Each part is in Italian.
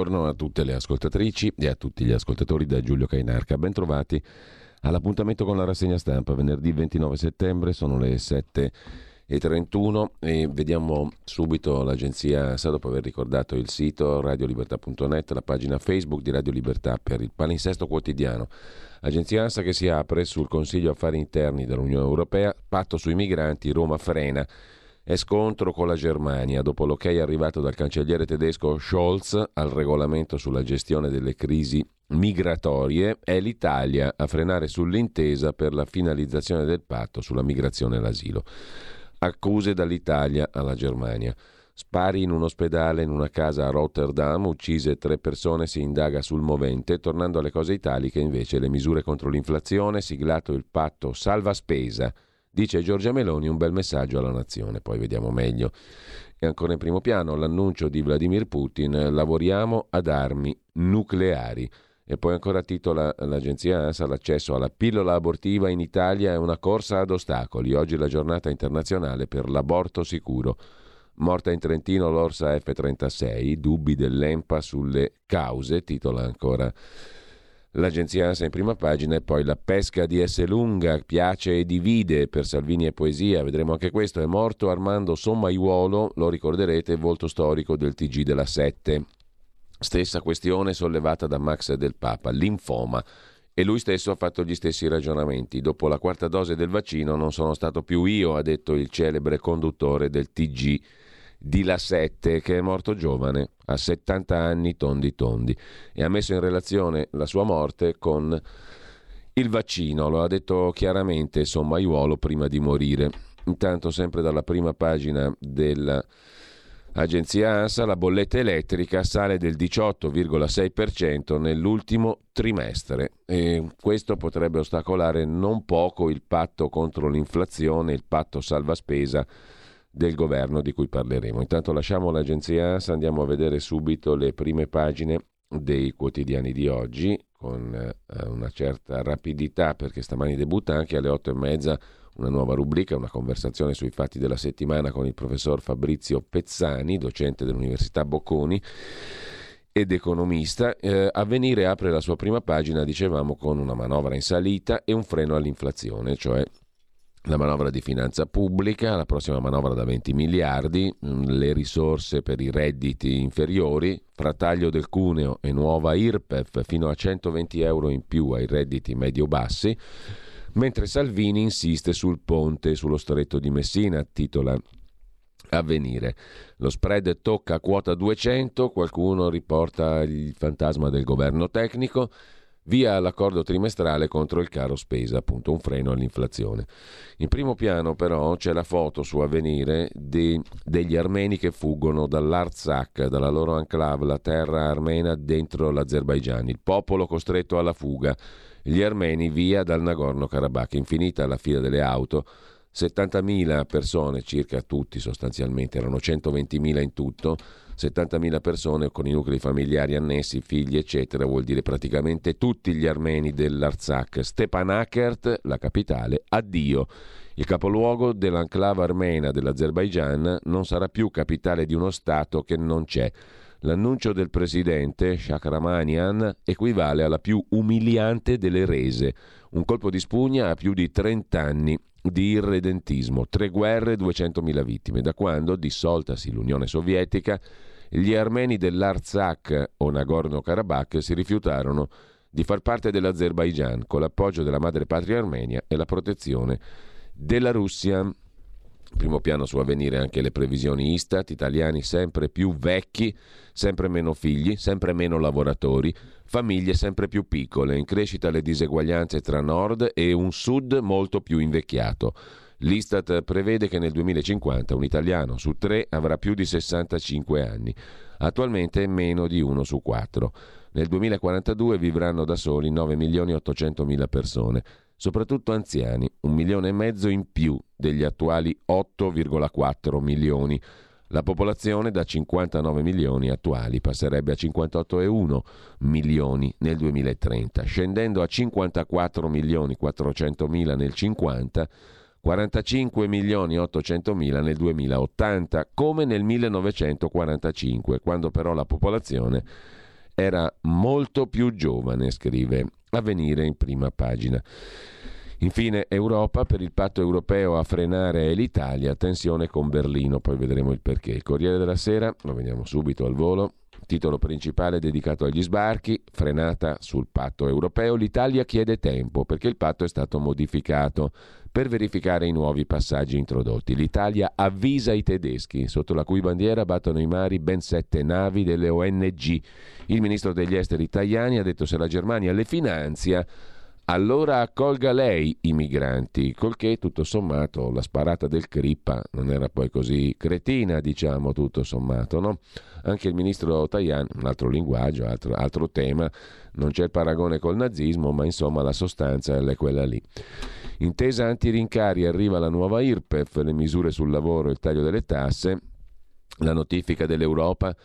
Buongiorno a tutte le ascoltatrici e a tutti gli ascoltatori da Giulio Cainarca. Bentrovati all'appuntamento con la rassegna stampa. Venerdì 29 settembre sono le 7 e 31 vediamo subito l'agenzia ANSA dopo aver ricordato il sito radiolibertà.net, la pagina Facebook di Radio Libertà per il palinsesto quotidiano. Agenzia ANSA che si apre sul Consiglio Affari Interni dell'Unione Europea, patto sui migranti, Roma frena è scontro con la Germania. Dopo l'ok arrivato dal cancelliere tedesco Scholz al regolamento sulla gestione delle crisi migratorie, è l'Italia a frenare sull'intesa per la finalizzazione del patto sulla migrazione e l'asilo. Accuse dall'Italia alla Germania. Spari in un ospedale in una casa a Rotterdam, uccise tre persone, si indaga sul movente. Tornando alle cose italiche, invece, le misure contro l'inflazione, siglato il patto salva spesa Dice Giorgia Meloni un bel messaggio alla nazione, poi vediamo meglio. E ancora in primo piano l'annuncio di Vladimir Putin, lavoriamo ad armi nucleari. E poi ancora titola l'agenzia ANSA l'accesso alla pillola abortiva in Italia è una corsa ad ostacoli. Oggi la giornata internazionale per l'aborto sicuro. Morta in Trentino l'Orsa F-36, dubbi dell'EMPA sulle cause, titola ancora L'agenzia ANSA in prima pagina e poi la pesca di S. Lunga piace e divide per Salvini e poesia, vedremo anche questo, è morto Armando Sommaiuolo, lo ricorderete, volto storico del TG della 7. Stessa questione sollevata da Max del Papa, linfoma. E lui stesso ha fatto gli stessi ragionamenti. Dopo la quarta dose del vaccino non sono stato più io, ha detto il celebre conduttore del TG di La Sette, che è morto giovane, a 70 anni tondi tondi, e ha messo in relazione la sua morte con il vaccino, lo ha detto chiaramente Sommaiuolo prima di morire. Intanto, sempre dalla prima pagina dell'agenzia ANSA, la bolletta elettrica sale del 18,6% nell'ultimo trimestre. E questo potrebbe ostacolare non poco il patto contro l'inflazione, il patto salva spesa del governo di cui parleremo. Intanto lasciamo l'agenzia ANSA, andiamo a vedere subito le prime pagine dei quotidiani di oggi con eh, una certa rapidità perché stamani debutta anche alle otto e mezza una nuova rubrica, una conversazione sui fatti della settimana con il professor Fabrizio Pezzani, docente dell'Università Bocconi ed economista. Eh, Avvenire apre la sua prima pagina, dicevamo, con una manovra in salita e un freno all'inflazione, cioè la manovra di finanza pubblica, la prossima manovra da 20 miliardi, mm, le risorse per i redditi inferiori, frataglio del cuneo e nuova IRPEF fino a 120 euro in più ai redditi medio-bassi, mentre Salvini insiste sul ponte sullo stretto di Messina, titola Avvenire. Lo spread tocca quota 200, qualcuno riporta il fantasma del governo tecnico, Via l'accordo trimestrale contro il caro spesa, appunto un freno all'inflazione. In primo piano però c'è la foto su Avvenire di, degli armeni che fuggono dall'Artsakh, dalla loro enclave, la terra armena dentro l'Azerbaigian, il popolo costretto alla fuga, gli armeni via dal Nagorno-Karabakh, infinita la fila delle auto, 70.000 persone, circa tutti sostanzialmente, erano 120.000 in tutto, 70.000 persone con i nuclei familiari annessi, figli, eccetera, vuol dire praticamente tutti gli armeni dell'Artsakh. Stepanakert, la capitale, addio. Il capoluogo dell'enclave armena dell'Azerbaigian non sarà più capitale di uno Stato che non c'è. L'annuncio del presidente Shakramanian equivale alla più umiliante delle rese, un colpo di spugna a più di 30 anni di irredentismo, tre guerre, 200.000 vittime, da quando, dissoltasi l'Unione Sovietica, gli armeni dell'Artsakh o Nagorno-Karabakh si rifiutarono di far parte dell'Azerbaigian con l'appoggio della madrepatria armenia e la protezione della Russia. Primo piano su avvenire anche le previsioni Istat, italiani sempre più vecchi, sempre meno figli, sempre meno lavoratori, famiglie sempre più piccole, in crescita le diseguaglianze tra nord e un sud molto più invecchiato. L'Istat prevede che nel 2050 un italiano su tre avrà più di 65 anni, attualmente meno di uno su quattro. Nel 2042 vivranno da soli 9 milioni e 800 mila persone, soprattutto anziani, un milione e mezzo in più degli attuali 8,4 milioni. La popolazione da 59 milioni attuali passerebbe a 58,1 milioni nel 2030, scendendo a 54 milioni 400 mila nel 50 45 milioni 800 mila nel 2080, come nel 1945, quando però la popolazione era molto più giovane, scrive Avvenire in prima pagina. Infine Europa, per il patto europeo a frenare l'Italia, tensione con Berlino, poi vedremo il perché. Il Corriere della Sera, lo vediamo subito al volo, titolo principale dedicato agli sbarchi, frenata sul patto europeo, l'Italia chiede tempo perché il patto è stato modificato per verificare i nuovi passaggi introdotti. L'Italia avvisa i tedeschi, sotto la cui bandiera battono i mari ben sette navi delle ONG. Il ministro degli esteri Tajani ha detto se la Germania le finanzia allora accolga lei i migranti, col che tutto sommato la sparata del Crippa non era poi così cretina, diciamo tutto sommato, no? Anche il ministro Tajani, un altro linguaggio, altro, altro tema, non c'è il paragone col nazismo, ma insomma la sostanza è quella lì. Intesa anti-rincari arriva la nuova IRPEF, le misure sul lavoro e il taglio delle tasse, la notifica dell'Europa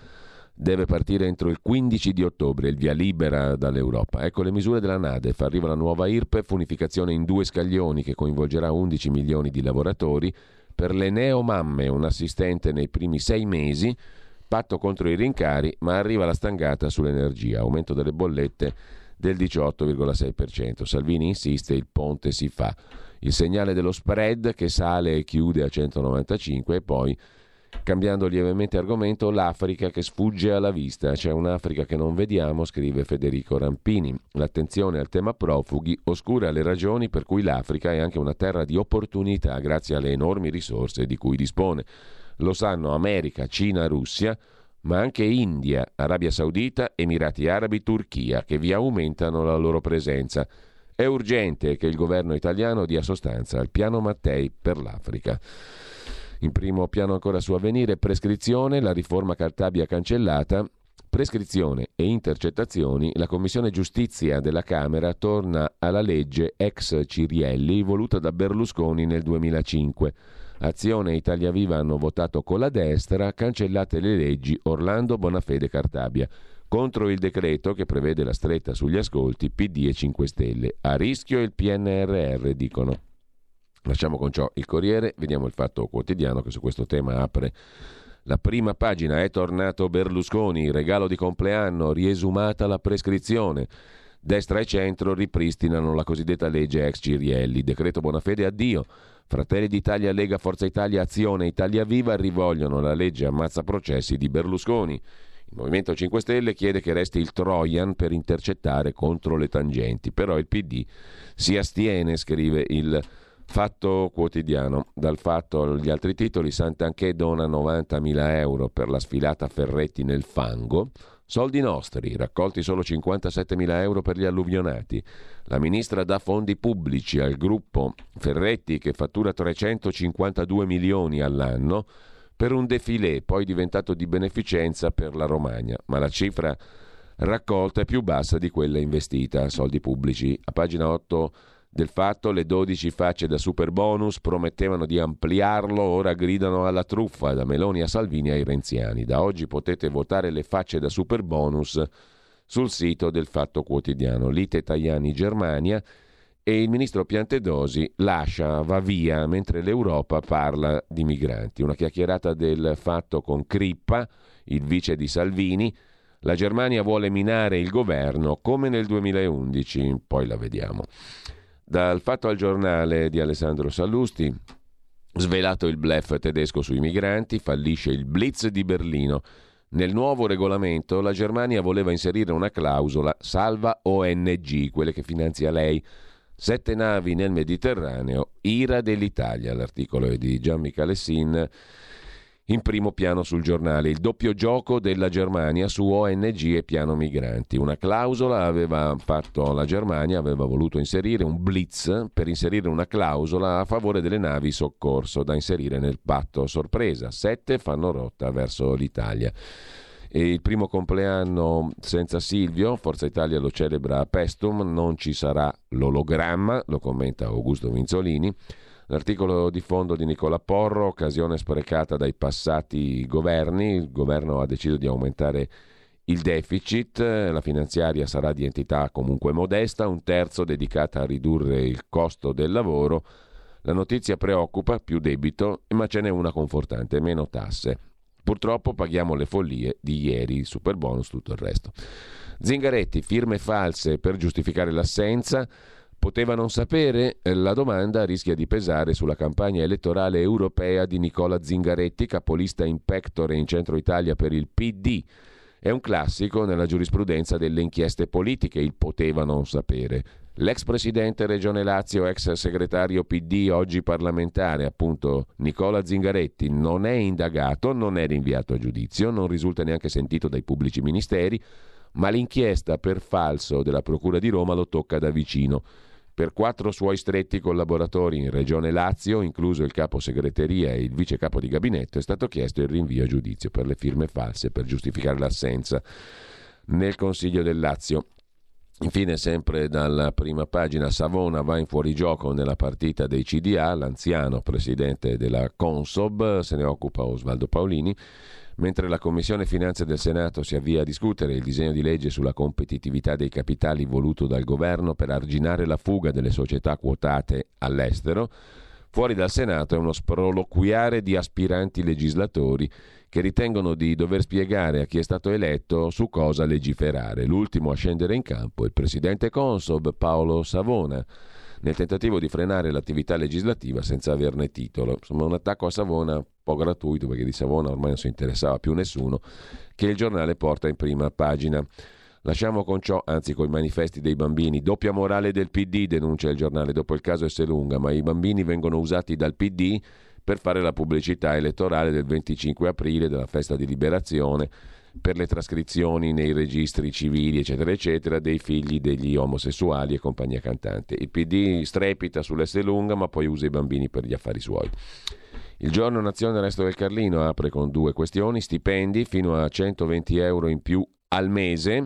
deve partire entro il 15 di ottobre, il via libera dall'Europa. Ecco le misure della Nadef, arriva la nuova IRPEF, unificazione in due scaglioni che coinvolgerà 11 milioni di lavoratori, per le neomamme un assistente nei primi sei mesi, patto contro i rincari, ma arriva la stangata sull'energia, aumento delle bollette del 18,6%. Salvini insiste, il ponte si fa. Il segnale dello spread che sale e chiude a 195 e poi Cambiando lievemente argomento, l'Africa che sfugge alla vista. C'è un'Africa che non vediamo, scrive Federico Rampini. L'attenzione al tema profughi oscura le ragioni per cui l'Africa è anche una terra di opportunità grazie alle enormi risorse di cui dispone. Lo sanno America, Cina, Russia, ma anche India, Arabia Saudita, Emirati Arabi, Turchia, che vi aumentano la loro presenza. È urgente che il governo italiano dia sostanza al piano Mattei per l'Africa. In primo piano ancora su avvenire, prescrizione, la riforma Cartabia cancellata, prescrizione e intercettazioni, la Commissione Giustizia della Camera torna alla legge ex Cirielli voluta da Berlusconi nel 2005. Azione e Italia Viva hanno votato con la destra, cancellate le leggi Orlando Bonafede Cartabia. Contro il decreto che prevede la stretta sugli ascolti PD e 5 Stelle. A rischio il PNRR, dicono. Lasciamo con ciò il Corriere, vediamo il Fatto Quotidiano che su questo tema apre la prima pagina. È tornato Berlusconi, regalo di compleanno, riesumata la prescrizione. Destra e centro ripristinano la cosiddetta legge ex Cirielli, decreto Bonafede addio. Fratelli d'Italia, Lega, Forza Italia, Azione, Italia Viva rivogliono la legge ammazza processi di Berlusconi. Il Movimento 5 Stelle chiede che resti il Trojan per intercettare contro le tangenti, però il PD si astiene, scrive il Fatto quotidiano. Dal fatto agli altri titoli, Sant'Anché dona 90.000 euro per la sfilata Ferretti nel fango. Soldi nostri, raccolti solo 57.000 euro per gli alluvionati. La ministra dà fondi pubblici al gruppo Ferretti che fattura 352 milioni all'anno per un defilé poi diventato di beneficenza per la Romagna, ma la cifra raccolta è più bassa di quella investita, soldi pubblici. A pagina 8 del fatto le 12 facce da super bonus promettevano di ampliarlo, ora gridano alla truffa da Meloni a Salvini ai renziani. Da oggi potete votare le facce da super bonus sul sito del Fatto Quotidiano. Lite Tajani Germania e il ministro Piantedosi lascia, va via, mentre l'Europa parla di migranti. Una chiacchierata del fatto con Crippa, il vice di Salvini. La Germania vuole minare il governo come nel 2011, poi la vediamo. Dal fatto al giornale di Alessandro Sallusti, svelato il blef tedesco sui migranti, fallisce il blitz di Berlino. Nel nuovo regolamento la Germania voleva inserire una clausola salva ONG, quelle che finanzia lei. Sette navi nel Mediterraneo, ira dell'Italia. L'articolo è di Gian Michalessin in primo piano sul giornale il doppio gioco della Germania su ONG e piano migranti. Una clausola aveva fatto la Germania, aveva voluto inserire un blitz per inserire una clausola a favore delle navi soccorso da inserire nel patto sorpresa. Sette fanno rotta verso l'Italia. E il primo compleanno senza Silvio, Forza Italia lo celebra a Pestum, non ci sarà l'ologramma, lo commenta Augusto Vinzolini. L'articolo di fondo di Nicola Porro, occasione sprecata dai passati governi, il governo ha deciso di aumentare il deficit, la finanziaria sarà di entità comunque modesta, un terzo dedicata a ridurre il costo del lavoro. La notizia preoccupa, più debito, ma ce n'è una confortante, meno tasse. Purtroppo paghiamo le follie di ieri, il super bonus, tutto il resto. Zingaretti, firme false per giustificare l'assenza, Poteva non sapere? Eh, la domanda rischia di pesare sulla campagna elettorale europea di Nicola Zingaretti, capolista in pectore in centro Italia per il PD. È un classico nella giurisprudenza delle inchieste politiche, il poteva non sapere. L'ex presidente Regione Lazio, ex segretario PD, oggi parlamentare, appunto Nicola Zingaretti, non è indagato, non è rinviato a giudizio, non risulta neanche sentito dai pubblici ministeri, ma l'inchiesta per falso della Procura di Roma lo tocca da vicino. Per quattro suoi stretti collaboratori in Regione Lazio, incluso il capo segreteria e il vice capo di gabinetto, è stato chiesto il rinvio a giudizio per le firme false per giustificare l'assenza nel Consiglio del Lazio. Infine, sempre dalla prima pagina, Savona va in fuorigioco nella partita dei CDA, l'anziano presidente della Consob, se ne occupa Osvaldo Paolini. Mentre la Commissione Finanze del Senato si avvia a discutere il disegno di legge sulla competitività dei capitali voluto dal governo per arginare la fuga delle società quotate all'estero, fuori dal Senato è uno sproloquiare di aspiranti legislatori che ritengono di dover spiegare a chi è stato eletto su cosa legiferare. L'ultimo a scendere in campo è il presidente Consob Paolo Savona nel tentativo di frenare l'attività legislativa senza averne titolo. Insomma, un attacco a Savona po' gratuito, perché di Savona ormai non si interessava più nessuno, che il giornale porta in prima pagina. Lasciamo con ciò, anzi con i manifesti dei bambini. Doppia morale del PD, denuncia il giornale, dopo il caso Esselunga, ma i bambini vengono usati dal PD per fare la pubblicità elettorale del 25 aprile, della festa di liberazione per le trascrizioni nei registri civili, eccetera, eccetera, dei figli degli omosessuali e compagnia cantante. Il PD strepita sull'S lunga, ma poi usa i bambini per gli affari suoi. Il giorno Nazione Resto del Carlino apre con due questioni, stipendi fino a 120 euro in più al mese,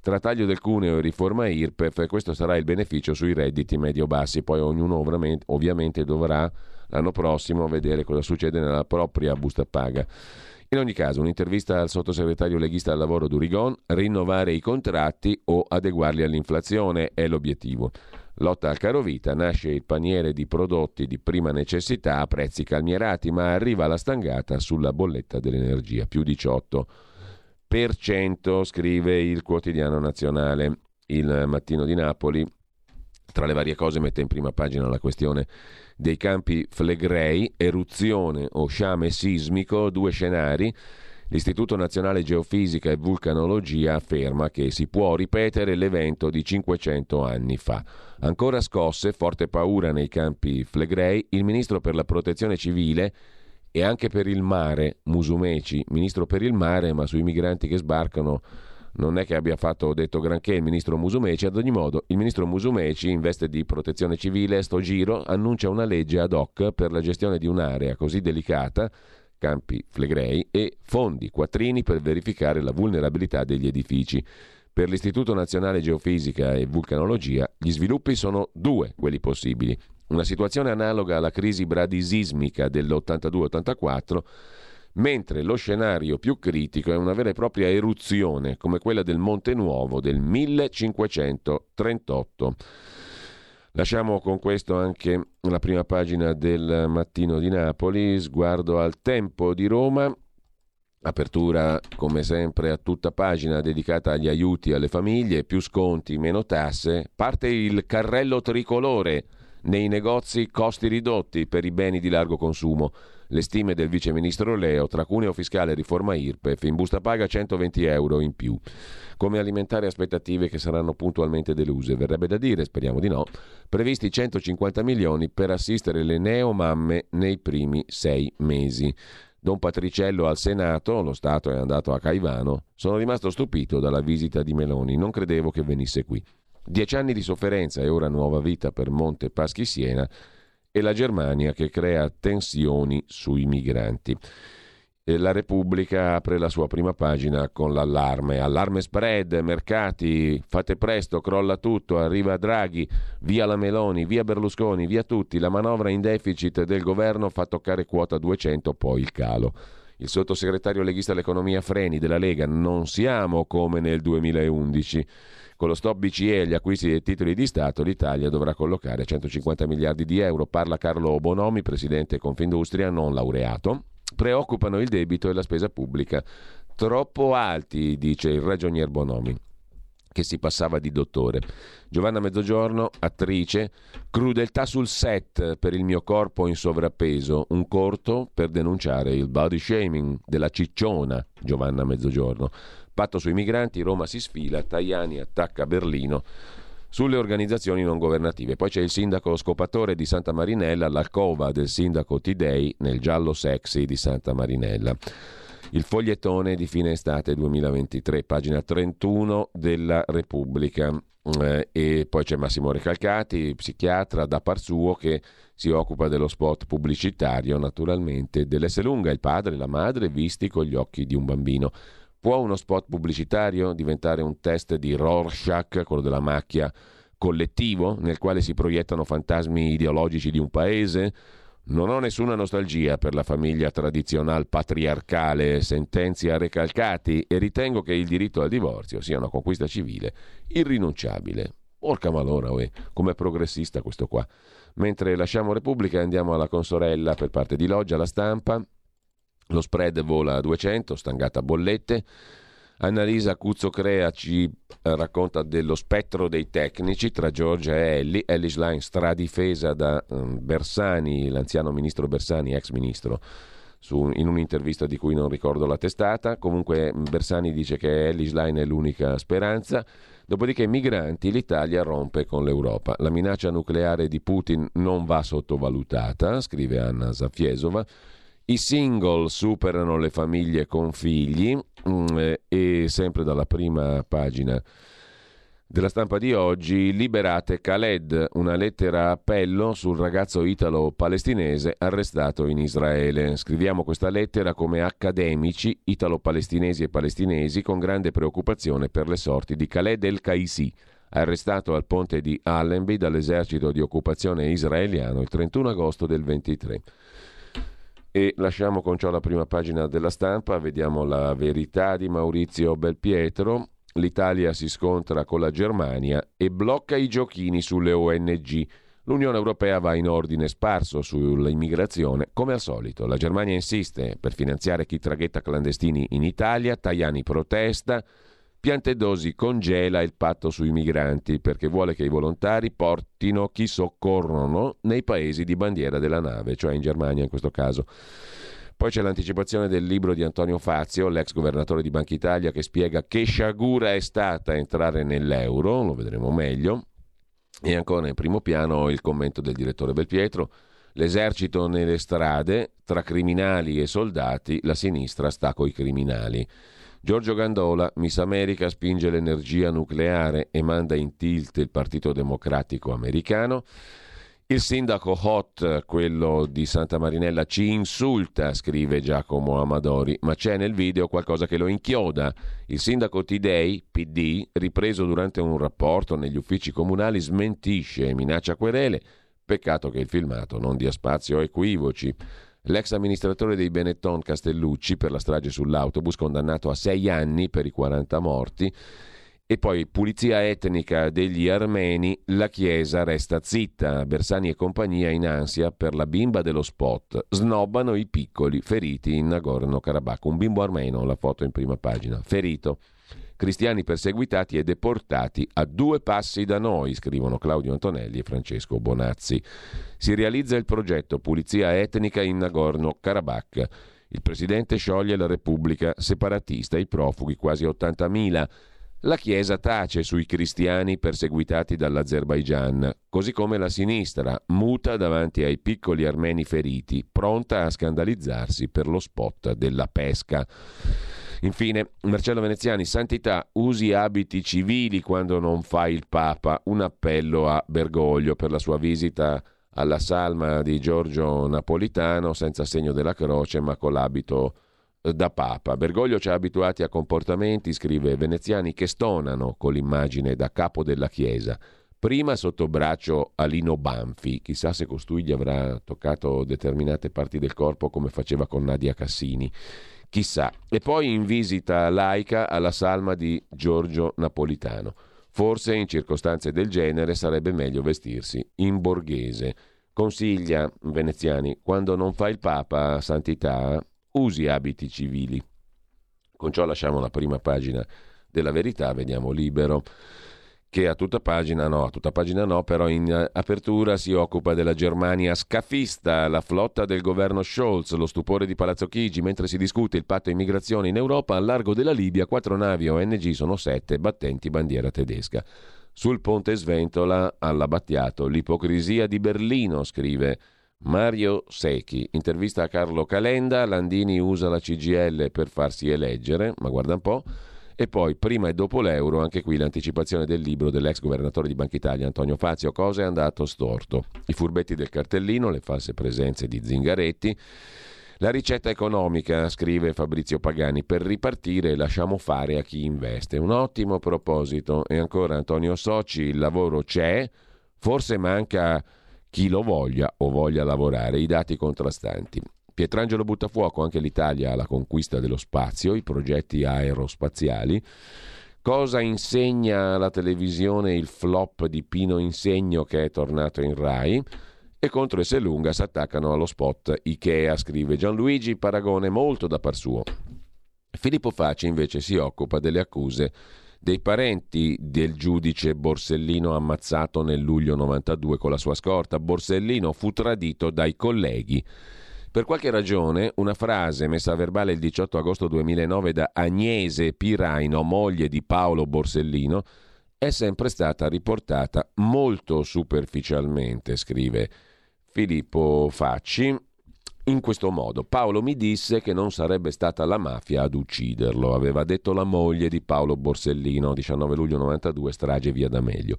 tra taglio del cuneo e riforma IRPEF, questo sarà il beneficio sui redditi medio-bassi, poi ognuno ovviamente dovrà l'anno prossimo vedere cosa succede nella propria busta paga. In ogni caso, un'intervista al sottosegretario leghista al lavoro Durigon, rinnovare i contratti o adeguarli all'inflazione è l'obiettivo. Lotta al caro vita, nasce il paniere di prodotti di prima necessità a prezzi calmierati, ma arriva la stangata sulla bolletta dell'energia, più 18%, scrive il quotidiano nazionale. Il mattino di Napoli, tra le varie cose, mette in prima pagina la questione dei campi Flegrei, eruzione o sciame sismico, due scenari. L'Istituto Nazionale Geofisica e Vulcanologia afferma che si può ripetere l'evento di 500 anni fa. Ancora scosse, forte paura nei campi Flegrei, il ministro per la protezione civile e anche per il mare, Musumeci, ministro per il mare, ma sui migranti che sbarcano non è che abbia fatto detto granché il ministro Musumeci, ad ogni modo il ministro Musumeci in veste di protezione civile sto giro annuncia una legge ad hoc per la gestione di un'area così delicata, campi flegrei, e fondi, quattrini per verificare la vulnerabilità degli edifici. Per l'Istituto Nazionale Geofisica e Vulcanologia gli sviluppi sono due quelli possibili. Una situazione analoga alla crisi bradisismica dell'82-84 mentre lo scenario più critico è una vera e propria eruzione come quella del Monte Nuovo del 1538. Lasciamo con questo anche la prima pagina del mattino di Napoli, sguardo al tempo di Roma. Apertura come sempre a tutta pagina dedicata agli aiuti alle famiglie, più sconti, meno tasse. Parte il carrello tricolore nei negozi costi ridotti per i beni di largo consumo. Le stime del vice ministro Leo tra cuneo fiscale e riforma IRPEF in busta paga 120 euro in più. Come alimentare aspettative che saranno puntualmente deluse? Verrebbe da dire, speriamo di no, previsti 150 milioni per assistere le neomamme nei primi sei mesi. Don Patriciello al Senato, lo Stato è andato a Caivano, sono rimasto stupito dalla visita di Meloni, non credevo che venisse qui. Dieci anni di sofferenza e ora nuova vita per Monte Paschi Siena e la Germania che crea tensioni sui migranti. La Repubblica apre la sua prima pagina con l'allarme. Allarme spread, mercati, fate presto, crolla tutto, arriva Draghi, via la Meloni, via Berlusconi, via tutti. La manovra in deficit del governo fa toccare quota 200, poi il calo. Il sottosegretario leghista all'economia Freni della Lega, non siamo come nel 2011. Con lo stop BCE e gli acquisti dei titoli di Stato, l'Italia dovrà collocare 150 miliardi di euro. Parla Carlo Bonomi, presidente Confindustria, non laureato. Preoccupano il debito e la spesa pubblica. Troppo alti, dice il ragionier Bonomi che si passava di dottore. Giovanna Mezzogiorno, attrice, crudeltà sul set per il mio corpo in sovrappeso, un corto per denunciare il body shaming della cicciona Giovanna Mezzogiorno. Patto sui migranti, Roma si sfila, Tajani attacca Berlino sulle organizzazioni non governative. Poi c'è il sindaco scopatore di Santa Marinella, l'alcova del sindaco Tidei nel giallo sexy di Santa Marinella. Il fogliettone di fine estate 2023, pagina 31 della Repubblica. Eh, e poi c'è Massimo Recalcati, psichiatra da par suo che si occupa dello spot pubblicitario, naturalmente, dell'S lunga, il padre e la madre visti con gli occhi di un bambino. Può uno spot pubblicitario diventare un test di Rorschach, quello della macchia collettivo, nel quale si proiettano fantasmi ideologici di un paese? Non ho nessuna nostalgia per la famiglia tradizionale patriarcale, sentenzia recalcati e ritengo che il diritto al divorzio sia una conquista civile irrinunciabile. Porca malora, uè, com'è progressista questo qua. Mentre lasciamo Repubblica e andiamo alla consorella per parte di Loggia, la stampa, lo spread vola a 200, stangata bollette. Annalisa Cuzzo Crea ci racconta dello spettro dei tecnici tra Giorgia e Ellie. Ellie Line stradifesa da um, Bersani, l'anziano ministro Bersani, ex ministro, su, in un'intervista di cui non ricordo la testata. Comunque Bersani dice che Ellie Line è l'unica speranza. Dopodiché migranti, l'Italia rompe con l'Europa. La minaccia nucleare di Putin non va sottovalutata, scrive Anna Zafiesova. I single superano le famiglie con figli mm, e sempre dalla prima pagina della stampa di oggi, liberate Khaled, una lettera appello sul ragazzo italo-palestinese arrestato in Israele. Scriviamo questa lettera come accademici italo-palestinesi e palestinesi con grande preoccupazione per le sorti di Khaled el-Kaisi, arrestato al ponte di Allenby dall'esercito di occupazione israeliano il 31 agosto del 23. E lasciamo con ciò la prima pagina della stampa, vediamo la verità di Maurizio Belpietro. L'Italia si scontra con la Germania e blocca i giochini sulle ONG. L'Unione Europea va in ordine sparso sull'immigrazione, come al solito. La Germania insiste per finanziare chi traghetta clandestini in Italia, Tajani protesta, Piantedosi congela il patto sui migranti perché vuole che i volontari portino chi soccorrono nei paesi di bandiera della nave, cioè in Germania in questo caso. Poi c'è l'anticipazione del libro di Antonio Fazio, l'ex governatore di Banca Italia, che spiega che sciagura è stata entrare nell'euro, lo vedremo meglio. E ancora in primo piano il commento del direttore Belpietro. L'esercito nelle strade, tra criminali e soldati, la sinistra sta coi criminali. Giorgio Gandola, Miss America spinge l'energia nucleare e manda in tilt il Partito Democratico americano. Il sindaco Hot, quello di Santa Marinella, ci insulta, scrive Giacomo Amadori, ma c'è nel video qualcosa che lo inchioda. Il sindaco Tidei, PD, ripreso durante un rapporto negli uffici comunali, smentisce e minaccia querele. Peccato che il filmato non dia spazio a equivoci. L'ex amministratore dei Benetton Castellucci per la strage sull'autobus, condannato a sei anni per i 40 morti, E poi pulizia etnica degli armeni, la Chiesa resta zitta, Bersani e compagnia in ansia per la bimba dello spot, snobbano i piccoli feriti in Nagorno-Karabakh, un bimbo armeno, la foto in prima pagina, ferito. Cristiani perseguitati e deportati a due passi da noi, scrivono Claudio Antonelli e Francesco Bonazzi. Si realizza il progetto Pulizia etnica in Nagorno-Karabakh. Il presidente scioglie la Repubblica separatista, i profughi quasi 80.000. La Chiesa tace sui cristiani perseguitati dall'Azerbaigian, così come la sinistra muta davanti ai piccoli armeni feriti, pronta a scandalizzarsi per lo spot della pesca. Infine, Marcello Veneziani, santità, usi abiti civili quando non fai il Papa, un appello a Bergoglio per la sua visita alla salma di Giorgio Napolitano senza segno della croce ma con l'abito da Papa. Bergoglio ci ha abituati a comportamenti, scrive Veneziani, che stonano con l'immagine da capo della Chiesa. Prima sotto braccio a Lino Banfi, chissà se costui gli avrà toccato determinate parti del corpo come faceva con Nadia Cassini. Chissà. E poi in visita laica alla salma di Giorgio Napolitano. Forse in circostanze del genere sarebbe meglio vestirsi in borghese. Consiglia Veneziani, quando non fa il Papa, santità, usi abiti civili. Con ciò lasciamo la prima pagina della verità, vediamo libero che a tutta pagina no, a tutta pagina no, però in eh, apertura si occupa della Germania scafista, la flotta del governo Scholz, lo stupore di Palazzo Chigi, mentre si discute il patto immigrazione in Europa, al largo della Libia quattro navi ONG sono sette battenti bandiera tedesca. Sul ponte Sventola, all'abbattiato, l'ipocrisia di Berlino, scrive Mario Secchi, intervista a Carlo Calenda, Landini usa la CGL per farsi eleggere, ma guarda un po', e poi prima e dopo l'euro, anche qui l'anticipazione del libro dell'ex governatore di Banca Italia Antonio Fazio, cosa è andato storto? I furbetti del cartellino, le false presenze di Zingaretti, la ricetta economica, scrive Fabrizio Pagani, per ripartire lasciamo fare a chi investe. Un ottimo proposito. E ancora Antonio Soci, il lavoro c'è, forse manca chi lo voglia o voglia lavorare, i dati contrastanti. Pietrangelo butta fuoco anche l'Italia alla conquista dello spazio, i progetti aerospaziali. Cosa insegna la televisione il flop di Pino Insegno che è tornato in Rai? E contro Esselunga si attaccano allo spot Ikea, scrive Gianluigi Paragone, molto da par suo. Filippo Facci invece si occupa delle accuse dei parenti del giudice Borsellino ammazzato nel luglio 92 con la sua scorta. Borsellino fu tradito dai colleghi. Per qualche ragione, una frase messa a verbale il 18 agosto 2009 da Agnese Piraino, moglie di Paolo Borsellino, è sempre stata riportata molto superficialmente, scrive Filippo Facci, in questo modo. Paolo mi disse che non sarebbe stata la mafia ad ucciderlo, aveva detto la moglie di Paolo Borsellino, 19 luglio 92, strage via D'Amelio.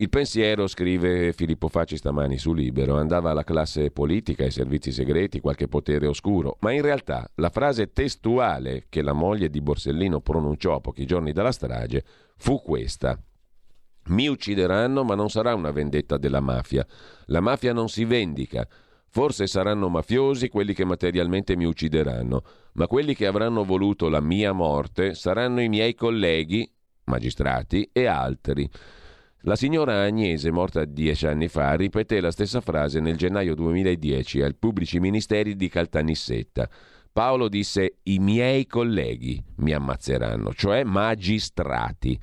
Il pensiero, scrive Filippo Facci stamani su Libero, andava alla classe politica, ai servizi segreti, qualche potere oscuro, ma in realtà la frase testuale che la moglie di Borsellino pronunciò pochi giorni dalla strage fu questa. Mi uccideranno, ma non sarà una vendetta della mafia. La mafia non si vendica. Forse saranno mafiosi quelli che materialmente mi uccideranno, ma quelli che avranno voluto la mia morte saranno i miei colleghi, magistrati e altri. La signora Agnese, morta dieci anni fa, ripeté la stessa frase nel gennaio 2010 al Pubblici Ministeri di Caltanissetta. Paolo disse i miei colleghi mi ammazzeranno, cioè magistrati.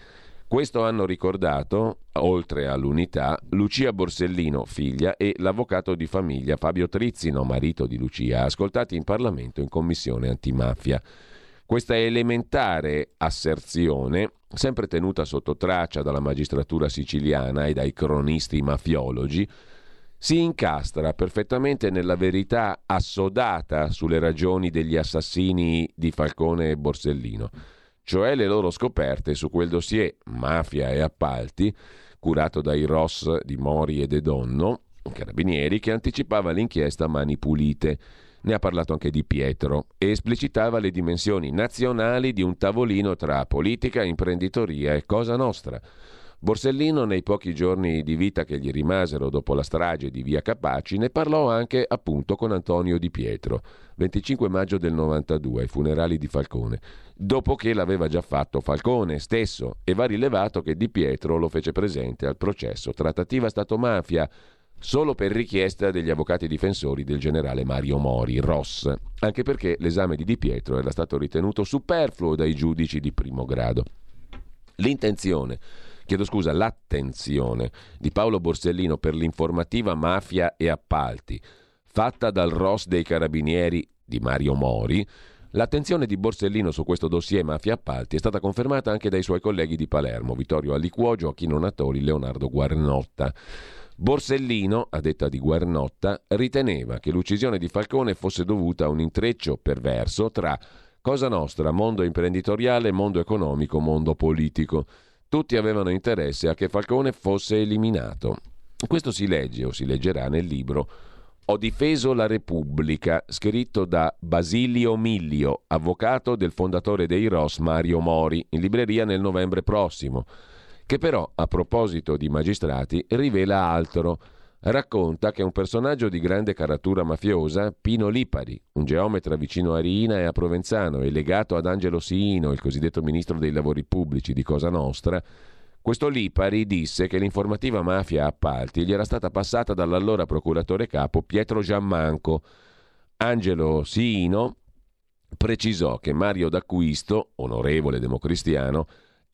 Questo hanno ricordato, oltre all'unità, Lucia Borsellino, figlia, e l'avvocato di famiglia Fabio Trizzino, marito di Lucia, ascoltati in Parlamento in commissione antimafia. Questa elementare asserzione, sempre tenuta sotto traccia dalla magistratura siciliana e dai cronisti mafiologi, si incastra perfettamente nella verità assodata sulle ragioni degli assassini di Falcone e Borsellino, cioè le loro scoperte su quel dossier Mafia e appalti, curato dai Ross di Mori e De Donno, carabinieri, che anticipava l'inchiesta a mani pulite ne ha parlato anche Di Pietro e esplicitava le dimensioni nazionali di un tavolino tra politica, imprenditoria e Cosa Nostra. Borsellino, nei pochi giorni di vita che gli rimasero dopo la strage di Via Capaci, ne parlò anche appunto con Antonio Di Pietro, 25 maggio del 92, ai funerali di Falcone, dopo che l'aveva già fatto Falcone stesso e va rilevato che Di Pietro lo fece presente al processo trattativa Stato-mafia solo per richiesta degli avvocati difensori del generale Mario Mori, Ross, anche perché l'esame di Di Pietro era stato ritenuto superfluo dai giudici di primo grado. L'intenzione chiedo scusa, l'attenzione di Paolo Borsellino per l'informativa Mafia e Appalti, fatta dal ROS dei Carabinieri di Mario Mori, L'attenzione di Borsellino su questo dossier mafia appalti è stata confermata anche dai suoi colleghi di Palermo, Vittorio Aliquo, Gioacchino Natoli, Leonardo Guarnotta. Borsellino, a detta di Guarnotta, riteneva che l'uccisione di Falcone fosse dovuta a un intreccio perverso tra Cosa Nostra, mondo imprenditoriale, mondo economico, mondo politico. Tutti avevano interesse a che Falcone fosse eliminato. Questo si legge o si leggerà nel libro Ho difeso la Repubblica, scritto da Basilio Miglio, avvocato del fondatore dei Ross Mario Mori, in libreria nel novembre prossimo, che però, a proposito di magistrati, rivela altro racconta che un personaggio di grande caratura mafiosa, Pino Lipari, un geometra vicino a Riina e a Provenzano e legato ad Angelo Siino, il cosiddetto ministro dei lavori pubblici di Cosa Nostra, questo Lipari disse che l'informativa mafia appalti gli era stata passata dall'allora procuratore capo Pietro Giammanco. Angelo Siino precisò che Mario D'Acquisto, onorevole democristiano,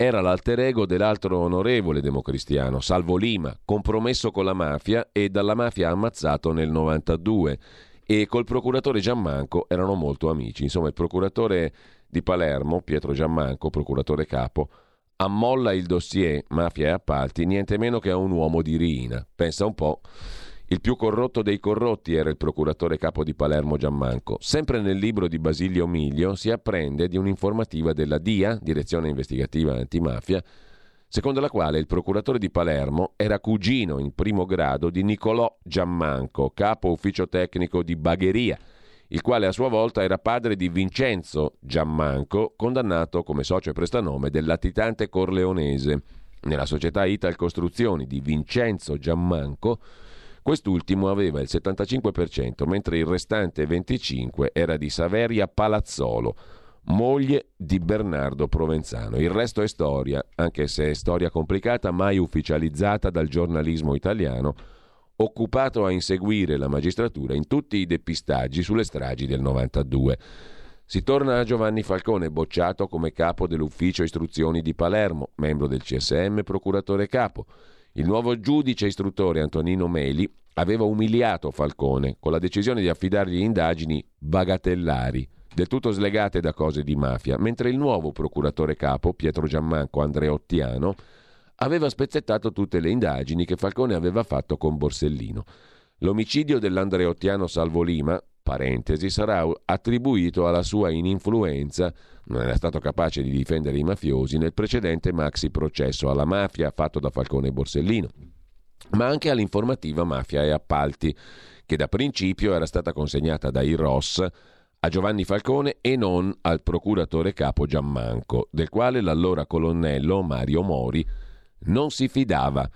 era l'alter ego dell'altro onorevole democristiano, Salvo Lima, compromesso con la mafia e dalla mafia ammazzato nel 92 e col procuratore Giammanco erano molto amici. Insomma, il procuratore di Palermo, Pietro Giammanco, procuratore capo, ammolla il dossier mafia e appalti niente meno che a un uomo di Riina. Pensa un po'. Il più corrotto dei corrotti era il procuratore capo di Palermo Giammanco. Sempre nel libro di Basilio Miglio si apprende di un'informativa della DIA, Direzione Investigativa Antimafia, secondo la quale il procuratore di Palermo era cugino in primo grado di Nicolò Giammanco, capo ufficio tecnico di Bagheria, il quale a sua volta era padre di Vincenzo Giammanco, condannato come socio e prestanome del latitante corleonese. Nella società Ital Costruzioni di Vincenzo Giammanco Quest'ultimo aveva il 75%, mentre il restante 25% era di Saveria Palazzolo, moglie di Bernardo Provenzano. Il resto è storia, anche se è storia complicata, mai ufficializzata dal giornalismo italiano, occupato a inseguire la magistratura in tutti i depistaggi sulle stragi del 92. Si torna a Giovanni Falcone, bocciato come capo dell'ufficio istruzioni di Palermo, membro del CSM, procuratore capo. Il nuovo giudice istruttore Antonino Meli aveva umiliato Falcone con la decisione di affidargli indagini bagatellari, del tutto slegate da cose di mafia, mentre il nuovo procuratore capo, Pietro Giammanco Andreottiano, aveva spezzettato tutte le indagini che Falcone aveva fatto con Borsellino. L'omicidio dell'Andreottiano Salvo Lima, parentesi, sarà attribuito alla sua ininfluenza non era stato capace di difendere i mafiosi nel precedente maxi processo alla mafia fatto da Falcone e Borsellino, ma anche all'informativa mafia e appalti, che da principio era stata consegnata dai Ross a Giovanni Falcone e non al procuratore capo Giammanco, del quale l'allora colonnello Mario Mori non si fidava.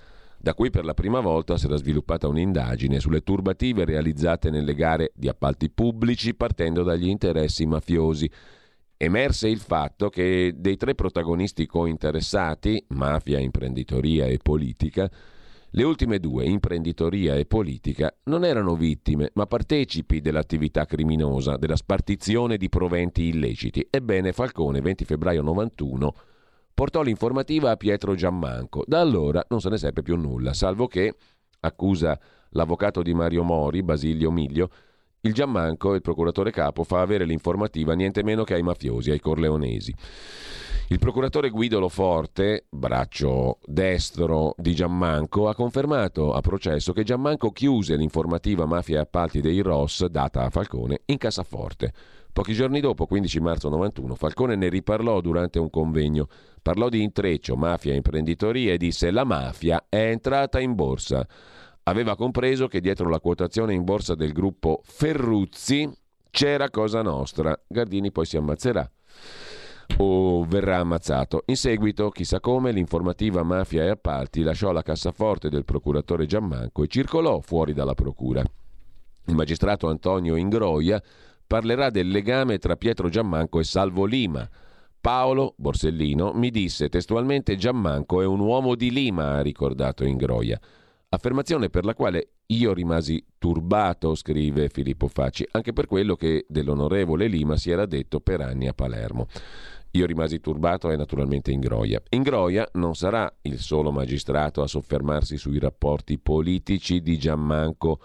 Da qui per la prima volta si era sviluppata un'indagine sulle turbative realizzate nelle gare di appalti pubblici partendo dagli interessi mafiosi emerse il fatto che dei tre protagonisti cointeressati, mafia, imprenditoria e politica, le ultime due, imprenditoria e politica, non erano vittime, ma partecipi dell'attività criminosa, della spartizione di proventi illeciti. Ebbene, Falcone, 20 febbraio 91, portò l'informativa a Pietro Giammanco. Da allora non se ne seppe più nulla, salvo che, accusa l'avvocato di Mario Mori, Basilio Miglio, il Giammanco, il procuratore capo, fa avere l'informativa niente meno che ai mafiosi, ai corleonesi. Il procuratore Guido Loforte, braccio destro di Giammanco, ha confermato a processo che Giammanco chiuse l'informativa mafia e appalti dei Ross data a Falcone in cassaforte. Pochi giorni dopo, 15 marzo 91, Falcone ne riparlò durante un convegno. Parlò di intreccio, mafia e imprenditoria e disse la mafia è entrata in borsa aveva compreso che dietro la quotazione in borsa del gruppo Ferruzzi c'era Cosa Nostra. Gardini poi si ammazzerà. o verrà ammazzato. In seguito, chissà come, l'informativa Mafia e Appalti lasciò la cassaforte del procuratore Giammanco e circolò fuori dalla procura. Il magistrato Antonio Ingroia parlerà del legame tra Pietro Giammanco e Salvo Lima. Paolo Borsellino mi disse testualmente Giammanco è un uomo di Lima, ha ricordato Ingroia. Affermazione per la quale io rimasi turbato, scrive Filippo Facci, anche per quello che dell'onorevole Lima si era detto per anni a Palermo. Io rimasi turbato e naturalmente Ingroia. Ingroia non sarà il solo magistrato a soffermarsi sui rapporti politici di Giammanco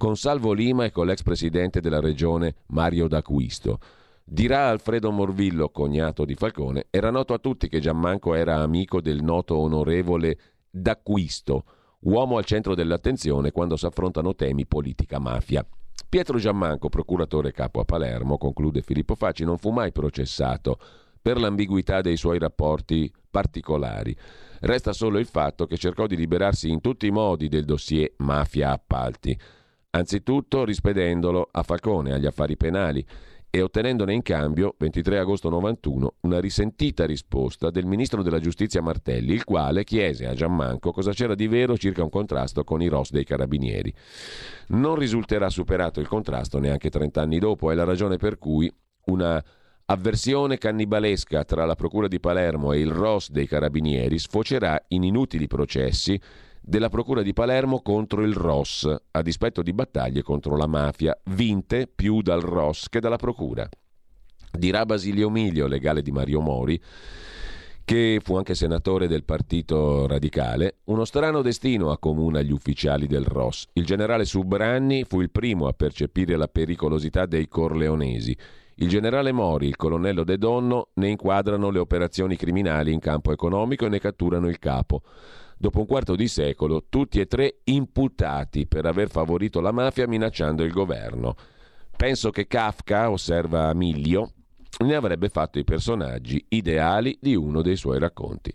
con Salvo Lima e con l'ex presidente della regione Mario D'Acquisto. Dirà Alfredo Morvillo, cognato di Falcone, era noto a tutti che Giammanco era amico del noto onorevole D'Acquisto, uomo al centro dell'attenzione quando si affrontano temi politica-mafia. Pietro Giammanco, procuratore capo a Palermo, conclude Filippo Facci, non fu mai processato per l'ambiguità dei suoi rapporti particolari. Resta solo il fatto che cercò di liberarsi in tutti i modi del dossier mafia appalti, anzitutto rispedendolo a Falcone, agli affari penali, e ottenendone in cambio, 23 agosto 91, una risentita risposta del ministro della giustizia Martelli, il quale chiese a Giammanco cosa c'era di vero circa un contrasto con i ROS dei carabinieri. Non risulterà superato il contrasto neanche 30 anni dopo, è la ragione per cui una avversione cannibalesca tra la Procura di Palermo e il ROS dei carabinieri sfocerà in inutili processi della Procura di Palermo contro il ROS, a dispetto di battaglie contro la mafia, vinte più dal ROS che dalla Procura. Dirà Basilio Miglio, legale di Mario Mori, che fu anche senatore del Partito Radicale, uno strano destino accomuna gli ufficiali del ROS. Il generale Subranni fu il primo a percepire la pericolosità dei corleonesi. Il generale Mori, il colonnello De Donno ne inquadrano le operazioni criminali in campo economico e ne catturano il capo dopo un quarto di secolo, tutti e tre imputati per aver favorito la mafia minacciando il governo. Penso che Kafka, osserva Miglio, ne avrebbe fatto i personaggi ideali di uno dei suoi racconti.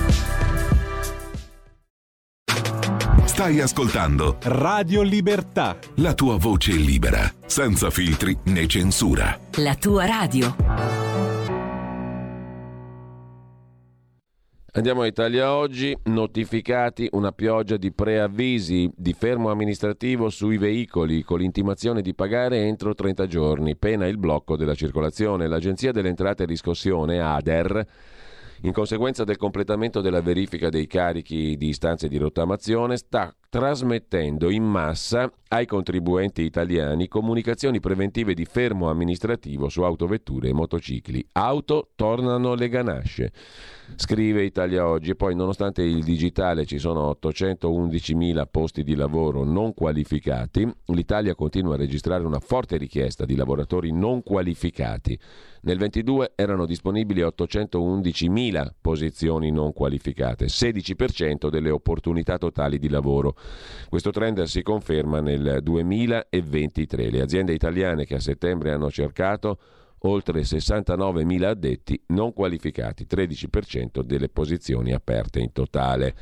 Stai ascoltando Radio Libertà. La tua voce libera, senza filtri né censura. La tua radio. Andiamo a Italia oggi, notificati una pioggia di preavvisi di fermo amministrativo sui veicoli con l'intimazione di pagare entro 30 giorni, pena il blocco della circolazione. L'Agenzia delle Entrate e Riscossione, ADER, in conseguenza del completamento della verifica dei carichi di istanze di rottamazione, sta trasmettendo in massa ai contribuenti italiani comunicazioni preventive di fermo amministrativo su autovetture e motocicli. Auto tornano le ganasce. Scrive Italia Oggi, poi nonostante il digitale ci sono 811.000 posti di lavoro non qualificati, l'Italia continua a registrare una forte richiesta di lavoratori non qualificati. Nel 22 erano disponibili 811.000 posizioni non qualificate, 16% delle opportunità totali di lavoro. Questo trend si conferma nel 2023. Le aziende italiane che a settembre hanno cercato oltre 69.000 addetti non qualificati, 13% delle posizioni aperte in totale.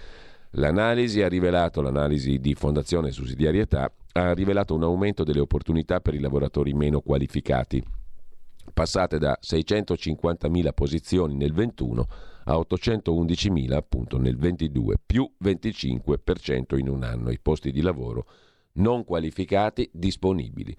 L'analisi rivelato, l'analisi di Fondazione Sussidiarietà, ha rivelato un aumento delle opportunità per i lavoratori meno qualificati, passate da 650.000 posizioni nel 21 a 811.000 appunto nel 22, più 25% in un anno i posti di lavoro non qualificati disponibili.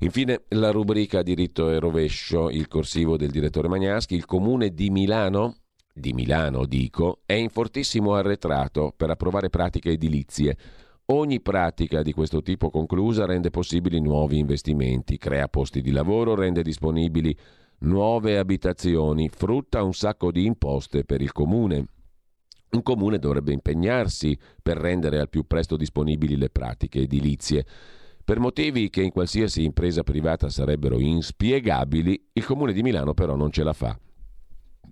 Infine la rubrica diritto e rovescio, il corsivo del direttore Magnaschi, il comune di Milano, di Milano dico, è in fortissimo arretrato per approvare pratiche edilizie. Ogni pratica di questo tipo conclusa rende possibili nuovi investimenti, crea posti di lavoro, rende disponibili nuove abitazioni, frutta un sacco di imposte per il comune. Un comune dovrebbe impegnarsi per rendere al più presto disponibili le pratiche edilizie. Per motivi che in qualsiasi impresa privata sarebbero inspiegabili, il Comune di Milano però non ce la fa.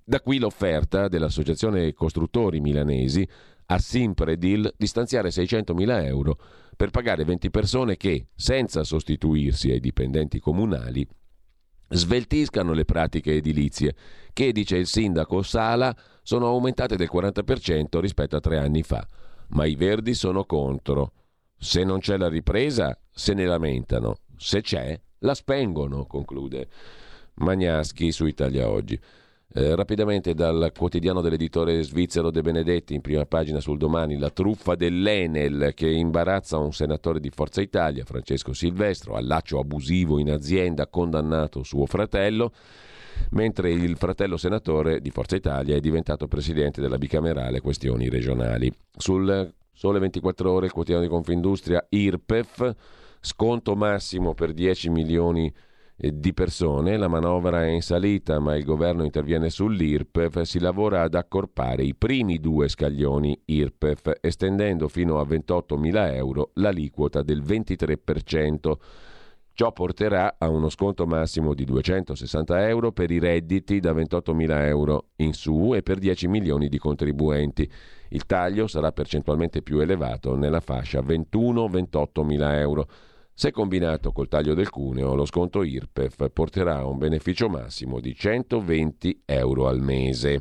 Da qui l'offerta dell'Associazione Costruttori Milanesi a Simpredil di stanziare 600.000 euro per pagare 20 persone che, senza sostituirsi ai dipendenti comunali, sveltiscano le pratiche edilizie, che, dice il sindaco Sala, sono aumentate del 40% rispetto a tre anni fa. Ma i verdi sono contro. Se non c'è la ripresa, se ne lamentano. Se c'è, la spengono, conclude Magnaschi su Italia Oggi. Eh, rapidamente dal quotidiano dell'editore svizzero De Benedetti, in prima pagina sul domani, la truffa dell'Enel che imbarazza un senatore di Forza Italia, Francesco Silvestro, allaccio abusivo in azienda, condannato suo fratello, mentre il fratello senatore di Forza Italia è diventato presidente della bicamerale questioni regionali. Sul Sole 24 ore, il quotidiano di Confindustria, IRPEF, sconto massimo per 10 milioni di di persone, la manovra è in salita ma il governo interviene sull'IRPEF, si lavora ad accorpare i primi due scaglioni IRPEF estendendo fino a 28.000 euro l'aliquota del 23%. Ciò porterà a uno sconto massimo di 260 euro per i redditi da 28.000 euro in su e per 10 milioni di contribuenti. Il taglio sarà percentualmente più elevato nella fascia 21-28.000 euro. Se combinato col taglio del cuneo, lo sconto IRPEF porterà a un beneficio massimo di 120 euro al mese.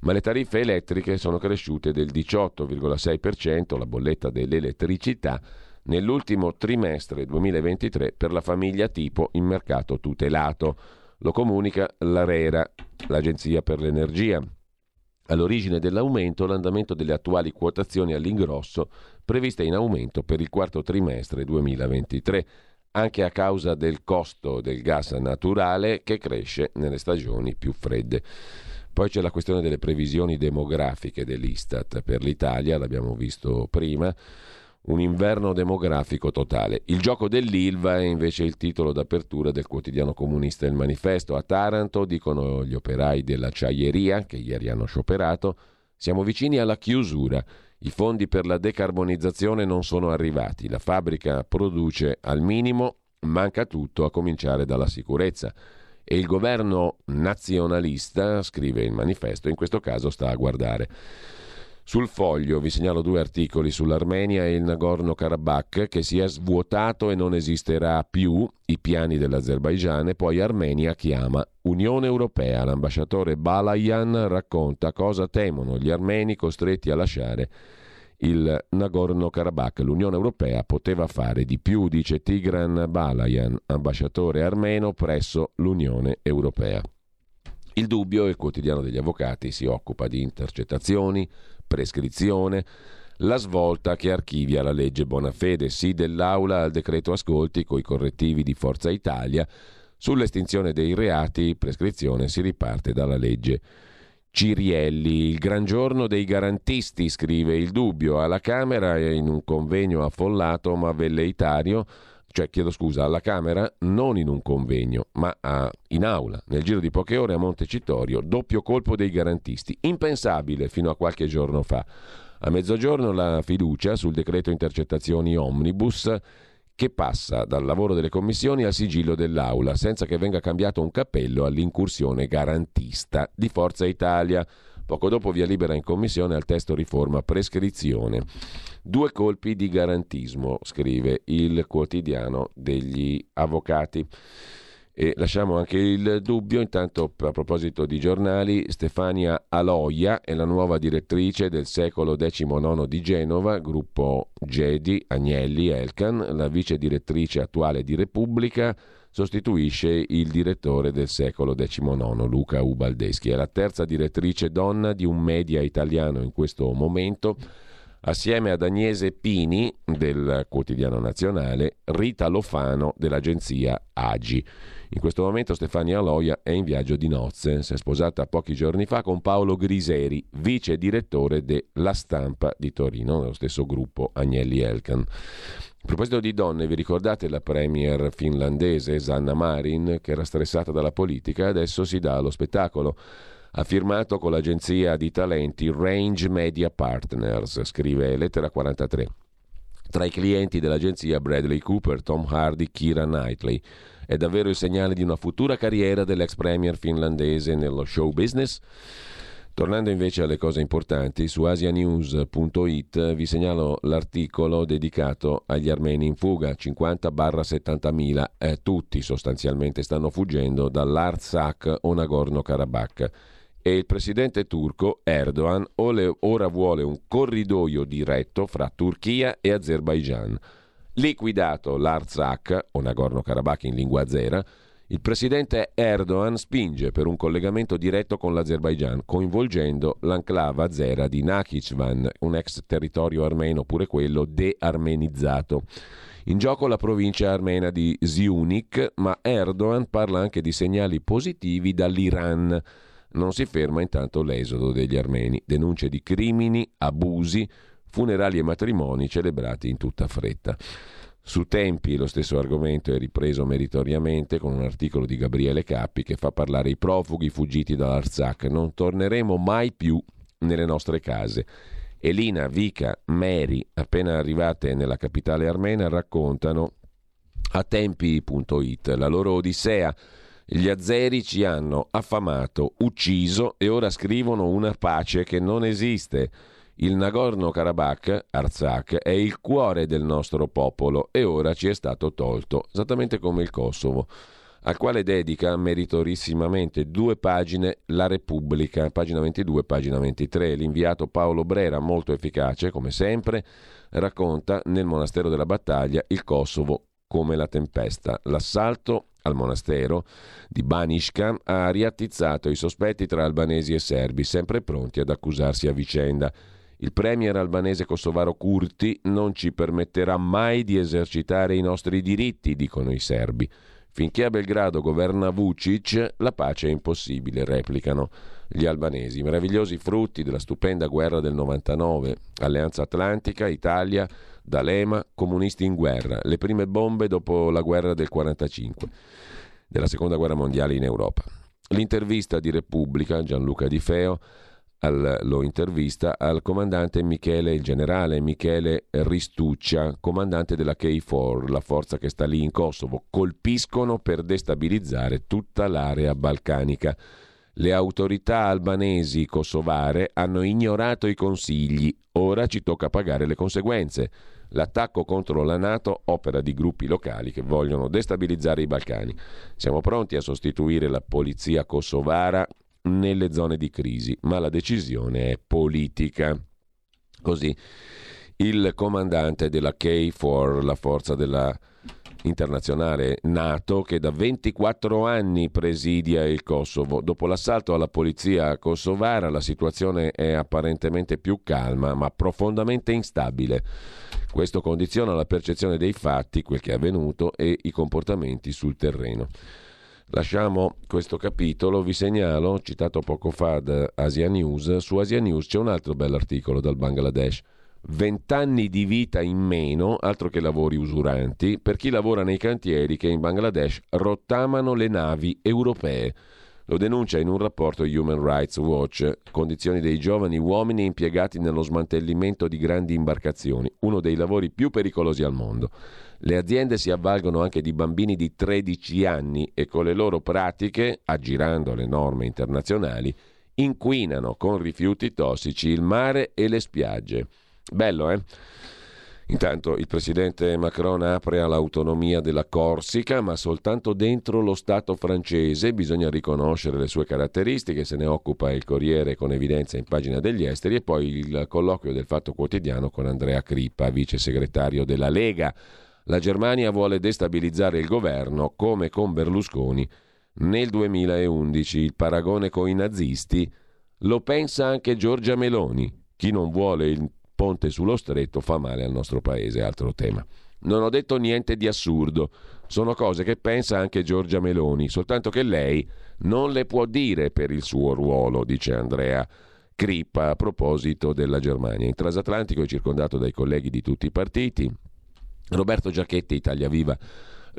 Ma le tariffe elettriche sono cresciute del 18,6%, la bolletta dell'elettricità, nell'ultimo trimestre 2023 per la famiglia tipo in mercato tutelato. Lo comunica l'ARERA, l'Agenzia per l'Energia. All'origine dell'aumento l'andamento delle attuali quotazioni all'ingrosso previste in aumento per il quarto trimestre 2023, anche a causa del costo del gas naturale che cresce nelle stagioni più fredde. Poi c'è la questione delle previsioni demografiche dell'Istat per l'Italia, l'abbiamo visto prima un inverno demografico totale. Il gioco dell'Ilva è invece il titolo d'apertura del quotidiano comunista Il Manifesto. A Taranto, dicono gli operai dell'acciaieria, che ieri hanno scioperato, siamo vicini alla chiusura. I fondi per la decarbonizzazione non sono arrivati. La fabbrica produce al minimo, manca tutto, a cominciare dalla sicurezza. E il governo nazionalista, scrive il manifesto, in questo caso sta a guardare. Sul foglio vi segnalo due articoli sull'Armenia e il Nagorno-Karabakh che si è svuotato e non esisterà più, i piani dell'Azerbaigian e poi Armenia chiama Unione Europea. L'ambasciatore Balayan racconta cosa temono gli armeni costretti a lasciare il Nagorno-Karabakh. L'Unione Europea poteva fare di più, dice Tigran Balayan, ambasciatore armeno presso l'Unione Europea. Il dubbio, il quotidiano degli avvocati, si occupa di intercettazioni, prescrizione, la svolta che archivia la legge Bonafede, sì dell'Aula al decreto ascolti coi correttivi di Forza Italia, sull'estinzione dei reati, prescrizione si riparte dalla legge Cirielli. Il gran giorno dei garantisti, scrive il dubbio, alla Camera e in un convegno affollato ma velleitario cioè chiedo scusa, alla Camera, non in un convegno, ma a, in aula, nel giro di poche ore a Montecitorio, doppio colpo dei garantisti, impensabile fino a qualche giorno fa. A mezzogiorno la fiducia sul decreto intercettazioni omnibus che passa dal lavoro delle commissioni al sigillo dell'Aula, senza che venga cambiato un cappello all'incursione garantista di Forza Italia. Poco dopo via libera in commissione al testo riforma prescrizione. Due colpi di garantismo, scrive il quotidiano degli avvocati. E lasciamo anche il dubbio, intanto a proposito di giornali, Stefania Aloia è la nuova direttrice del secolo XIX di Genova, gruppo Gedi, Agnelli, Elkan, la vice direttrice attuale di Repubblica, sostituisce il direttore del secolo XIX, Luca Ubaldeschi. È la terza direttrice donna di un media italiano in questo momento assieme ad Agnese Pini del quotidiano nazionale, Rita Lofano dell'agenzia Agi. In questo momento Stefania Loia è in viaggio di nozze, si è sposata pochi giorni fa con Paolo Griseri, vice direttore della Stampa di Torino, nello stesso gruppo Agnelli Elkan. A proposito di donne, vi ricordate la premier finlandese Sanna Marin che era stressata dalla politica adesso si dà allo spettacolo? ha firmato con l'agenzia di talenti Range Media Partners, scrive Lettera 43. Tra i clienti dell'agenzia Bradley Cooper, Tom Hardy, Kira Knightley. È davvero il segnale di una futura carriera dell'ex premier finlandese nello show business? Tornando invece alle cose importanti, su asianews.it vi segnalo l'articolo dedicato agli armeni in fuga, 50-70 mila, eh, tutti sostanzialmente stanno fuggendo dall'Artsakh o Nagorno-Karabakh e il presidente turco Erdogan ora vuole un corridoio diretto fra Turchia e Azerbaijan. Liquidato l'Artsakh o Nagorno-Karabakh in lingua azera, il presidente Erdogan spinge per un collegamento diretto con l'Azerbaigian, coinvolgendo l'enclave azera di Nakhichevan, un ex territorio armeno, pure quello de-armenizzato. In gioco la provincia armena di Ziunik, ma Erdogan parla anche di segnali positivi dall'Iran. Non si ferma intanto l'esodo degli armeni, denunce di crimini, abusi, funerali e matrimoni celebrati in tutta fretta. Su Tempi lo stesso argomento è ripreso meritoriamente con un articolo di Gabriele Cappi che fa parlare i profughi fuggiti dall'Arzak. Non torneremo mai più nelle nostre case. Elina, Vika, Mary, appena arrivate nella capitale armena, raccontano a tempi.it la loro odissea. Gli azeri ci hanno affamato, ucciso e ora scrivono una pace che non esiste. Il Nagorno-Karabakh, Artsakh, è il cuore del nostro popolo e ora ci è stato tolto, esattamente come il Kosovo, al quale dedica meritorissimamente due pagine La Repubblica, pagina 22 pagina 23. L'inviato Paolo Brera, molto efficace, come sempre, racconta nel monastero della battaglia il Kosovo come la tempesta. L'assalto al monastero di Banishka ha riattizzato i sospetti tra albanesi e serbi, sempre pronti ad accusarsi a vicenda. Il premier albanese kosovaro Kurti non ci permetterà mai di esercitare i nostri diritti, dicono i serbi. Finché a Belgrado governa Vucic, la pace è impossibile, replicano gli albanesi. Meravigliosi frutti della stupenda guerra del 99, Alleanza Atlantica, Italia, D'Alema, comunisti in guerra, le prime bombe dopo la guerra del 45, della seconda guerra mondiale in Europa. L'intervista di Repubblica, Gianluca Di Feo, al, lo intervista al comandante Michele, il generale Michele Ristuccia, comandante della K4, la forza che sta lì in Kosovo. Colpiscono per destabilizzare tutta l'area balcanica. Le autorità albanesi kosovare hanno ignorato i consigli, ora ci tocca pagare le conseguenze. L'attacco contro la Nato opera di gruppi locali che vogliono destabilizzare i Balcani. Siamo pronti a sostituire la polizia kosovara nelle zone di crisi, ma la decisione è politica. Così il comandante della K4, la forza della internazionale NATO che da 24 anni presidia il Kosovo. Dopo l'assalto alla polizia kosovara la situazione è apparentemente più calma ma profondamente instabile. Questo condiziona la percezione dei fatti, quel che è avvenuto e i comportamenti sul terreno. Lasciamo questo capitolo, vi segnalo, citato poco fa da Asia News, su Asia News c'è un altro bell'articolo dal Bangladesh. Vent'anni di vita in meno, altro che lavori usuranti, per chi lavora nei cantieri che in Bangladesh rottamano le navi europee. Lo denuncia in un rapporto Human Rights Watch, condizioni dei giovani uomini impiegati nello smantellimento di grandi imbarcazioni, uno dei lavori più pericolosi al mondo. Le aziende si avvalgono anche di bambini di 13 anni e con le loro pratiche, aggirando le norme internazionali, inquinano con rifiuti tossici il mare e le spiagge. Bello, eh? Intanto il presidente Macron apre all'autonomia della Corsica, ma soltanto dentro lo Stato francese. Bisogna riconoscere le sue caratteristiche, se ne occupa il Corriere con evidenza in pagina degli esteri e poi il colloquio del Fatto Quotidiano con Andrea Crippa, vice segretario della Lega. La Germania vuole destabilizzare il governo come con Berlusconi nel 2011. Il paragone con i nazisti lo pensa anche Giorgia Meloni. Chi non vuole il ponte sullo stretto fa male al nostro paese, altro tema. Non ho detto niente di assurdo, sono cose che pensa anche Giorgia Meloni, soltanto che lei non le può dire per il suo ruolo, dice Andrea Crippa a proposito della Germania. In transatlantico è circondato dai colleghi di tutti i partiti, Roberto Giacchetti, Italia Viva,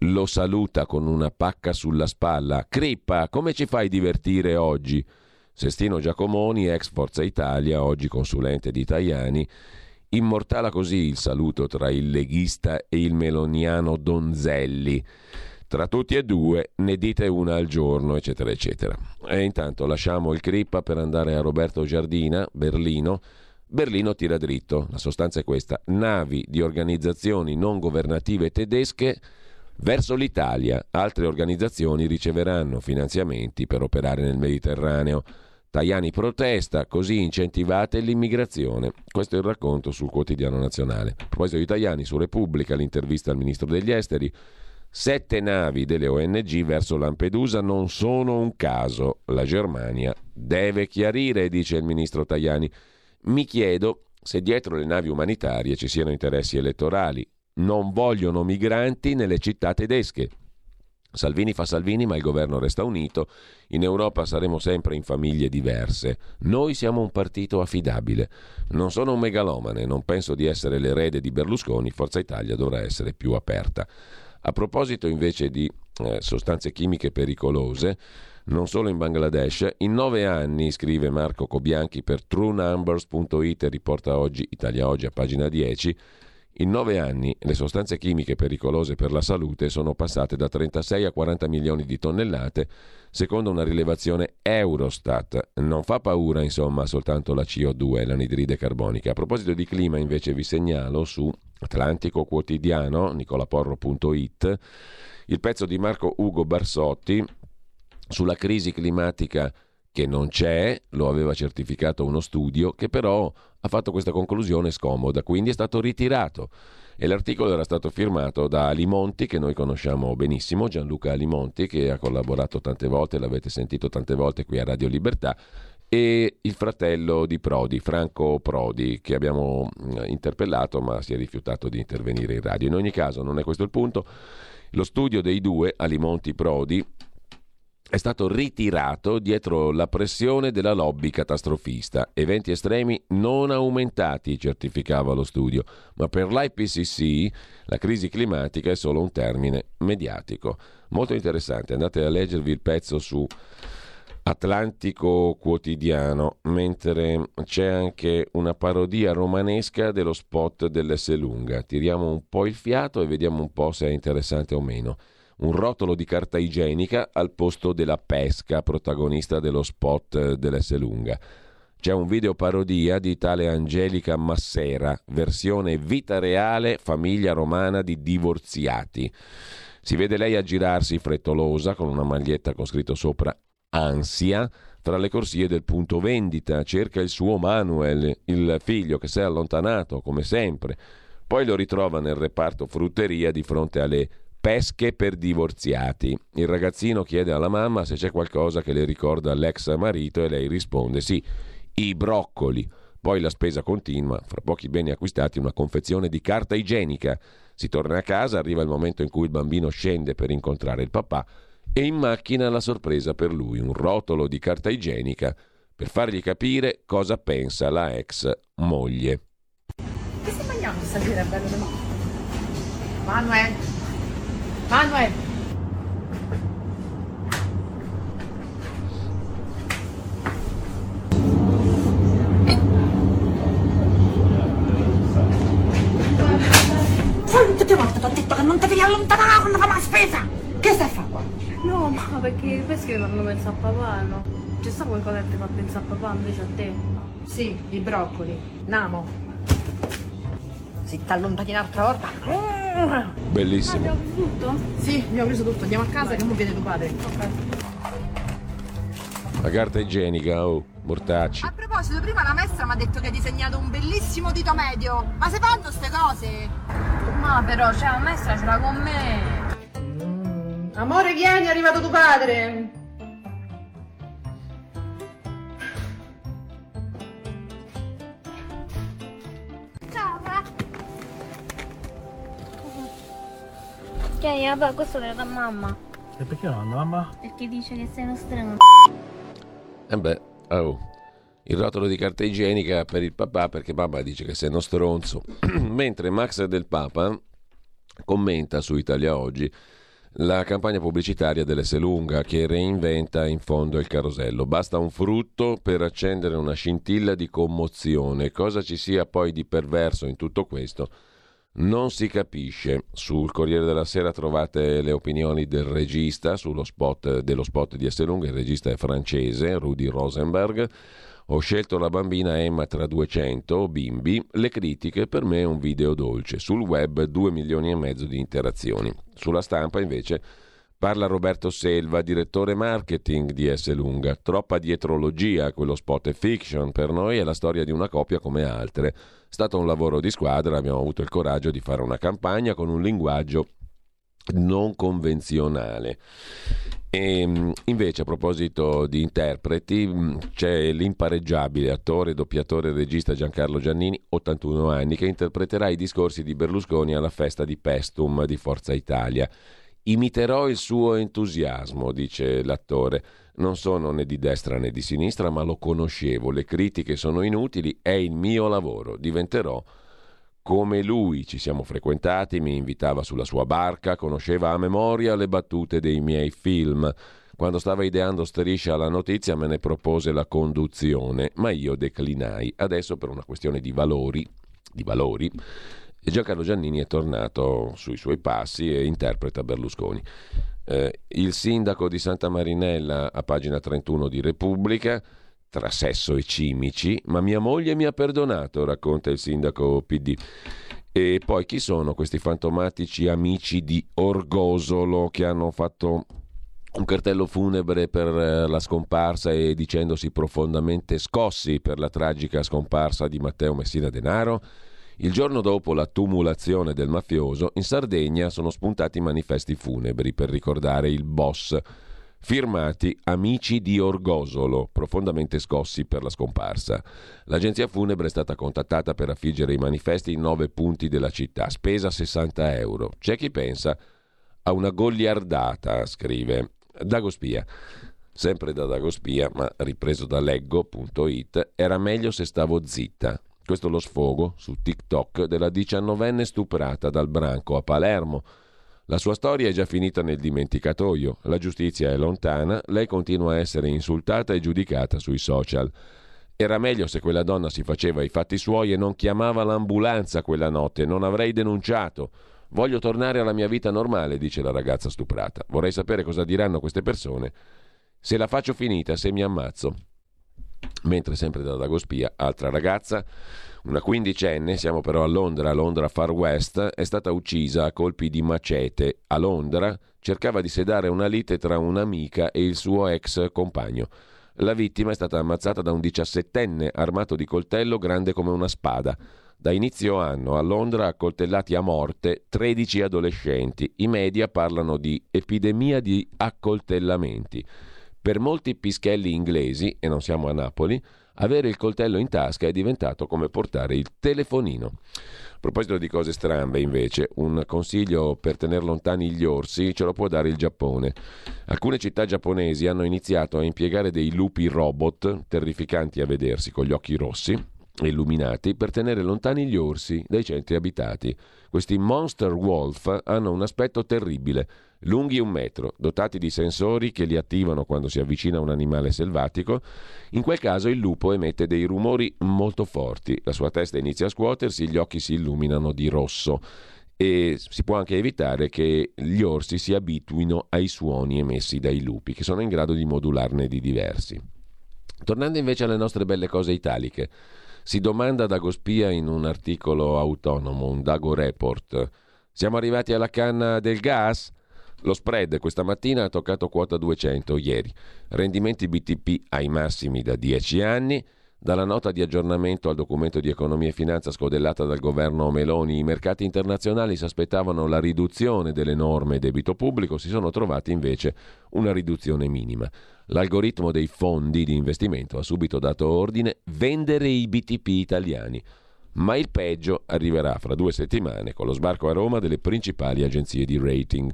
lo saluta con una pacca sulla spalla. Crippa, come ci fai divertire oggi? Sestino Giacomoni, ex Forza Italia, oggi consulente di Tajani, Immortala così il saluto tra il leghista e il meloniano Donzelli. Tra tutti e due ne dite una al giorno, eccetera, eccetera. E intanto lasciamo il Crippa per andare a Roberto Giardina, Berlino. Berlino tira dritto. La sostanza è questa. Navi di organizzazioni non governative tedesche verso l'Italia. Altre organizzazioni riceveranno finanziamenti per operare nel Mediterraneo. Tajani protesta, così incentivate l'immigrazione. Questo è il racconto sul quotidiano nazionale. A proposito di Tajani, su Repubblica l'intervista al ministro degli esteri. Sette navi delle ONG verso Lampedusa non sono un caso. La Germania deve chiarire, dice il ministro Tajani. Mi chiedo se dietro le navi umanitarie ci siano interessi elettorali. Non vogliono migranti nelle città tedesche. Salvini fa Salvini, ma il governo resta unito. In Europa saremo sempre in famiglie diverse. Noi siamo un partito affidabile. Non sono un megalomane, non penso di essere l'erede di Berlusconi. Forza Italia dovrà essere più aperta. A proposito invece di eh, sostanze chimiche pericolose, non solo in Bangladesh, in nove anni, scrive Marco Cobianchi per truenumbers.it, riporta oggi Italia Oggi a pagina 10, in nove anni le sostanze chimiche pericolose per la salute sono passate da 36 a 40 milioni di tonnellate, secondo una rilevazione Eurostat. Non fa paura, insomma, soltanto la CO2, l'anidride carbonica. A proposito di clima, invece, vi segnalo su Atlantico Quotidiano, nicolaporro.it, il pezzo di Marco Ugo Barsotti sulla crisi climatica che non c'è, lo aveva certificato uno studio, che però ha fatto questa conclusione scomoda, quindi è stato ritirato. E l'articolo era stato firmato da Alimonti, che noi conosciamo benissimo, Gianluca Alimonti, che ha collaborato tante volte, l'avete sentito tante volte qui a Radio Libertà, e il fratello di Prodi, Franco Prodi, che abbiamo interpellato ma si è rifiutato di intervenire in radio. In ogni caso, non è questo il punto. Lo studio dei due, Alimonti Prodi, è stato ritirato dietro la pressione della lobby catastrofista. Eventi estremi non aumentati, certificava lo studio, ma per l'IPCC la crisi climatica è solo un termine mediatico. Molto interessante, andate a leggervi il pezzo su Atlantico Quotidiano, mentre c'è anche una parodia romanesca dello spot dell'S lunga. Tiriamo un po' il fiato e vediamo un po' se è interessante o meno un rotolo di carta igienica al posto della pesca, protagonista dello spot dell'S lunga. C'è un video parodia di tale Angelica Massera, versione vita reale, famiglia romana di divorziati. Si vede lei aggirarsi frettolosa con una maglietta con scritto sopra ansia tra le corsie del punto vendita, cerca il suo Manuel, il figlio che si è allontanato come sempre. Poi lo ritrova nel reparto frutteria di fronte alle pesche per divorziati. Il ragazzino chiede alla mamma se c'è qualcosa che le ricorda l'ex marito e lei risponde sì, i broccoli. Poi la spesa continua, fra pochi beni acquistati una confezione di carta igienica. Si torna a casa, arriva il momento in cui il bambino scende per incontrare il papà e in macchina la sorpresa per lui, un rotolo di carta igienica per fargli capire cosa pensa la ex moglie. Che stai mangiando stasera, bello? Manuel, Manuel! Quante volte ti ho detto che non ti devi allontanare quando fai la spesa? Che stai a fare qua? No, ma perché i peschi mi fanno pensare a papà, no? C'è sta qualcosa che ti fa pensare a papà invece a te? Sì, i broccoli. Namo. Se ti allontani un'altra volta. Bellissimo. Abbiamo tutto? Sì, abbiamo preso tutto, andiamo a casa che ora viene tuo padre. La carta igienica, oh, mortacci. A proposito, prima la maestra mi ha detto che hai disegnato un bellissimo dito medio. Ma se fanno ste cose? Ma però, cioè, la maestra ce l'ha con me. Amore, vieni, è arrivato tuo padre. Tieni, vabbè, questo lo da mamma. E perché no, mamma? Perché dice che sei uno strano. E beh, oh. Il rotolo di carta igienica per il papà perché papà dice che sei uno stronzo. Mentre Max del Papa commenta su Italia Oggi la campagna pubblicitaria dell'Esselunga che reinventa in fondo il carosello. Basta un frutto per accendere una scintilla di commozione. Cosa ci sia poi di perverso in tutto questo? Non si capisce. Sul Corriere della Sera trovate le opinioni del regista spot, dello spot di Esselunga. Il regista è francese, Rudy Rosenberg. Ho scelto la bambina Emma tra 200 bimbi, le critiche per me è un video dolce, sul web 2 milioni e mezzo di interazioni. Sulla stampa invece parla Roberto Selva, direttore marketing di S. Lunga. Troppa dietrologia, quello spot è fiction, per noi è la storia di una coppia come altre. È stato un lavoro di squadra, abbiamo avuto il coraggio di fare una campagna con un linguaggio non convenzionale. E ehm, invece a proposito di interpreti mm, c'è l'impareggiabile attore, doppiatore e regista Giancarlo Giannini, 81 anni, che interpreterà i discorsi di Berlusconi alla festa di Pestum di Forza Italia. Imiterò il suo entusiasmo, dice l'attore. Non sono né di destra né di sinistra, ma lo conoscevo. Le critiche sono inutili, è il mio lavoro. Diventerò come lui ci siamo frequentati, mi invitava sulla sua barca, conosceva a memoria le battute dei miei film. Quando stava ideando Striscia alla notizia me ne propose la conduzione, ma io declinai. Adesso per una questione di valori, di valori Giancarlo Giannini è tornato sui suoi passi e interpreta Berlusconi. Eh, il sindaco di Santa Marinella, a pagina 31 di Repubblica, tra sesso e cimici, ma mia moglie mi ha perdonato, racconta il sindaco PD. E poi chi sono questi fantomatici amici di Orgosolo che hanno fatto un cartello funebre per eh, la scomparsa e dicendosi profondamente scossi per la tragica scomparsa di Matteo Messina Denaro? Il giorno dopo la tumulazione del mafioso, in Sardegna sono spuntati manifesti funebri per ricordare il boss firmati Amici di Orgosolo, profondamente scossi per la scomparsa. L'agenzia funebre è stata contattata per affiggere i manifesti in nove punti della città, spesa 60 euro. C'è chi pensa a una goliardata, scrive Dagospia. Sempre da Dagospia, ma ripreso da leggo.it, era meglio se stavo zitta. Questo è lo sfogo su TikTok della diciannovenne stuprata dal branco a Palermo la sua storia è già finita nel dimenticatoio, la giustizia è lontana, lei continua a essere insultata e giudicata sui social. Era meglio se quella donna si faceva i fatti suoi e non chiamava l'ambulanza quella notte, non avrei denunciato. Voglio tornare alla mia vita normale, dice la ragazza stuprata. Vorrei sapere cosa diranno queste persone se la faccio finita, se mi ammazzo. Mentre sempre da Dagospia, altra ragazza una quindicenne, siamo però a Londra, a Londra Far West, è stata uccisa a colpi di macete. A Londra cercava di sedare una lite tra un'amica e il suo ex compagno. La vittima è stata ammazzata da un diciassettenne armato di coltello grande come una spada. Da inizio anno a Londra accoltellati a morte 13 adolescenti. I media parlano di epidemia di accoltellamenti. Per molti pischelli inglesi, e non siamo a Napoli, avere il coltello in tasca è diventato come portare il telefonino. A proposito di cose strambe, invece, un consiglio per tenere lontani gli orsi ce lo può dare il Giappone. Alcune città giapponesi hanno iniziato a impiegare dei lupi robot, terrificanti a vedersi con gli occhi rossi illuminati, per tenere lontani gli orsi dai centri abitati. Questi monster wolf hanno un aspetto terribile lunghi un metro, dotati di sensori che li attivano quando si avvicina un animale selvatico, in quel caso il lupo emette dei rumori molto forti, la sua testa inizia a scuotersi, gli occhi si illuminano di rosso e si può anche evitare che gli orsi si abituino ai suoni emessi dai lupi, che sono in grado di modularne di diversi. Tornando invece alle nostre belle cose italiche, si domanda Dagospia in un articolo autonomo, un Dago Report, siamo arrivati alla canna del gas? Lo spread questa mattina ha toccato quota 200 ieri. Rendimenti BTP ai massimi da 10 anni. Dalla nota di aggiornamento al documento di economia e finanza scodellata dal governo Meloni, i mercati internazionali si aspettavano la riduzione delle norme debito pubblico, si sono trovati invece una riduzione minima. L'algoritmo dei fondi di investimento ha subito dato ordine vendere i BTP italiani ma il peggio arriverà fra due settimane con lo sbarco a Roma delle principali agenzie di rating.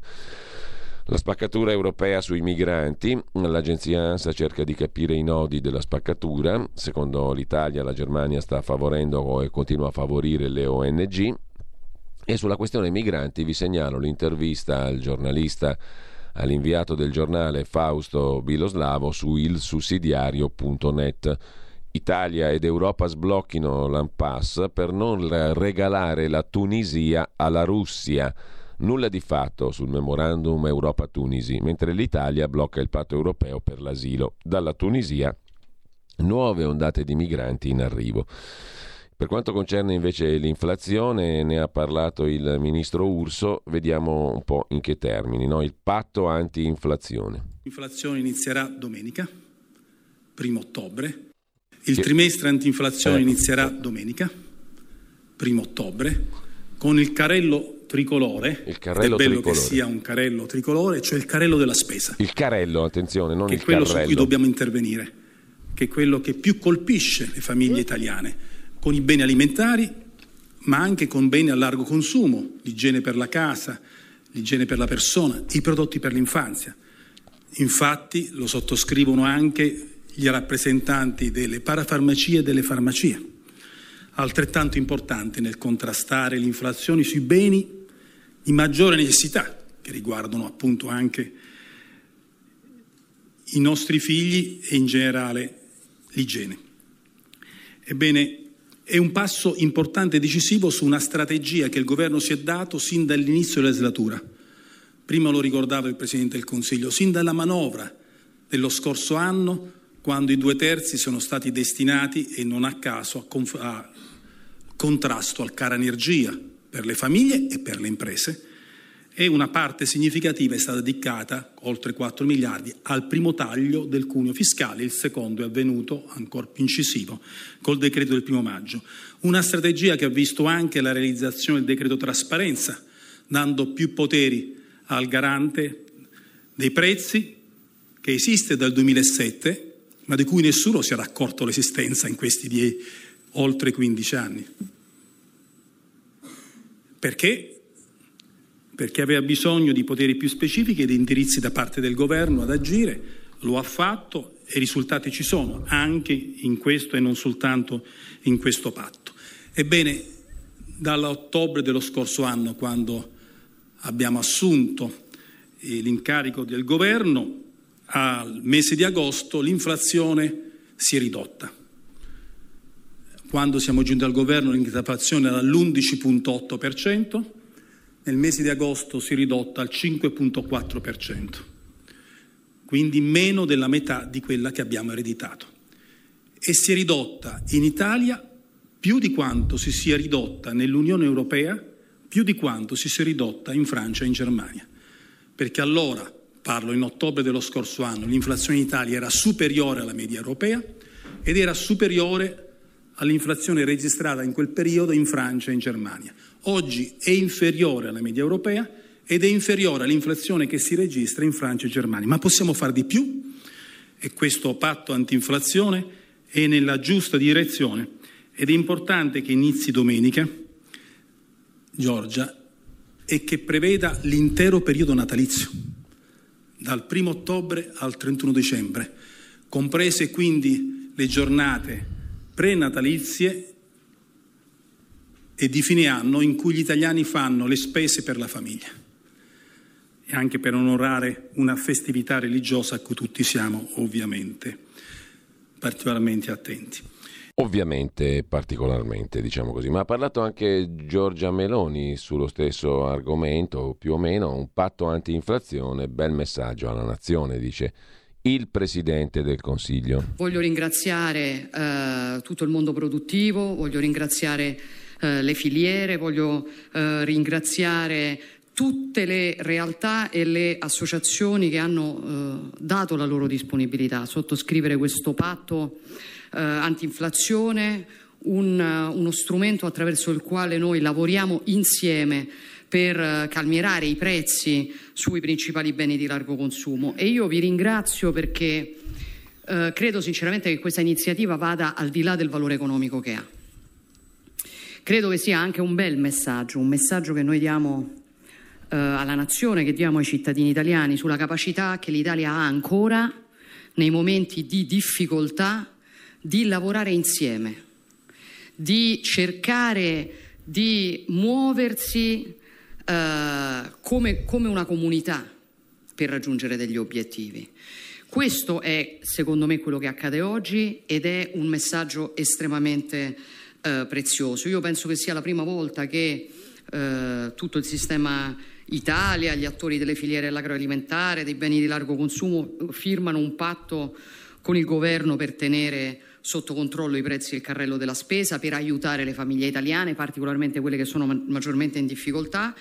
La spaccatura europea sui migranti, l'agenzia ANSA cerca di capire i nodi della spaccatura, secondo l'Italia la Germania sta favorendo e continua a favorire le ONG, E sulla questione migranti vi segnalo l'intervista al giornalista, all'inviato del giornale Fausto Biloslavo su ilsussidiario.net. Italia ed Europa sblocchino l'Ampass per non regalare la Tunisia alla Russia. Nulla di fatto sul memorandum Europa-Tunisi, mentre l'Italia blocca il patto europeo per l'asilo. Dalla Tunisia nuove ondate di migranti in arrivo. Per quanto concerne invece l'inflazione, ne ha parlato il ministro Urso, vediamo un po' in che termini, no? il patto anti-inflazione. L'inflazione inizierà domenica, primo ottobre, il che... trimestre anti-inflazione eh. inizierà domenica, primo ottobre, con il carello tricolore, il carrello è bello tricolore. che sia un carello tricolore, cioè il carello della spesa. Il carello, attenzione, non che il è quello carrello. su cui dobbiamo intervenire, che è quello che più colpisce le famiglie italiane con i beni alimentari, ma anche con beni a largo consumo, l'igiene per la casa, l'igiene per la persona, i prodotti per l'infanzia. Infatti lo sottoscrivono anche gli rappresentanti delle parafarmacie e delle farmacie. Altrettanto importante nel contrastare l'inflazione sui beni di maggiore necessità, che riguardano appunto anche i nostri figli e in generale l'igiene. Ebbene, è un passo importante e decisivo su una strategia che il governo si è dato sin dall'inizio della legislatura. Prima lo ricordava il Presidente del Consiglio, sin dalla manovra dello scorso anno, quando i due terzi sono stati destinati, e non a caso, a, a contrasto al cara energia per le famiglie e per le imprese, e una parte significativa è stata dedicata, oltre 4 miliardi, al primo taglio del cuneo fiscale, il secondo è avvenuto, ancora più incisivo, col decreto del primo maggio. Una strategia che ha visto anche la realizzazione del decreto trasparenza, dando più poteri al garante dei prezzi, che esiste dal 2007, ma di cui nessuno si era accorto l'esistenza in questi die, oltre 15 anni. Perché perché aveva bisogno di poteri più specifici e di indirizzi da parte del governo ad agire, lo ha fatto e i risultati ci sono, anche in questo e non soltanto in questo patto. Ebbene, dall'ottobre dello scorso anno, quando abbiamo assunto eh, l'incarico del governo, al mese di agosto l'inflazione si è ridotta. Quando siamo giunti al governo l'inflazione era all'11.8%, nel mese di agosto si è ridotta al 5.4%, quindi meno della metà di quella che abbiamo ereditato. E si è ridotta in Italia più di quanto si sia ridotta nell'Unione Europea, più di quanto si sia ridotta in Francia e in Germania. Perché allora, parlo in ottobre dello scorso anno, l'inflazione in Italia era superiore alla media europea ed era superiore all'inflazione registrata in quel periodo in Francia e in Germania. Oggi è inferiore alla media europea ed è inferiore all'inflazione che si registra in Francia e Germania. Ma possiamo fare di più? E questo patto antinflazione? È nella giusta direzione? Ed è importante che inizi domenica, Giorgia, e che preveda l'intero periodo natalizio, dal 1 ottobre al 31 dicembre, comprese quindi le giornate prenatalizie e di fine anno in cui gli italiani fanno le spese per la famiglia. E anche per onorare una festività religiosa a cui tutti siamo ovviamente particolarmente attenti. Ovviamente, particolarmente, diciamo così, ma ha parlato anche Giorgia Meloni sullo stesso argomento, più o meno, un patto anti-inflazione, bel messaggio alla nazione, dice il Presidente del Consiglio. Voglio ringraziare eh, tutto il mondo produttivo, voglio ringraziare eh, le filiere, voglio eh, ringraziare tutte le realtà e le associazioni che hanno eh, dato la loro disponibilità a sottoscrivere questo patto eh, antinflazione, un, uno strumento attraverso il quale noi lavoriamo insieme per eh, calmierare i prezzi sui principali beni di largo consumo. E io vi ringrazio perché eh, credo sinceramente che questa iniziativa vada al di là del valore economico che ha. Credo che sia anche un bel messaggio, un messaggio che noi diamo eh, alla nazione, che diamo ai cittadini italiani sulla capacità che l'Italia ha ancora nei momenti di difficoltà di lavorare insieme, di cercare di muoversi eh, come, come una comunità per raggiungere degli obiettivi. Questo è, secondo me, quello che accade oggi ed è un messaggio estremamente eh, prezioso. Io penso che sia la prima volta che eh, tutto il sistema Italia, gli attori delle filiere dell'agroalimentare, dei beni di largo consumo firmano un patto con il governo per tenere sotto controllo i prezzi del carrello della spesa, per aiutare le famiglie italiane, particolarmente quelle che sono maggiormente in difficoltà.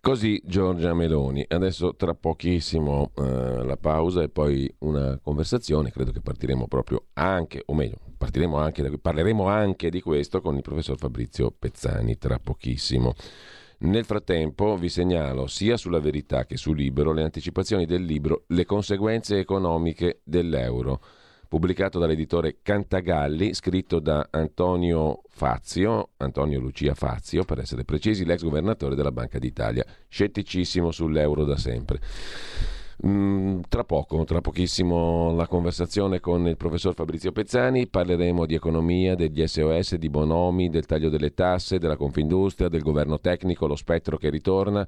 Così Giorgia Meloni. Adesso tra pochissimo eh, la pausa e poi una conversazione, credo che partiremo proprio anche, o meglio, anche, parleremo anche di questo con il professor Fabrizio Pezzani tra pochissimo. Nel frattempo vi segnalo sia sulla verità che su Libero le anticipazioni del libro Le conseguenze economiche dell'euro pubblicato dall'editore Cantagalli, scritto da Antonio Fazio, Antonio Lucia Fazio per essere precisi, l'ex governatore della Banca d'Italia, scetticissimo sull'euro da sempre. Mm, tra poco, tra pochissimo la conversazione con il professor Fabrizio Pezzani, parleremo di economia, degli SOS, di Bonomi, del taglio delle tasse, della Confindustria, del governo tecnico, lo spettro che ritorna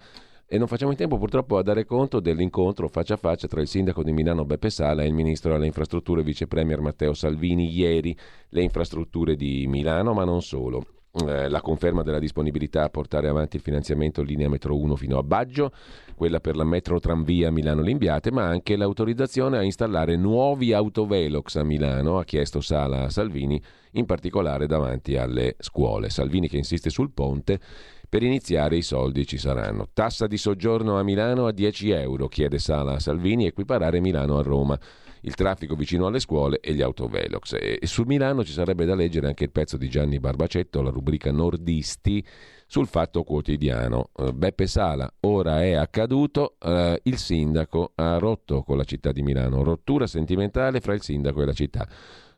e non facciamo in tempo purtroppo a dare conto dell'incontro faccia a faccia tra il sindaco di Milano Beppe Sala e il ministro delle infrastrutture vice premier Matteo Salvini ieri, le infrastrutture di Milano ma non solo. Eh, la conferma della disponibilità a portare avanti il finanziamento linea metro 1 fino a Baggio, quella per la metro tramvia Milano-Limbiate, ma anche l'autorizzazione a installare nuovi autovelox a Milano, ha chiesto Sala a Salvini, in particolare davanti alle scuole. Salvini che insiste sul ponte per iniziare i soldi ci saranno. Tassa di soggiorno a Milano a 10 euro, chiede Sala a Salvini, equiparare Milano a Roma. Il traffico vicino alle scuole e gli autovelox. E su Milano ci sarebbe da leggere anche il pezzo di Gianni Barbacetto, la rubrica Nordisti, sul Fatto Quotidiano. Uh, Beppe Sala, ora è accaduto, uh, il sindaco ha rotto con la città di Milano, rottura sentimentale fra il sindaco e la città.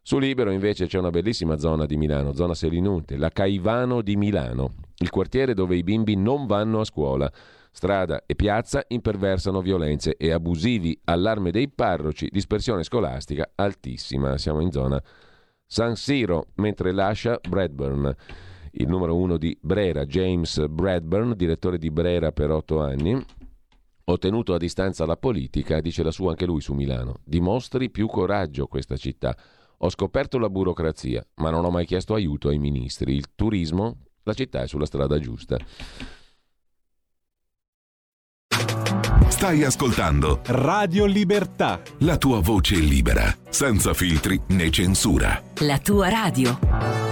Su Libero invece c'è una bellissima zona di Milano, zona Selinunte, la Caivano di Milano, il quartiere dove i bimbi non vanno a scuola. Strada e piazza imperversano violenze e abusivi, allarme dei parroci, dispersione scolastica altissima. Siamo in zona San Siro, mentre lascia Bradburn. Il numero uno di Brera, James Bradburn, direttore di Brera per otto anni, ho tenuto a distanza la politica, dice la sua anche lui su Milano. Dimostri più coraggio questa città. Ho scoperto la burocrazia, ma non ho mai chiesto aiuto ai ministri. Il turismo, la città è sulla strada giusta. Stai ascoltando Radio Libertà. La tua voce libera, senza filtri né censura. La tua radio.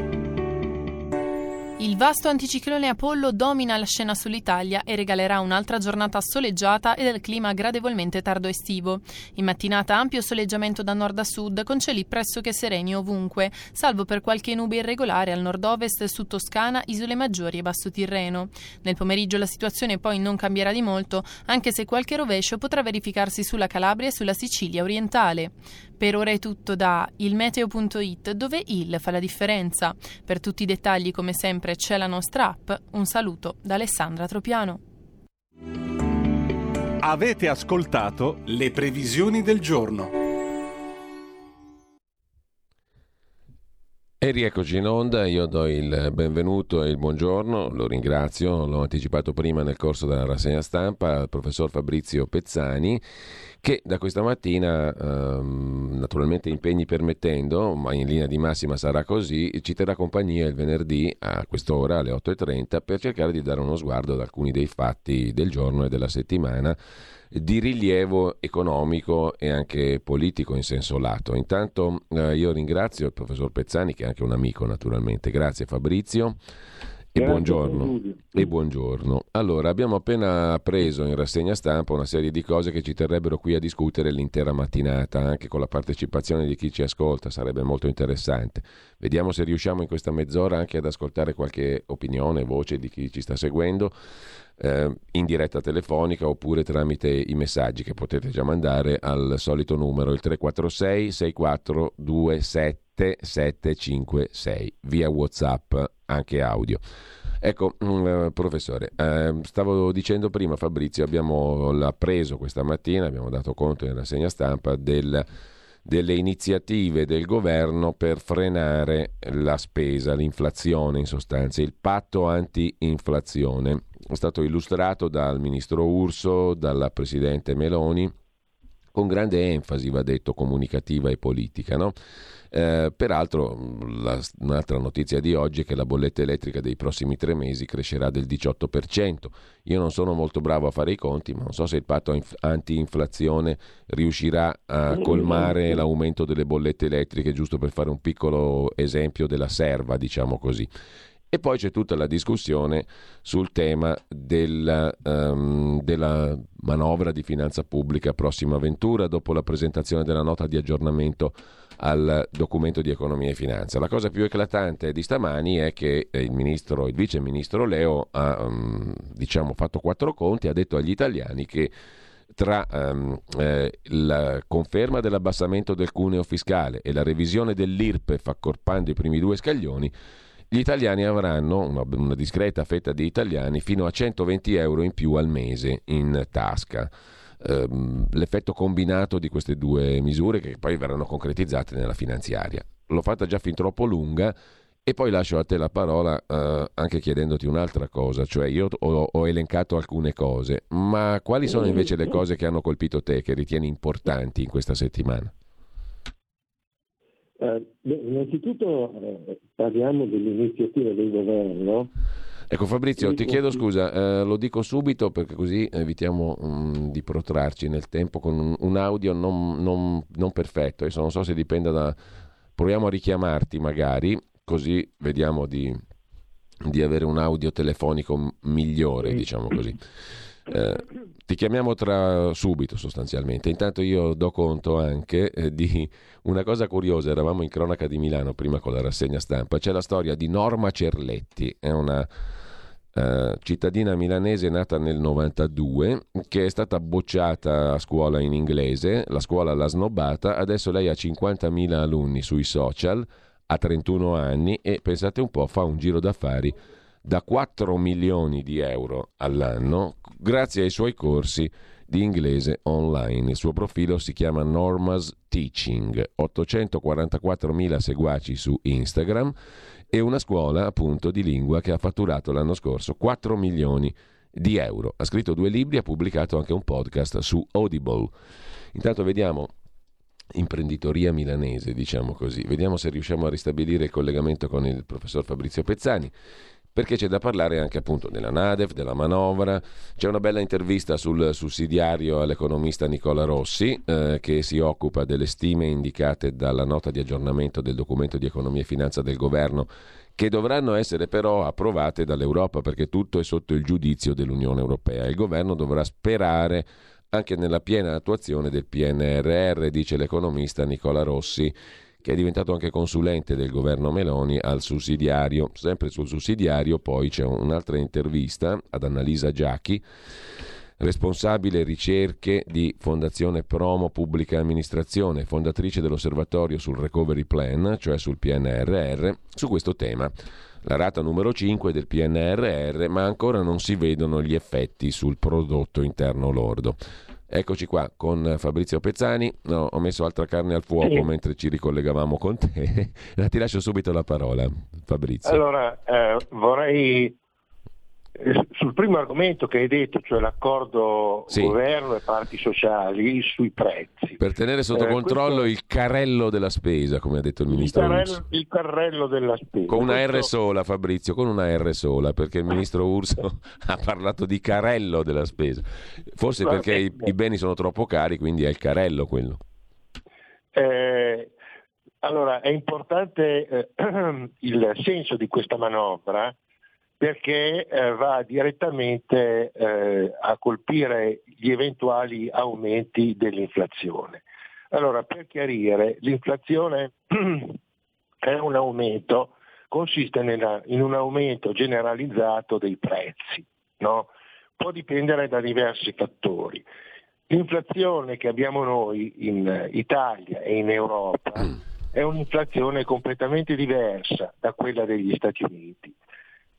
Il vasto anticiclone Apollo domina la scena sull'Italia e regalerà un'altra giornata soleggiata e del clima gradevolmente tardo estivo. In mattinata ampio soleggiamento da nord a sud con cieli pressoché sereni ovunque, salvo per qualche nube irregolare al nord-ovest su Toscana, Isole Maggiori e Basso Tirreno. Nel pomeriggio la situazione poi non cambierà di molto, anche se qualche rovescio potrà verificarsi sulla Calabria e sulla Sicilia orientale. Per ora è tutto da ilmeteo.it dove il fa la differenza. Per tutti i dettagli come sempre c'è la nostra app. Un saluto da Alessandra Tropiano. Avete ascoltato le previsioni del giorno. E rieccoci in onda, io do il benvenuto e il buongiorno, lo ringrazio, l'ho anticipato prima nel corso della rassegna stampa, al professor Fabrizio Pezzani che da questa mattina, ehm, naturalmente impegni permettendo, ma in linea di massima sarà così, ci terrà compagnia il venerdì a quest'ora, alle 8.30, per cercare di dare uno sguardo ad alcuni dei fatti del giorno e della settimana di rilievo economico e anche politico in senso lato. Intanto eh, io ringrazio il professor Pezzani, che è anche un amico naturalmente. Grazie Fabrizio. E buongiorno. e buongiorno. Allora, abbiamo appena preso in rassegna stampa una serie di cose che ci terrebbero qui a discutere l'intera mattinata, anche con la partecipazione di chi ci ascolta, sarebbe molto interessante. Vediamo se riusciamo in questa mezz'ora anche ad ascoltare qualche opinione, voce di chi ci sta seguendo eh, in diretta telefonica oppure tramite i messaggi che potete già mandare al solito numero, il 346 6427 756 via Whatsapp, anche audio. Ecco, mm, eh, professore, eh, stavo dicendo prima Fabrizio, abbiamo preso questa mattina, abbiamo dato conto in rassegna stampa del delle iniziative del governo per frenare la spesa, l'inflazione in sostanza, il patto anti-inflazione. È stato illustrato dal ministro Urso, dalla presidente Meloni, con grande enfasi, va detto, comunicativa e politica. No? Eh, peraltro, la, un'altra notizia di oggi è che la bolletta elettrica dei prossimi tre mesi crescerà del 18%. Io non sono molto bravo a fare i conti, ma non so se il patto anti-inflazione riuscirà a colmare l'aumento delle bollette elettriche, giusto per fare un piccolo esempio della serva, diciamo così. E poi c'è tutta la discussione sul tema della, um, della, manovra di finanza pubblica prossima avventura dopo la presentazione della nota di aggiornamento al documento di economia e finanza. La cosa più eclatante di stamani è che il, ministro, il vice ministro Leo ha um, diciamo, fatto quattro conti, ha detto agli italiani che tra um, eh, la conferma dell'abbassamento del cuneo fiscale e la revisione dell'IRPEF accorpando i primi due scaglioni, gli italiani avranno, una, una, discreta fetta di italiani, fino a 120 euro in più al mese in tasca ehm, l'effetto combinato di queste due misure che poi verranno concretizzate nella finanziaria. L'ho fatta già fin troppo lunga e poi lascio a te la parola eh, anche chiedendoti un'altra cosa, cioè io ho, ho, elencato alcune cose, ma quali sono invece le cose che hanno colpito te, che ritieni importanti in questa settimana? Eh, beh, innanzitutto eh, parliamo dell'iniziativa del governo Ecco Fabrizio, ti chiedo scusa, eh, lo dico subito perché così evitiamo um, di protrarci nel tempo con un, un audio non, non, non, perfetto. Adesso non so se dipenda da... Proviamo a richiamarti magari, così vediamo di, di avere un audio telefonico migliore, diciamo così. Eh, ti chiamiamo tra subito sostanzialmente. Intanto io do conto anche eh, di una cosa curiosa, eravamo in cronaca di Milano prima con la rassegna stampa, c'è la storia di Norma Cerletti, è una Uh, cittadina milanese nata nel 92 che è stata bocciata a scuola in inglese, la scuola l'ha snobbata, adesso lei ha 50.000 alunni sui social, ha 31 anni e pensate un po' fa un giro d'affari da 4 milioni di euro all'anno grazie ai suoi corsi di inglese online. Il suo profilo si chiama Norma's Teaching, 844.000 seguaci su Instagram e una scuola appunto di lingua che ha fatturato l'anno scorso 4 milioni di euro. Ha scritto due libri, ha pubblicato anche un podcast su Audible. Intanto vediamo imprenditoria milanese, diciamo così. Vediamo se riusciamo a ristabilire il collegamento con il professor Fabrizio Pezzani perché c'è da parlare anche appunto della Nadef, della manovra. C'è una bella intervista sul sussidiario all'economista Nicola Rossi eh, che si occupa delle stime indicate dalla nota di aggiornamento del documento di economia e finanza del governo che dovranno essere però approvate dall'Europa perché tutto è sotto il giudizio dell'Unione Europea. Il governo dovrà sperare anche nella piena attuazione del PNRR, dice l'economista Nicola Rossi che è diventato anche consulente del governo Meloni al sussidiario. Sempre sul sussidiario poi c'è un'altra intervista ad Annalisa Giacchi, responsabile ricerche di Fondazione Promo Pubblica Amministrazione, fondatrice dell'osservatorio sul Recovery Plan, cioè sul PNRR, su questo tema. La rata numero 5 del PNRR, ma ancora non si vedono gli effetti sul prodotto interno lordo. Eccoci qua con Fabrizio Pezzani. No, ho messo altra carne al fuoco sì. mentre ci ricollegavamo con te. Ti lascio subito la parola, Fabrizio. Allora, eh, vorrei sul primo argomento che hai detto, cioè l'accordo Sì. governo e parti sociali sui prezzi. Per tenere sotto Eh, controllo il carrello della spesa, come ha detto il Il ministro Urso. carrello, il carrello della spesa. Con una R Questo- sola, Fabrizio, con una R sola, perché il ministro Urso ha parlato di carello della spesa. Forse perché i, i beni sono troppo cari, quindi è il carello quello. Eh, allora, è importante eh, il senso di questa manovra perché eh, va direttamente eh, a colpire gli eventuali aumenti dell'inflazione. Allora, per chiarire, l'inflazione è un aumento, consiste nella- in un aumento generalizzato dei prezzi, no? può dipendere da diversi fattori. L'inflazione che abbiamo noi in Italia e in Europa è un'inflazione completamente diversa da quella degli Stati Uniti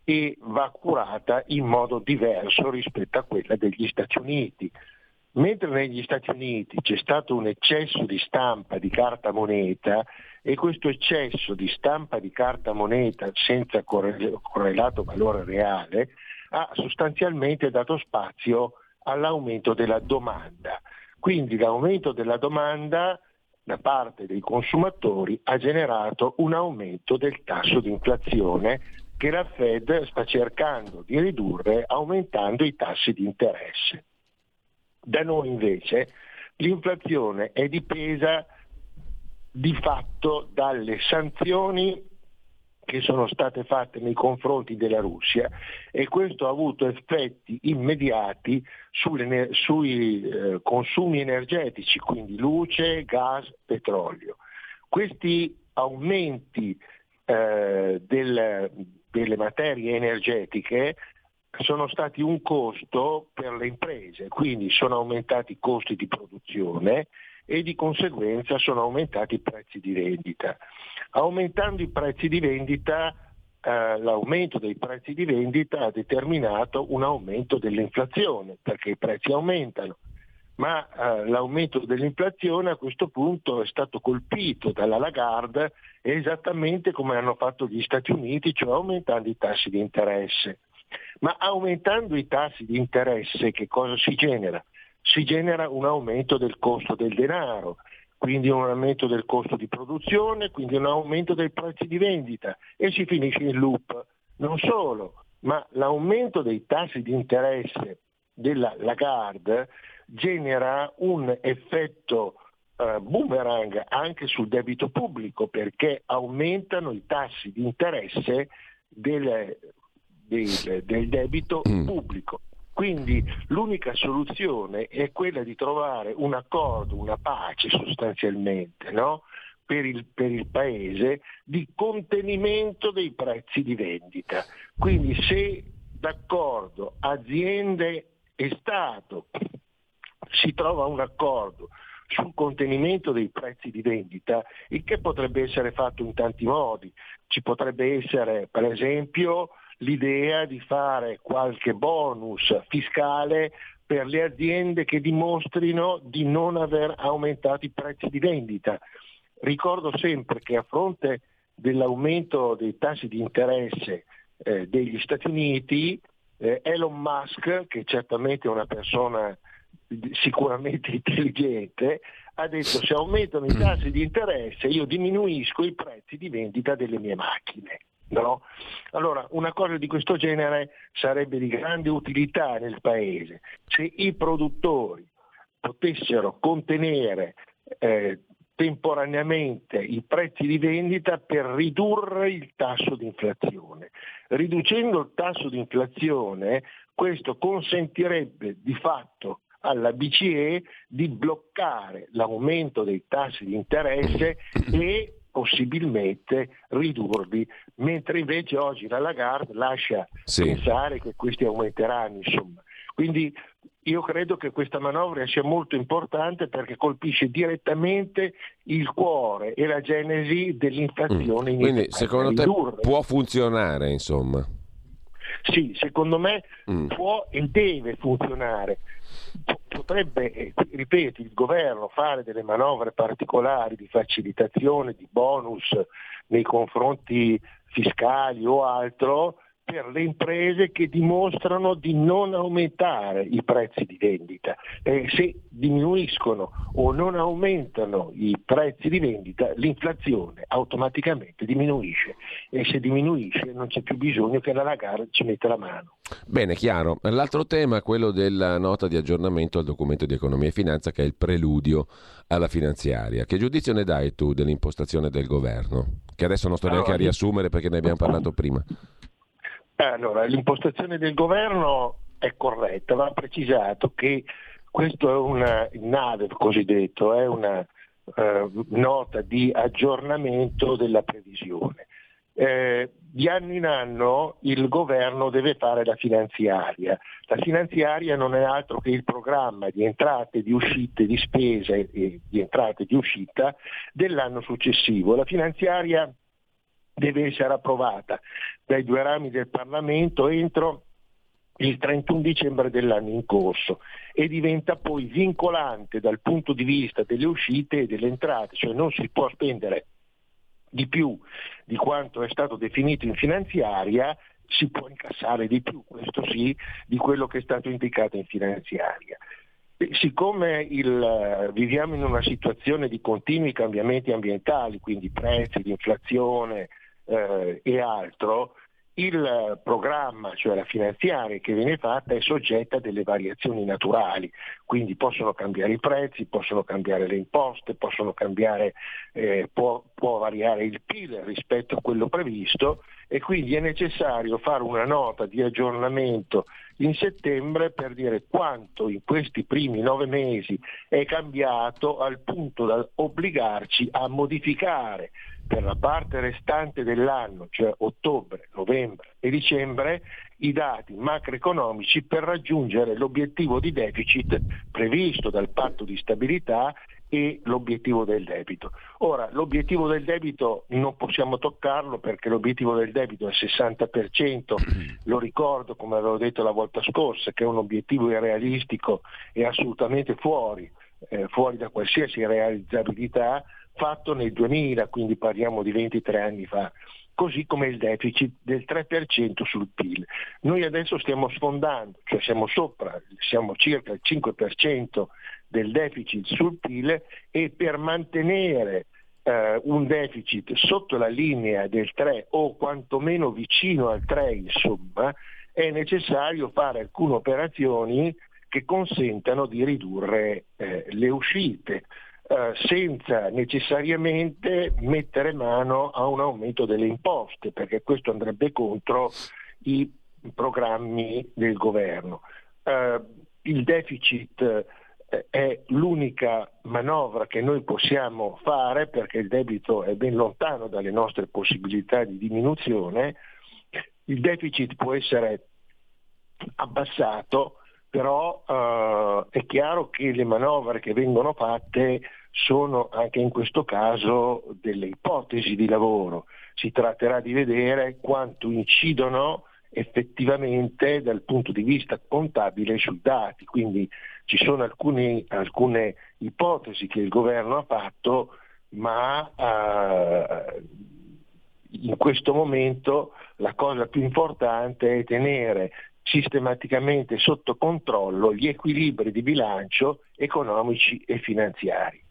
e va curata in modo diverso rispetto a quella degli Stati Uniti. Mentre negli Stati Uniti c'è stato un eccesso di stampa di carta moneta e questo eccesso di stampa di carta moneta senza corre- correlato valore reale ha sostanzialmente dato spazio all'aumento della domanda. Quindi l'aumento della domanda da parte dei consumatori ha generato un aumento del tasso di inflazione che la Fed sta cercando di ridurre aumentando i tassi di interesse. Da noi invece l'inflazione è dipesa di fatto dalle sanzioni che sono state fatte nei confronti della Russia e questo ha avuto effetti immediati sui eh, consumi energetici, quindi luce, gas, petrolio. Questi aumenti eh, del- delle materie energetiche sono stati un costo per le imprese, quindi sono aumentati i costi di produzione e di conseguenza sono aumentati i prezzi di vendita. Aumentando i prezzi di vendita, eh, l'aumento dei prezzi di vendita ha determinato un aumento dell'inflazione, perché i prezzi aumentano. Ma eh, l'aumento dell'inflazione a questo punto è stato colpito dalla Lagarde esattamente come hanno fatto gli Stati Uniti, cioè aumentando i tassi di interesse. Ma aumentando i tassi di interesse che cosa si genera? Si genera un aumento del costo del denaro, quindi un aumento del costo di produzione, quindi un aumento dei prezzi di vendita e si finisce in loop. Non solo, ma l'aumento dei tassi di interesse della Lagarde genera un effetto eh, boomerang anche sul debito pubblico perché aumentano i tassi di interesse del, del- del debito pubblico. Quindi l'unica soluzione è quella di trovare un accordo, una pace sostanzialmente, no? per, il, per il Paese di contenimento dei prezzi di vendita. Quindi se d'accordo aziende e Stato si trova un accordo sul contenimento dei prezzi di vendita, il che potrebbe essere fatto in tanti modi. Ci potrebbe essere, per esempio, l'idea di fare qualche bonus fiscale per le aziende che dimostrino di non aver aumentato i prezzi di vendita. Ricordo sempre che a fronte dell'aumento dei tassi di interesse eh, degli Stati Uniti, eh, Elon Musk, che certamente è una persona sicuramente intelligente, ha detto se aumentano i tassi di interesse io diminuisco i prezzi di vendita delle mie macchine. No? Allora, una cosa di questo genere sarebbe di grande utilità nel Paese. Se i produttori potessero contenere eh, temporaneamente i prezzi di vendita per ridurre il tasso di inflazione. Riducendo il tasso di inflazione, questo consentirebbe di fatto alla BCE di bloccare l'aumento dei tassi di interesse e possibilmente ridurli, mentre invece oggi la Lagarde lascia Sì. pensare che questi aumenteranno. Insomma. Quindi io credo che questa manovra sia molto importante perché colpisce direttamente il cuore e la genesi dell'inflazione in Mm. Quindi secondo te Ridurre. può funzionare, insomma? Sì, secondo me Mm. può e deve funzionare. Potrebbe, eh, ripeto, il governo fare delle manovre particolari di facilitazione, di bonus nei confronti fiscali o altro per le imprese che dimostrano di non aumentare i prezzi di vendita. Eh, se diminuiscono o non aumentano i prezzi di vendita, l'inflazione automaticamente diminuisce e se diminuisce non c'è più bisogno che la Lagarde ci metta la mano. Bene, chiaro. L'altro tema è quello della nota di aggiornamento al documento di economia e finanza che è il preludio alla finanziaria. Che giudizio ne dai tu dell'impostazione del governo? Che adesso non sto neanche a riassumere perché ne abbiamo parlato prima. Eh, allora, l'impostazione del governo è corretta, va precisato che questo è una nave cosiddetto, è una eh, nota di aggiornamento della previsione. Eh, di anno in anno il governo deve fare la finanziaria. La finanziaria non è altro che il programma di entrate, di uscite, di spese e di entrate e di uscita dell'anno successivo. La finanziaria deve essere approvata dai due rami del Parlamento entro il 31 dicembre dell'anno in corso e diventa poi vincolante dal punto di vista delle uscite e delle entrate, cioè non si può spendere di più di quanto è stato definito in finanziaria, si può incassare di più, questo sì, di quello che è stato indicato in finanziaria. Siccome il, viviamo in una situazione di continui cambiamenti ambientali, quindi prezzi, di inflazione, eh, e altro, il programma, cioè la finanziaria che viene fatta, è soggetta a delle variazioni naturali, quindi possono cambiare i prezzi, possono cambiare le imposte, cambiare, eh, può, può variare il PIL rispetto a quello previsto e quindi è necessario fare una nota di aggiornamento in settembre per dire quanto in questi primi nove mesi è cambiato al punto da obbligarci a modificare per la parte restante dell'anno, cioè ottobre, novembre e dicembre, i dati macroeconomici per raggiungere l'obiettivo di deficit previsto dal patto di stabilità e l'obiettivo del debito. Ora, l'obiettivo del debito non possiamo toccarlo perché l'obiettivo del debito è il 60%, lo ricordo come avevo detto la volta scorsa, che è un obiettivo irrealistico e assolutamente fuori, eh, fuori da qualsiasi realizzabilità, fatto nel 2000, quindi parliamo di 23 anni fa, così come il deficit del 3% sul PIL. Noi adesso stiamo sfondando, cioè siamo sopra, siamo circa il 5% del deficit sul PIL e per mantenere eh, un deficit sotto la linea del 3 o quantomeno vicino al 3 insomma, è necessario fare alcune operazioni che consentano di ridurre eh, le uscite. Eh, senza necessariamente mettere mano a un aumento delle imposte, perché questo andrebbe contro i programmi del governo. Eh, il deficit è l'unica manovra che noi possiamo fare perché il debito è ben lontano dalle nostre possibilità di diminuzione. Il deficit può essere abbassato però eh, è chiaro che le manovre che vengono fatte sono anche in questo caso delle ipotesi di lavoro. Si tratterà di vedere quanto incidono effettivamente dal punto di vista contabile sui dati, quindi ci sono alcune, alcune ipotesi che il governo ha fatto, ma eh, in questo momento la cosa più importante è tenere sistematicamente sotto controllo gli equilibri di bilancio economici e finanziari.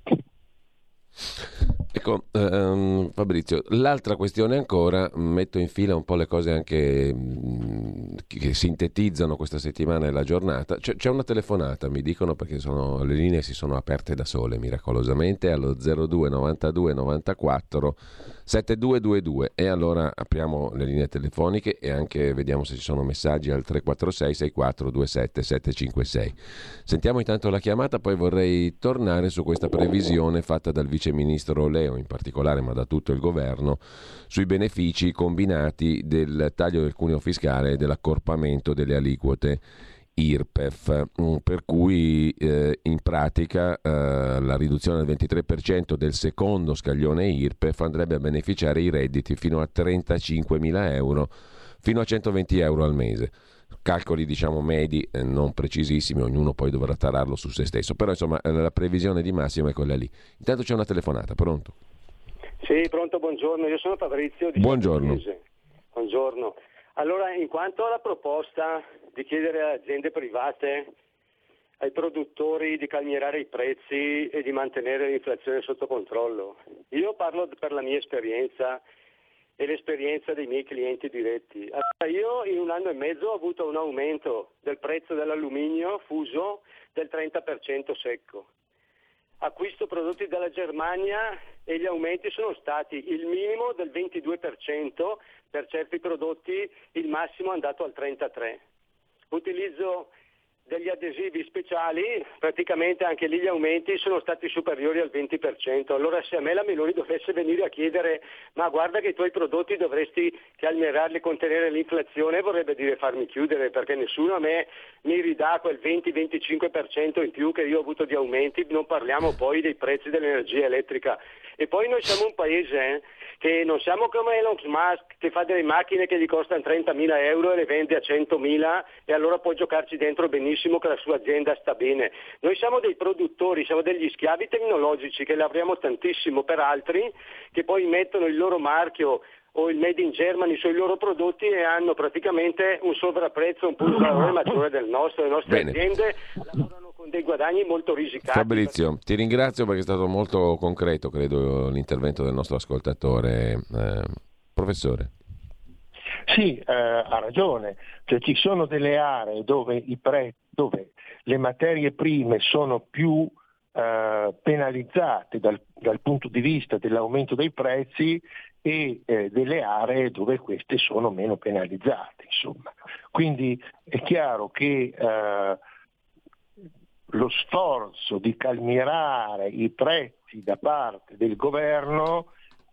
Ecco, um, Fabrizio, l'altra questione ancora, metto in fila un po' le cose anche um, che sintetizzano questa settimana e la giornata. C'è, c'è una telefonata, mi dicono perché sono, le linee si sono aperte da sole miracolosamente allo 02 92 94 7222 e allora apriamo le linee telefoniche e anche vediamo se ci sono messaggi al 346 6427 756. Sentiamo intanto la chiamata, poi vorrei tornare su questa previsione fatta dal vice ministro Leo in particolare, ma da tutto il governo, sui benefici combinati del taglio del cuneo fiscale e dell'accorpamento delle aliquote IRPEF, mm, per cui eh, in pratica eh, la riduzione del 23% del secondo scaglione IRPEF andrebbe a beneficiare i redditi fino a 35 mila euro, fino a 120 euro al mese. Calcoli diciamo medi, eh, non precisissimi, ognuno poi dovrà tararlo su se stesso, però insomma eh, la previsione di massimo è quella lì. Intanto c'è una telefonata, pronto? Sì, pronto, buongiorno, io sono Fabrizio. Buongiorno. Buongiorno. Allora, in quanto alla proposta di chiedere alle aziende private, ai produttori di calmierare i prezzi e di mantenere l'inflazione sotto controllo, io parlo per la mia esperienza e l'esperienza dei miei clienti diretti. Allora, io in un anno e mezzo ho avuto un aumento del prezzo dell'alluminio fuso del 30% secco. Acquisto prodotti dalla Germania e gli aumenti sono stati il minimo del 22%, per certi prodotti il massimo è andato al 33%. Utilizzo degli adesivi speciali, praticamente anche lì gli aumenti sono stati superiori al 20%. Allora se a me la Meloni dovesse venire a chiedere ma guarda che i tuoi prodotti dovresti calmerarli, contenere l'inflazione, vorrebbe dire farmi chiudere perché nessuno a me mi ridà quel 20-25% in più che io ho avuto di aumenti, non parliamo poi dei prezzi dell'energia elettrica. E poi noi siamo un paese eh, che non siamo come Elon Musk che fa delle macchine che gli costano 30.000 euro e le vende a 100.000 e allora può giocarci dentro benissimo che la sua azienda sta bene. Noi siamo dei produttori, siamo degli schiavi tecnologici che lavoriamo tantissimo per altri che poi mettono il loro marchio o il Made in Germany sui loro prodotti e hanno praticamente un sovrapprezzo, un punto valore maggiore del nostro. Le nostre Bene. aziende lavorano con dei guadagni molto risicati. Fabrizio, ti ringrazio perché è stato molto concreto, credo, l'intervento del nostro ascoltatore. Eh, professore. Sì, eh, ha ragione, cioè, ci sono delle aree dove, i pre- dove le materie prime sono più eh, penalizzate dal, dal punto di vista dell'aumento dei prezzi e eh, delle aree dove queste sono meno penalizzate. Insomma. Quindi è chiaro che eh, lo sforzo di calmierare i prezzi da parte del governo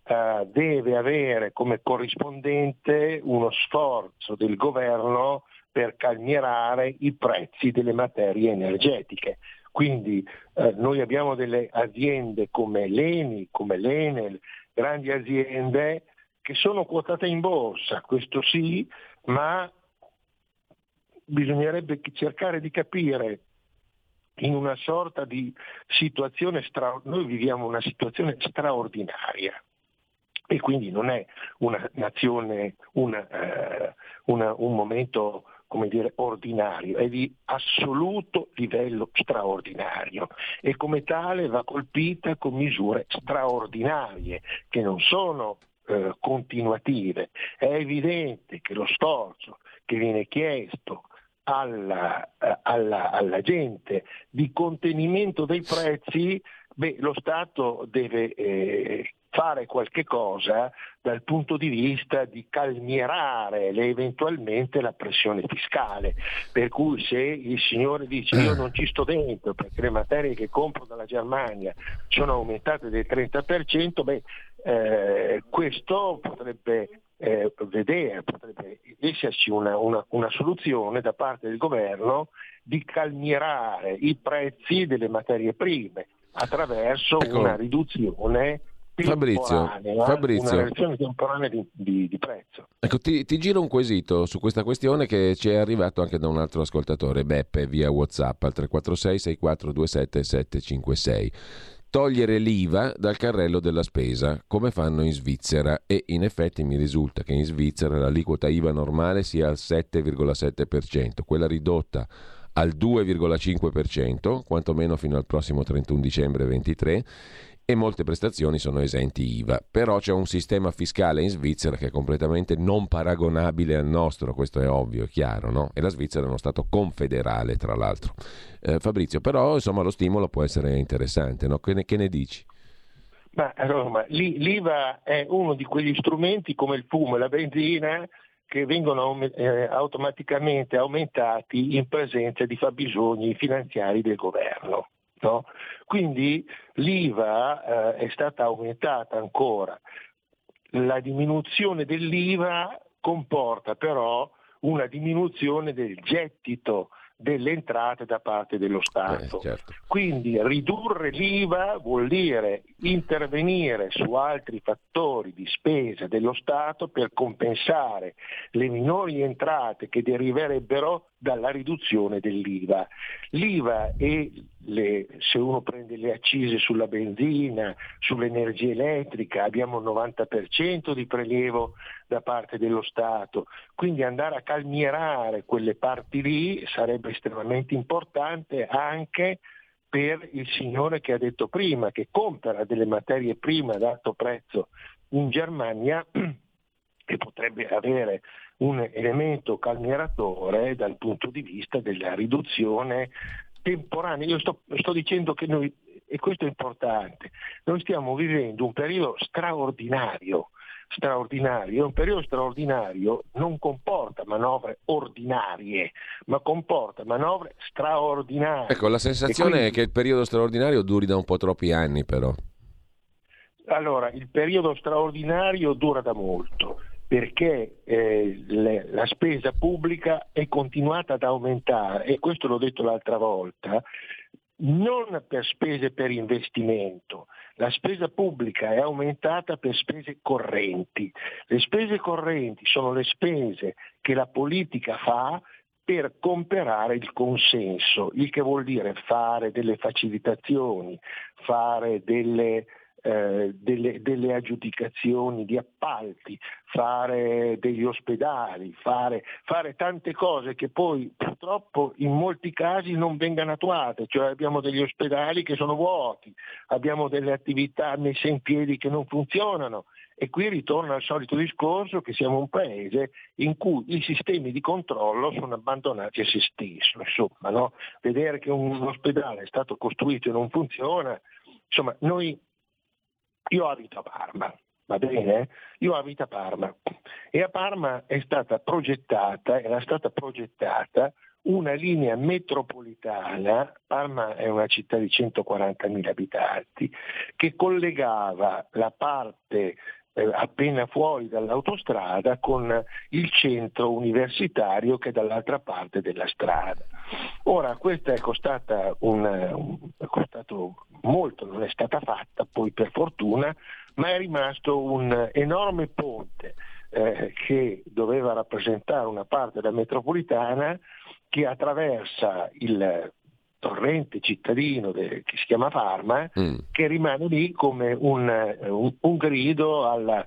eh, deve avere come corrispondente uno sforzo del governo per calmierare i prezzi delle materie energetiche. Quindi eh, noi abbiamo delle aziende come l'ENI, come l'Enel, grandi aziende che sono quotate in borsa, questo sì, ma bisognerebbe cercare di capire in una sorta di situazione straordinaria, noi viviamo una situazione straordinaria e quindi non è una nazione, una, eh, una, un momento come dire, ordinario, è di assoluto livello straordinario e come tale va colpita con misure straordinarie che non sono eh, continuative. È evidente che lo sforzo che viene chiesto alla, eh, alla, alla gente di contenimento dei prezzi, beh, lo Stato deve eh, fare qualche cosa dal punto di vista di calmierare eventualmente la pressione fiscale. Per cui se il signore dice io non ci sto dentro perché le materie che compro dalla Germania sono aumentate del 30%, beh, eh, questo potrebbe eh, vedere, potrebbe esserci una, una, una, soluzione da parte del governo di calmierare i prezzi delle materie prime attraverso Ecco. una riduzione Fabrizio, Fabrizio. una riduzione temporanea di, di- di prezzo. Ecco, ti, ti giro un quesito su questa questione che ci è arrivato anche da un altro ascoltatore, Beppe, via WhatsApp al 346 6427 756. Togliere l'IVA dal carrello della spesa, come fanno in Svizzera, e in effetti mi risulta che in Svizzera l'aliquota IVA normale sia al 7,7%, quella ridotta al 2,5%, quantomeno fino al prossimo 31 dicembre 23, e molte prestazioni sono esenti IVA. Però c'è un sistema fiscale in Svizzera che è completamente non paragonabile al nostro, questo è ovvio, è chiaro, no? E la Svizzera è uno Stato confederale, tra l'altro. Eh, Fabrizio, però insomma lo stimolo può essere interessante, no? Che ne, che ne dici? Ma Roma, l'IVA è uno di quegli strumenti come il fumo e la benzina che vengono eh, automaticamente aumentati in presenza di fabbisogni finanziari del governo. no? Quindi l'IVA eh, è stata aumentata ancora. La diminuzione dell'IVA comporta però una diminuzione del gettito delle entrate da parte dello Stato. Quindi ridurre l'IVA vuol dire intervenire su altri fattori di spesa dello Stato per compensare le minori entrate che deriverebbero dalla riduzione dell'IVA. L'IVA e le, se uno prende le accise sulla benzina, sull'energia elettrica, abbiamo il 90% di prelievo da parte dello Stato, quindi andare a calmierare quelle parti lì sarebbe estremamente importante anche per il signore che ha detto prima, che compra delle materie prime ad alto prezzo in Germania e potrebbe avere un elemento calmieratore dal punto di vista della riduzione temporanea. Io sto, sto dicendo che noi, e questo è importante, noi stiamo vivendo un periodo straordinario straordinario. Un periodo straordinario non comporta manovre ordinarie, ma comporta manovre straordinarie. Ecco, la sensazione quindi... è che il periodo straordinario duri da un po' troppi anni, però. Allora, il periodo straordinario dura da molto perché eh, le, la spesa pubblica è continuata ad aumentare e questo l'ho detto l'altra volta, non per spese per investimento, la spesa pubblica è aumentata per spese correnti. Le spese correnti sono le spese che la politica fa per comperare il consenso, il che vuol dire fare delle facilitazioni, fare delle eh, delle, delle, aggiudicazioni di appalti, fare degli ospedali, fare, fare, tante cose che poi purtroppo in molti casi non vengano attuate, cioè abbiamo degli ospedali che sono vuoti, abbiamo delle attività messe in piedi che non funzionano. E qui ritorna al solito discorso che siamo un paese in cui i sistemi di controllo sono abbandonati a se stesso. Insomma, no? Vedere che un ospedale è stato costruito e non funziona, insomma, noi io abito a Parma, va bene? Io abito a Parma e a Parma è stata progettata, era stata progettata una linea metropolitana, Parma è una città di 140.000 abitanti, che collegava la parte eh, appena fuori dall'autostrada con il centro universitario che è dall'altra parte della strada. Ora questa è costata un, un, è costato molto, non è stata fatta poi per fortuna, ma è rimasto un enorme ponte eh, che doveva rappresentare una parte della metropolitana che attraversa il torrente cittadino de, che si chiama Parma, mm. che rimane lì come un, un, un grido alla,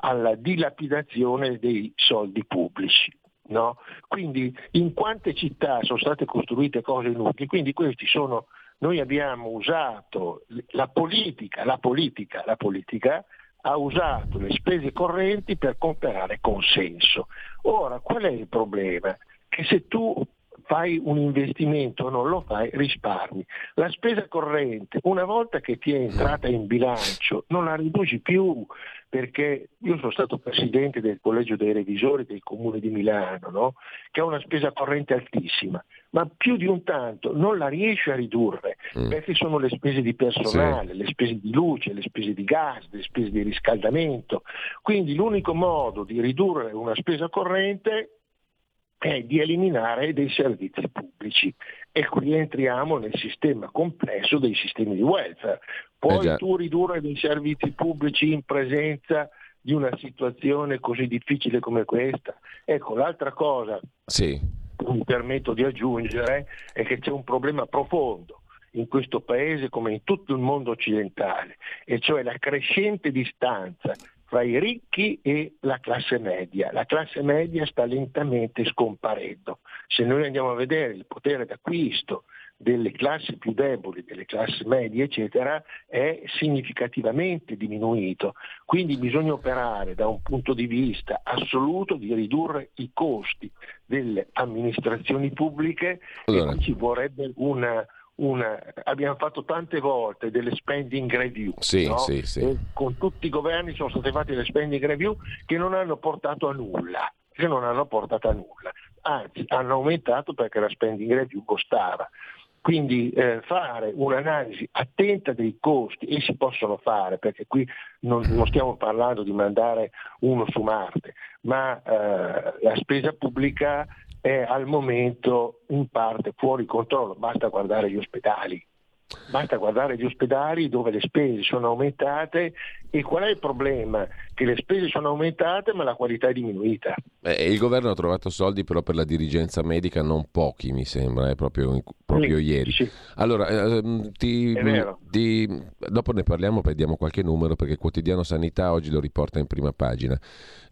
alla, dilapidazione dei soldi pubblici. No? Quindi in quante città sono state costruite cose inutili? Quindi questi sono, noi abbiamo usato la politica, la politica, la politica ha usato le spese correnti per comprare consenso. Ora, qual è il problema? Che se tu fai un investimento o non lo fai, risparmi. La spesa corrente, una volta che ti è entrata in bilancio, non la riduci più, perché io sono stato presidente del collegio dei revisori del comune di Milano, no? che ha una spesa corrente altissima, ma più di un tanto non la riesce a ridurre, mm. perché sono le spese di personale, sì. le spese di luce, le spese di gas, le spese di riscaldamento. Quindi l'unico modo di ridurre una spesa corrente è di eliminare dei servizi pubblici e qui entriamo nel sistema complesso dei sistemi di welfare. Puoi eh tu ridurre dei servizi pubblici in presenza di una situazione così difficile come questa? Ecco, l'altra cosa sì. mi permetto di aggiungere è che c'è un problema profondo in questo paese come in tutto il mondo occidentale, e cioè la crescente distanza fra i ricchi e la classe media. La classe media sta lentamente scomparendo. Se noi andiamo a vedere il potere d'acquisto delle classi più deboli, delle classi medie, eccetera, è significativamente diminuito. Quindi bisogna operare da un punto di vista assoluto di ridurre i costi delle amministrazioni pubbliche allora. e ci vorrebbe una, una, abbiamo fatto tante volte delle spending review sì, no? sì, sì. con tutti i governi sono state fatte delle spending review che non hanno portato a nulla che non hanno portato a nulla anzi hanno aumentato perché la spending review costava quindi eh, fare un'analisi attenta dei costi e si possono fare perché qui non, non stiamo parlando di mandare uno su Marte ma eh, la spesa pubblica è al momento in parte fuori controllo, basta guardare gli ospedali. Basta guardare gli ospedali dove le spese sono aumentate e qual è il problema? Che le spese sono aumentate ma la qualità è diminuita. Eh, il governo ha trovato soldi però per la dirigenza medica, non pochi mi sembra, eh, proprio, proprio sì, ieri. Sì. Allora, eh, ti, ti, dopo ne parliamo, poi diamo qualche numero perché quotidiano Sanità oggi lo riporta in prima pagina.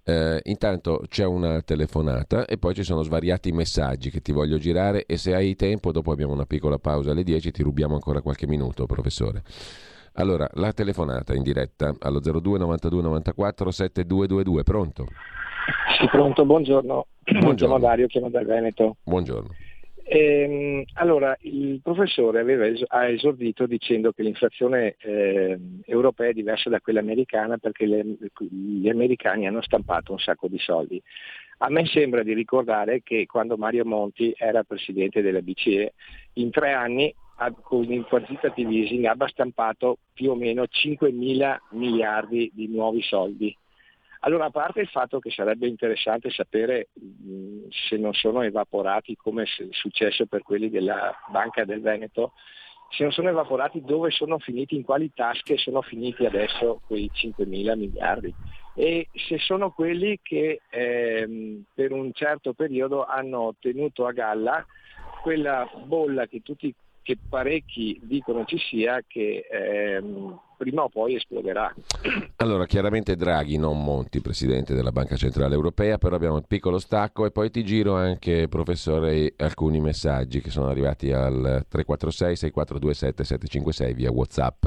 Eh, intanto c'è una telefonata e poi ci sono svariati messaggi che ti voglio girare e se hai tempo, dopo abbiamo una piccola pausa alle 10, ti rubiamo ancora qualche minuto, professore. Allora, la telefonata in diretta allo 02 92 94 7222, pronto? Sì, pronto, buongiorno. Buongiorno. Chiamo Dario, chiamo dal Veneto. Buongiorno. Ehm, allora, il professore es- ha esordito dicendo che l'inflazione eh, europea è diversa da quella americana perché le- gli americani hanno stampato un sacco di soldi. A me sembra di ricordare che quando Mario Monti era presidente della BCE, in tre anni con il quantitative easing ha stampato più o meno 5 mila miliardi di nuovi soldi. Allora, a parte il fatto che sarebbe interessante sapere mh, se non sono evaporati come è successo per quelli della Banca del Veneto, se non sono evaporati dove sono finiti, in quali tasche sono finiti adesso quei 5 mila miliardi? E se sono quelli che ehm, per un certo periodo hanno tenuto a galla quella bolla che tutti che parecchi dicono ci sia che ehm, prima o poi esploderà. Allora, chiaramente Draghi, non Monti, presidente della Banca Centrale Europea, però abbiamo un piccolo stacco e poi ti giro anche, professore, alcuni messaggi che sono arrivati al 346 6427 756 via WhatsApp.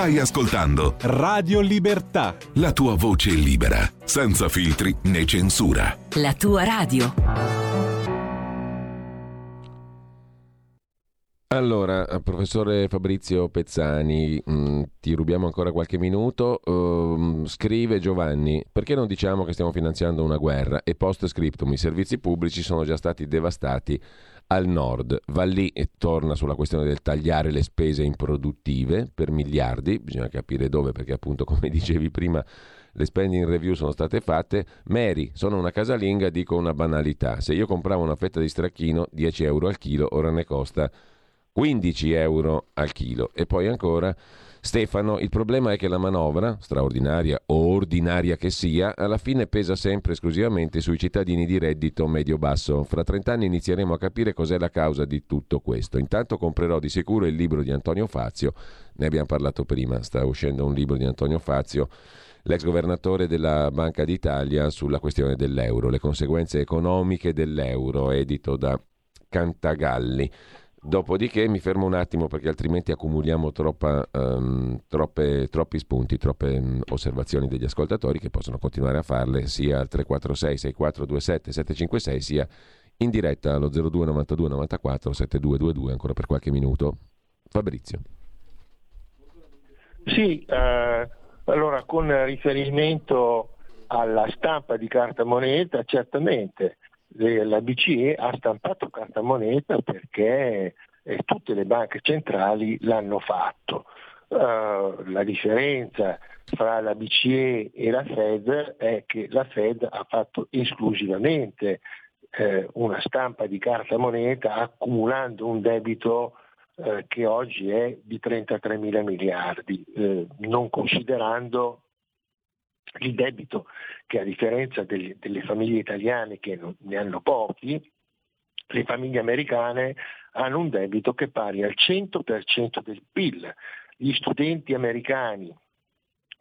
Stai ascoltando Radio Libertà. La tua voce libera, senza filtri né censura. La tua radio. Allora, professore Fabrizio Pezzani, mh, mm, ti rubiamo ancora qualche minuto. Uh, scrive Giovanni, perché non diciamo che stiamo finanziando una guerra e post scriptum i servizi pubblici sono già stati devastati al nord. Va lì e torna sulla questione del tagliare le spese improduttive per miliardi, bisogna capire dove perché appunto come dicevi prima le spending review sono state fatte. Mary, sono una casalinga, dico una banalità. Se io compravo una fetta di stracchino 10 euro al chilo, ora ne costa 15 euro al chilo. E poi ancora Stefano, il problema è che la manovra, straordinaria o ordinaria che sia, alla fine pesa sempre esclusivamente sui cittadini di reddito medio-basso. Fra 30 anni inizieremo a capire cos'è la causa di tutto questo. Intanto comprerò di sicuro il libro di Antonio Fazio, ne abbiamo parlato prima, sta uscendo un libro di Antonio Fazio l'ex governatore della Banca d'Italia sulla questione dell'euro, le conseguenze economiche dell'euro, edito da Cantagalli. Dopodiché mi fermo un attimo perché altrimenti accumuliamo troppa, um, troppe, troppi spunti, troppe um, osservazioni degli ascoltatori che possono continuare a farle sia al 346 6427 756 sia in diretta allo 02 92 94 7222 ancora per qualche minuto. Fabrizio. Sì, eh, allora con riferimento alla stampa di carta moneta, certamente la BCE ha stampato carta moneta perché eh, tutte le banche centrali l'hanno fatto. Uh, la differenza fra la BCE e la Fed è che la Fed ha fatto esclusivamente eh, una stampa di carta moneta accumulando un debito eh, che oggi è di 33 mila miliardi, eh, non considerando il debito che a differenza delle, delle famiglie italiane che non, ne hanno pochi, le famiglie americane hanno un debito che pari al 100% del PIL. Gli studenti americani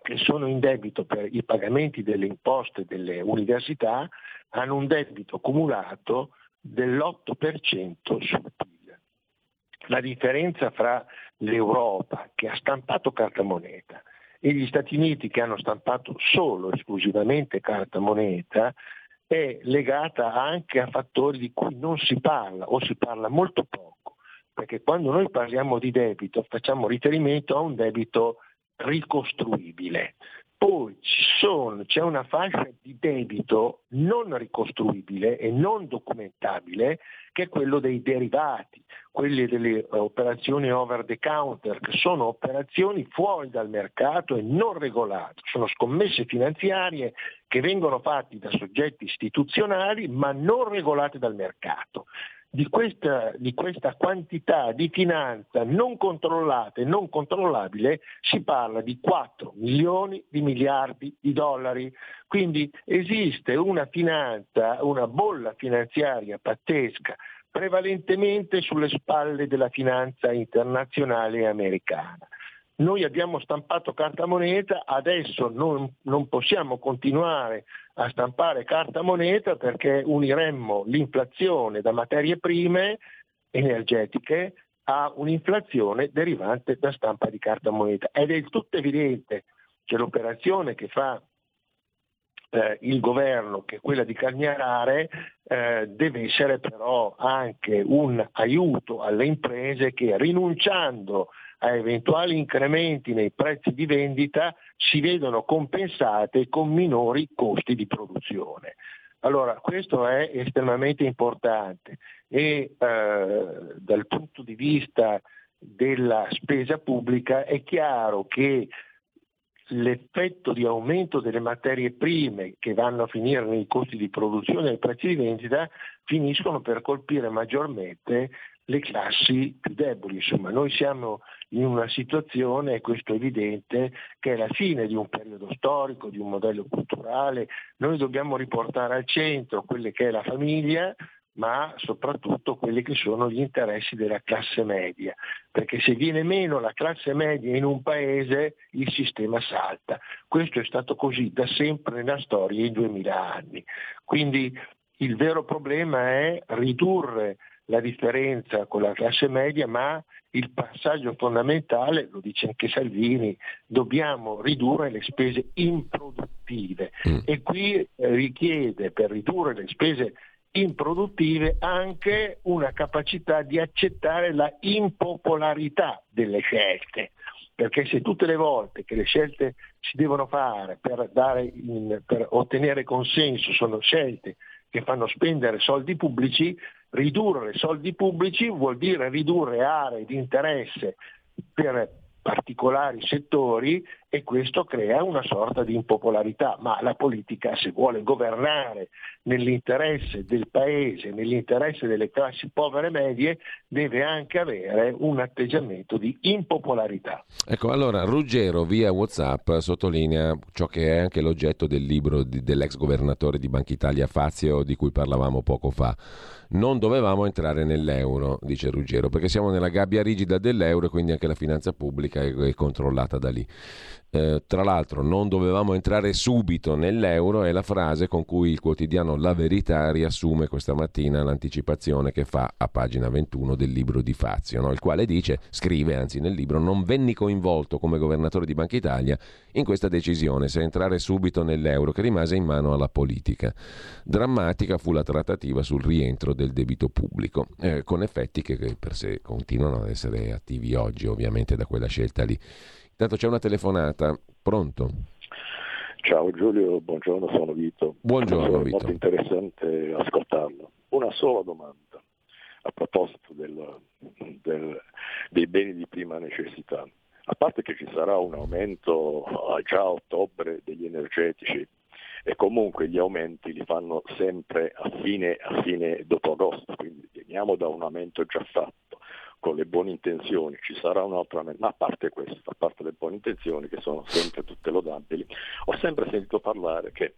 che sono in debito per i pagamenti delle imposte delle università hanno un debito accumulato dell'8% sul PIL. La differenza fra l'Europa che ha stampato carta moneta e gli Stati Uniti che hanno stampato solo, esclusivamente carta moneta, è legata anche a fattori di cui non si parla o si parla molto poco. perché quando noi parliamo di debito facciamo riferimento a un debito ricostruibile. Poi sono, c'è una fascia di debito non ricostruibile e non documentabile che è quello dei derivati, quelli delle operazioni over the counter, che sono operazioni fuori dal mercato e non regolate, sono scommesse finanziarie che vengono fatte da soggetti istituzionali ma non regolate dal mercato di questa, di questa, quantità di finanza non controllata e non controllabile si parla di 4 milioni di miliardi di dollari. Quindi esiste una finanza, una bolla finanziaria pazzesca, prevalentemente sulle spalle della finanza internazionale americana. Noi abbiamo stampato carta moneta, adesso non, non, possiamo continuare a stampare carta moneta perché uniremmo l'inflazione da materie prime energetiche a un'inflazione derivante da stampa di carta moneta. È del tutto evidente che l'operazione che fa eh, il governo, che è quella di calmierare, eh, deve essere però anche un aiuto alle imprese che rinunciando a eventuali incrementi nei prezzi di vendita si vedono compensate con minori costi di produzione. Allora, questo è estremamente importante e eh, dal punto di vista della spesa pubblica è chiaro che l'effetto di aumento delle materie prime che vanno a finire nei costi di produzione e nei prezzi di vendita finiscono per colpire maggiormente le classi più deboli. Insomma, noi siamo in una situazione, e questo è evidente, che è la fine di un periodo storico, di un modello culturale. Noi dobbiamo riportare al centro quelle che è la famiglia, ma soprattutto quelli che sono gli interessi della classe media, perché se viene meno la classe media in un paese il sistema salta. Questo è stato così da sempre nella storia in 2000 anni. Quindi il vero problema è ridurre la differenza con la classe media, ma il passaggio fondamentale, lo dice anche Salvini, dobbiamo ridurre le spese improduttive mm. e qui richiede per ridurre le spese improduttive anche una capacità di accettare la impopolarità delle scelte, perché se tutte le volte che le scelte si devono fare per, in, per ottenere consenso sono scelte che fanno spendere soldi pubblici, ridurre soldi pubblici vuol dire ridurre aree di interesse per particolari settori e questo crea una sorta di impopolarità, ma la politica se vuole governare nell'interesse del paese, nell'interesse delle classi povere medie, deve anche avere un atteggiamento di impopolarità. Ecco, allora Ruggero via Whatsapp sottolinea ciò che è anche l'oggetto del libro di, dell'ex governatore di Banca Italia Fazio di cui parlavamo poco fa non dovevamo entrare nell'euro, dice Ruggero, perché siamo nella gabbia rigida dell'euro e quindi anche la finanza pubblica è, è controllata da lì. Eh, tra l'altro non dovevamo entrare subito nell'euro è la frase con cui il quotidiano La Verità riassume questa mattina l'anticipazione che fa a pagina 21 del libro di Fazio, no? il quale dice, scrive anzi nel libro, non venni coinvolto come governatore di Banca Italia in questa decisione se entrare subito nell'euro che rimase in mano alla politica. Drammatica fu la trattativa sul rientro del debito pubblico, eh, con effetti che, che per sé continuano ad essere attivi oggi ovviamente da quella scelta lì. Intanto c'è una telefonata. Pronto? Ciao Giulio, buongiorno, sono Vito. Buongiorno È Vito. molto interessante ascoltarlo. Una sola domanda a proposito del, del, dei beni di prima necessità. A parte che ci sarà un aumento già a ottobre degli energetici e comunque gli aumenti li fanno sempre a fine, a fine dopo agosto, quindi veniamo da un aumento già fatto con le buone intenzioni, ci sarà un altro aumento, ma a parte questo, a parte le buone intenzioni che sono sempre tutte lodabili, ho sempre sentito parlare che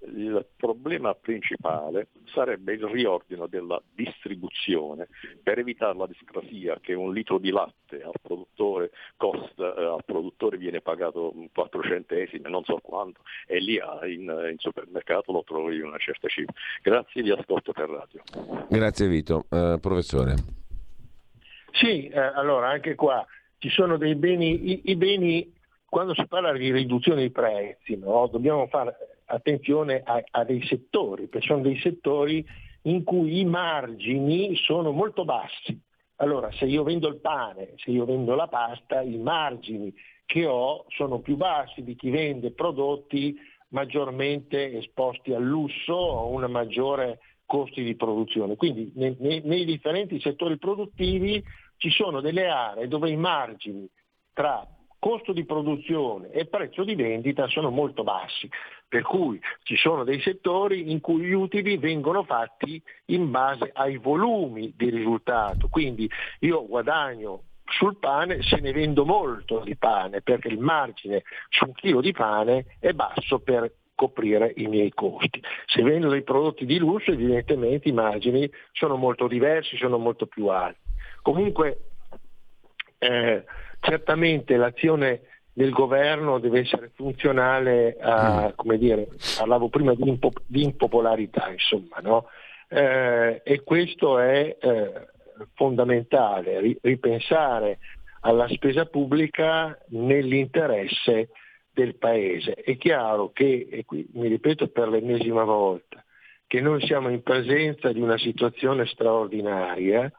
il problema principale sarebbe il riordino della distribuzione per evitare la discrasia che un litro di latte al produttore, costa, eh, al produttore viene pagato 4 centesimi, non so quanto, e lì in, in supermercato lo trovi una certa cifra. Grazie, vi ascolto per radio. Grazie Vito. Uh, professore. Sì, eh, allora anche qua ci sono dei beni, i, i, beni, quando si parla di riduzione dei prezzi, no? dobbiamo fare attenzione a, a dei settori, perché sono dei settori in cui i margini sono molto bassi. Allora, se io vendo il pane, se io vendo la pasta, i margini che ho sono più bassi di chi vende prodotti maggiormente esposti al lusso o a una maggiore costi di produzione. Quindi nei, nei, nei differenti settori produttivi ci sono delle aree dove i margini tra costo di produzione e prezzo di vendita sono molto bassi, per cui ci sono dei settori in cui gli utili vengono fatti in base ai volumi di risultato, quindi io guadagno sul pane se ne vendo molto di pane perché il margine su un chilo di pane è basso per coprire i miei costi. Se vendo dei prodotti di lusso evidentemente i margini sono molto diversi, sono molto più alti. Comunque eh, certamente l'azione del governo deve essere funzionale a, mm. come dire, parlavo prima di, impo- di impopolarità, insomma, no? eh, e questo è eh, fondamentale, ri- ripensare alla spesa pubblica nell'interesse del Paese. È chiaro che, e qui mi ripeto per l'ennesima volta, che noi siamo in presenza di una situazione straordinaria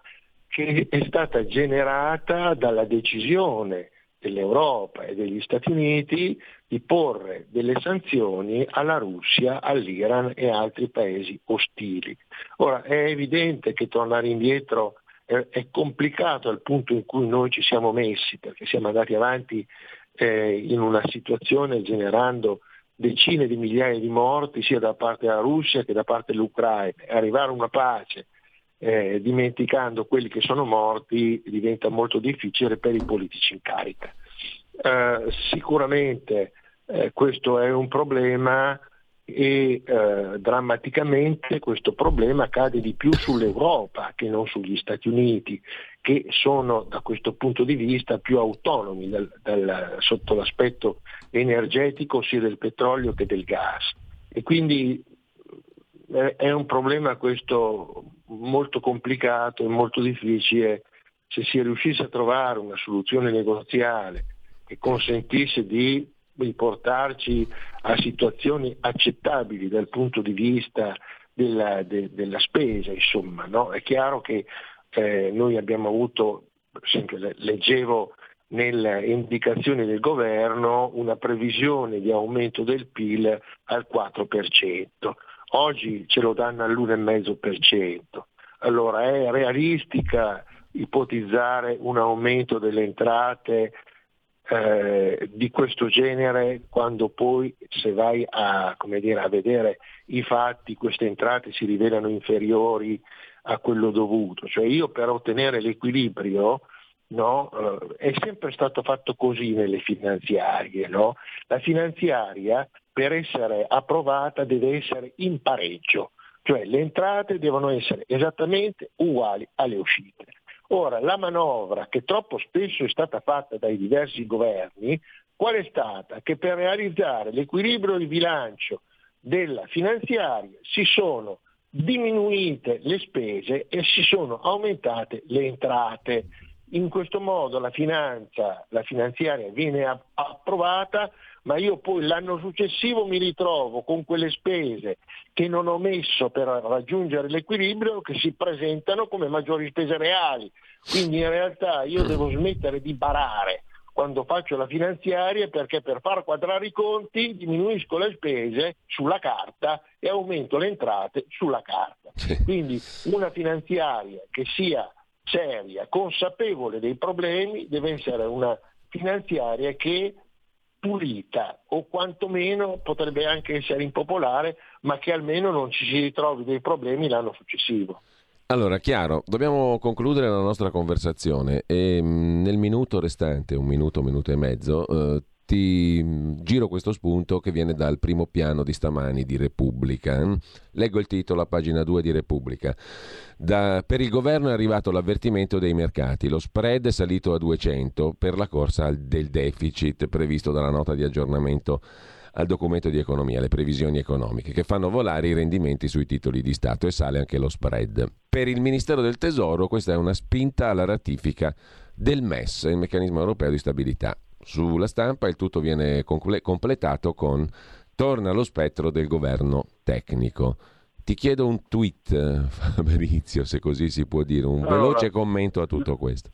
che è stata generata dalla decisione dell'Europa e degli Stati Uniti di porre delle sanzioni alla Russia, all'Iran e altri paesi ostili. Ora è evidente che tornare indietro è complicato al punto in cui noi ci siamo messi, perché siamo andati avanti eh, in una situazione generando decine di migliaia di morti sia da parte della Russia che da parte dell'Ucraina. Arrivare a una pace eh, dimenticando quelli che sono morti diventa molto difficile per i politici in carica. Eh, sicuramente eh, questo è un problema e eh, drammaticamente questo problema cade di più sull'Europa che non sugli Stati Uniti, che sono da questo punto di vista più autonomi dal, dal, sotto l'aspetto energetico sia del petrolio che del gas. E quindi è un problema questo molto complicato e molto difficile. Se si riuscisse a trovare una soluzione negoziale che consentisse di riportarci a situazioni accettabili dal punto di vista della, de, della spesa, insomma, no? è chiaro che eh, noi abbiamo avuto, sempre leggevo nelle indicazioni del governo, una previsione di aumento del PIL al 4%. Oggi ce lo danno all'1,5%. Allora è realistica ipotizzare un aumento delle entrate eh, di questo genere quando poi se vai a, dire, a, vedere i fatti queste entrate si rivelano inferiori a quello dovuto. Cioè io per ottenere l'equilibrio no, eh, è sempre stato fatto così nelle finanziarie. No? La finanziaria per essere approvata deve essere in pareggio, cioè le entrate devono essere esattamente uguali alle uscite. Ora, la manovra che troppo spesso è stata fatta dai diversi governi, qual è stata? Che per realizzare l'equilibrio di bilancio della finanziaria si sono diminuite le spese e si sono aumentate le entrate. In questo modo la, finanza, la finanziaria viene approvata ma io poi l'anno successivo mi ritrovo con quelle spese che non ho messo per raggiungere l'equilibrio che si presentano come maggiori spese reali. Quindi in realtà io devo smettere di barare quando faccio la finanziaria perché per far quadrare i conti diminuisco le spese sulla carta e aumento le entrate sulla carta. Quindi una finanziaria che sia seria, consapevole dei problemi, deve essere una finanziaria che pulita o quantomeno potrebbe anche essere impopolare, ma che almeno non ci si ritrovi dei problemi l'anno successivo. Allora, chiaro, dobbiamo concludere la nostra conversazione e mm, nel minuto restante, un minuto, minuto e mezzo, eh, ti mm, giro questo spunto che viene dal primo piano di stamani di Repubblica. Leggo il titolo a pagina 2 di Repubblica. Da, per il governo è arrivato l'avvertimento dei mercati. Lo spread è salito a 200 per la corsa del deficit previsto dalla nota di aggiornamento al documento di economia, le previsioni economiche, che fanno volare i rendimenti sui titoli di Stato e sale anche lo spread. Per il Ministero del Tesoro questa è una spinta alla ratifica del MES, il meccanismo europeo di stabilità. Sulla stampa il tutto viene completato con torna lo spettro del governo tecnico. Ti chiedo un tweet, Fabrizio, se così si può dire, un Allora, veloce commento a tutto questo.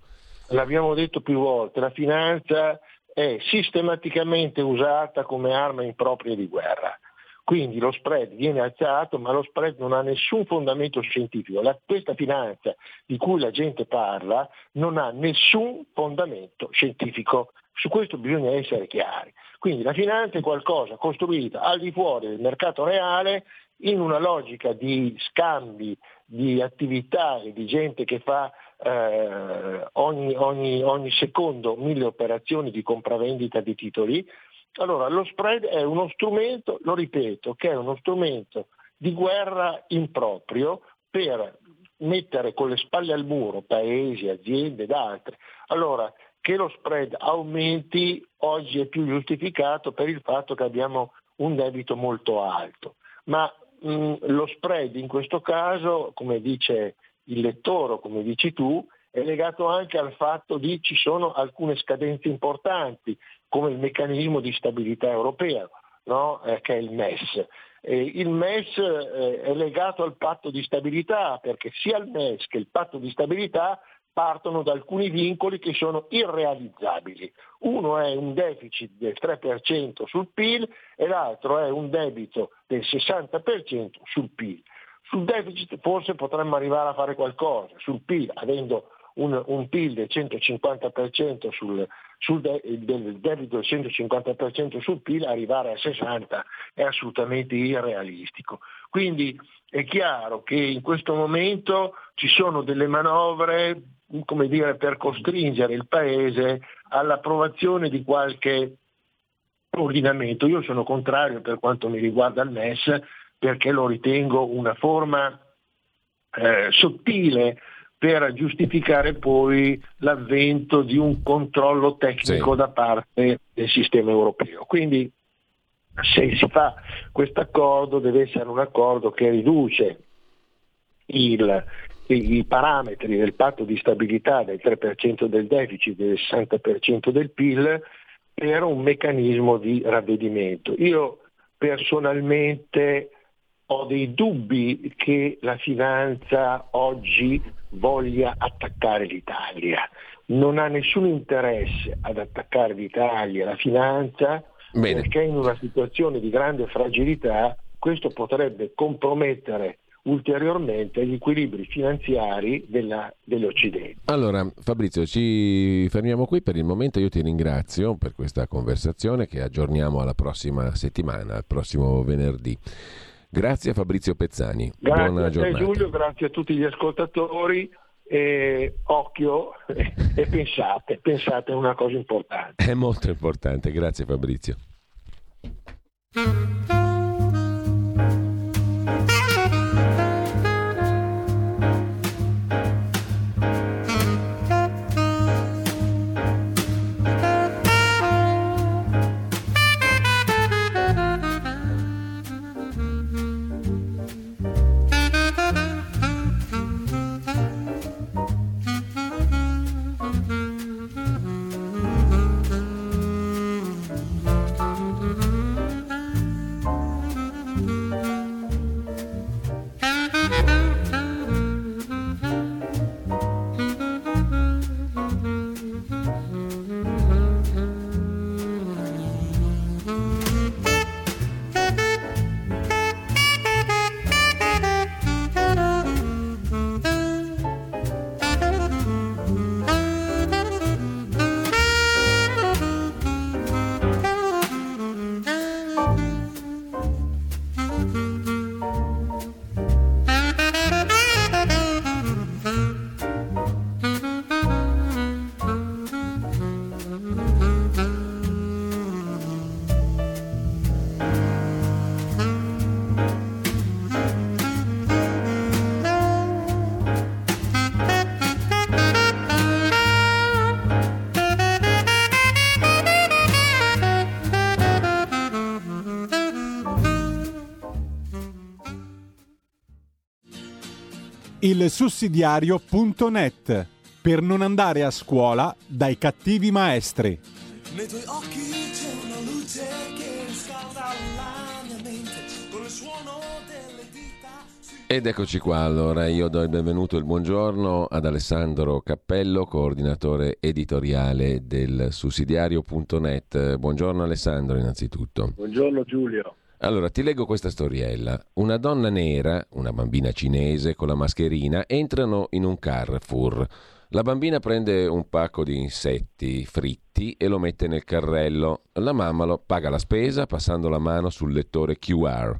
L'abbiamo detto più volte, la finanza è sistematicamente usata come arma impropria di guerra. Quindi lo spread viene alzato, ma lo spread non ha nessun fondamento scientifico. La- questa finanza di cui la gente parla non ha nessun fondamento scientifico. Su questo bisogna essere chiari. Quindi la finanza è qualcosa costruita al di fuori del mercato reale in una logica di scambi, di attività e di gente che fa eh, ogni, ogni- ogni secondo mille operazioni di compravendita di titoli. Allora lo spread è uno strumento, lo ripeto, che è uno strumento di guerra improprio per mettere con le spalle al muro paesi, aziende ed altri. Allora, che lo spread aumenti oggi è più giustificato per il fatto che abbiamo un debito molto alto, ma mh, lo spread in questo caso, come dice il lettore, come dici tu, è legato anche al fatto di ci sono alcune scadenze importanti, come il meccanismo di stabilità europeo, no? Eh, che è il MES. Eh, il MES eh, è legato al patto di stabilità perché sia il MES che il patto di stabilità partono da alcuni vincoli che sono irrealizzabili. Uno è un deficit del 3% sul PIL e l'altro è un debito del 60% sul PIL. Sul deficit forse potremmo arrivare a fare qualcosa, sul PIL avendo un, un PIL del 150% sul, sul de- del debito del 150% sul PIL, arrivare a 60 è assolutamente irrealistico. Quindi è chiaro che in questo momento ci sono delle manovre come dire, per costringere il Paese all'approvazione di qualche ordinamento. Io sono contrario per quanto mi riguarda il MES perché lo ritengo una forma eh, sottile per giustificare poi l'avvento di un controllo tecnico Sì. da parte del sistema europeo. Quindi se si fa questo accordo deve essere un accordo che riduce il- i parametri del patto di stabilità del 3% del deficit e del 60% del PIL per un meccanismo di ravvedimento. Io personalmente ho dei dubbi che la finanza oggi voglia attaccare l'Italia. Non ha nessun interesse ad attaccare l'Italia, la finanza, Bene. perché in una situazione di grande fragilità questo potrebbe compromettere ulteriormente gli equilibri finanziari della- dell'Occidente. Allora, Fabrizio, ci fermiamo qui per il momento. Io ti ringrazio per questa conversazione che aggiorniamo alla prossima settimana, al prossimo venerdì. Grazie a Fabrizio Pezzani. Grazie Buona a te giornata. Giulio, grazie a tutti gli ascoltatori e occhio e pensate, pensate è una cosa importante. È molto importante. Grazie Fabrizio. Il sussidiario.net per non andare a scuola dai cattivi maestri. Nei tuoi occhi c'è una luce che scalda la mia mente con il suono delle dita Ed eccoci qua, allora io do il benvenuto e il buongiorno ad Alessandro Cappello, coordinatore editoriale del sussidiario.net. Buongiorno Alessandro innanzitutto. Buongiorno Giulio. Allora, ti leggo questa storiella. Una donna nera, una bambina cinese con la mascherina, entrano in un Carrefour. La bambina prende un pacco di insetti fritti e lo mette nel carrello. La mamma lo paga la spesa passando la mano sul lettore QR.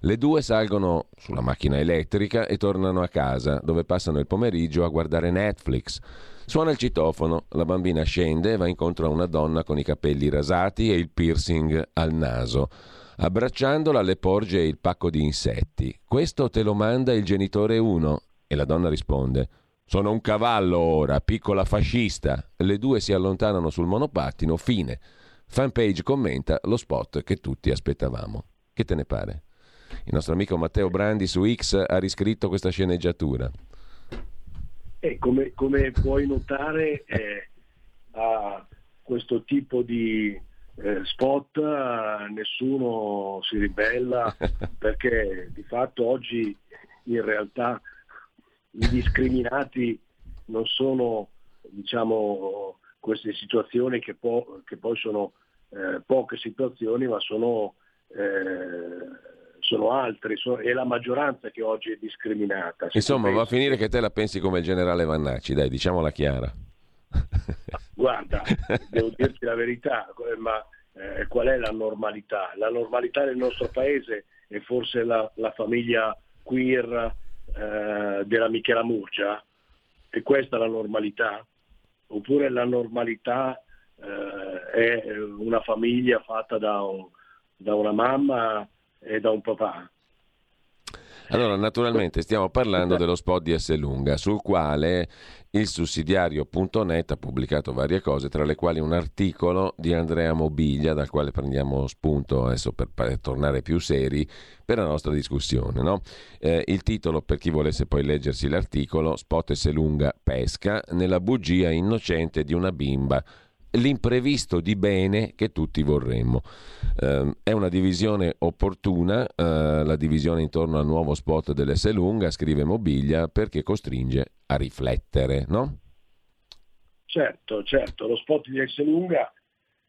Le due salgono sulla macchina elettrica e tornano a casa, dove passano il pomeriggio a guardare Netflix. Suona il citofono, la bambina scende e va incontro a una donna con i capelli rasati e il piercing al naso. Abbracciandola le porge il pacco di insetti. Questo te lo manda il genitore 1. E la donna risponde: Sono un cavallo ora, piccola fascista. Le due si allontanano sul monopattino, fine. Fanpage commenta lo spot che tutti aspettavamo. Che te ne pare? Il nostro amico Matteo Brandi su X ha riscritto questa sceneggiatura. E come, come puoi notare, eh, a questo tipo di eh, spot eh, nessuno si ribella perché di fatto oggi in realtà i discriminati non sono diciamo, queste situazioni che, po- che poi sono eh, poche situazioni ma sono eh, sono altri, sono, è la maggioranza che oggi è discriminata. Insomma, va a finire che te la pensi come il generale Vannacci, dai, diciamola chiara. Guarda, devo dirti la verità, ma eh, qual è la normalità? La normalità nel nostro paese è forse la, la famiglia queer eh, della Michela Murgia? È questa la normalità? Oppure la normalità eh, è una famiglia fatta da, un, da una mamma e da un papà. Allora, naturalmente stiamo parlando dello spot di S. Lunga, sul quale il sussidiario.net ha pubblicato varie cose, tra le quali un articolo di Andrea Mobiglia, dal quale prendiamo spunto adesso per, per tornare più seri per la nostra discussione. No? Eh, il titolo, per chi volesse poi leggersi l'articolo, Spot S. Lunga pesca nella bugia innocente di una bimba l'imprevisto di bene che tutti vorremmo. Eh, è una divisione opportuna, eh, la divisione intorno al nuovo spot dell'S lunga, scrive Mobilia, perché costringe a riflettere, no? Certo, certo, lo spot di S lunga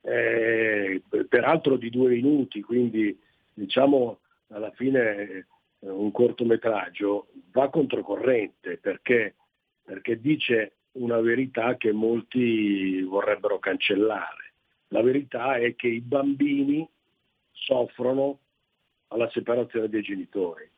è peraltro di due minuti, quindi diciamo alla fine un cortometraggio va controcorrente perché, perché dice una verità che molti vorrebbero cancellare. La verità è che i bambini soffrono alla separazione dei genitori.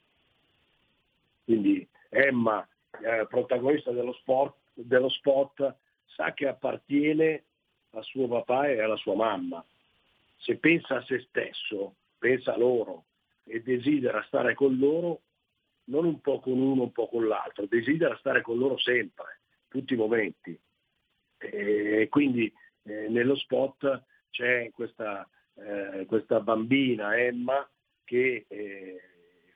Quindi Emma, eh, protagonista dello, sport, dello spot, sa che appartiene a suo papà e alla sua mamma. Se pensa a se stesso, pensa a loro e desidera stare con loro, non un po' con uno, un po' con l'altro, desidera stare con loro sempre tutti i momenti. E quindi eh, nello spot c'è questa, eh, questa bambina, Emma, che eh,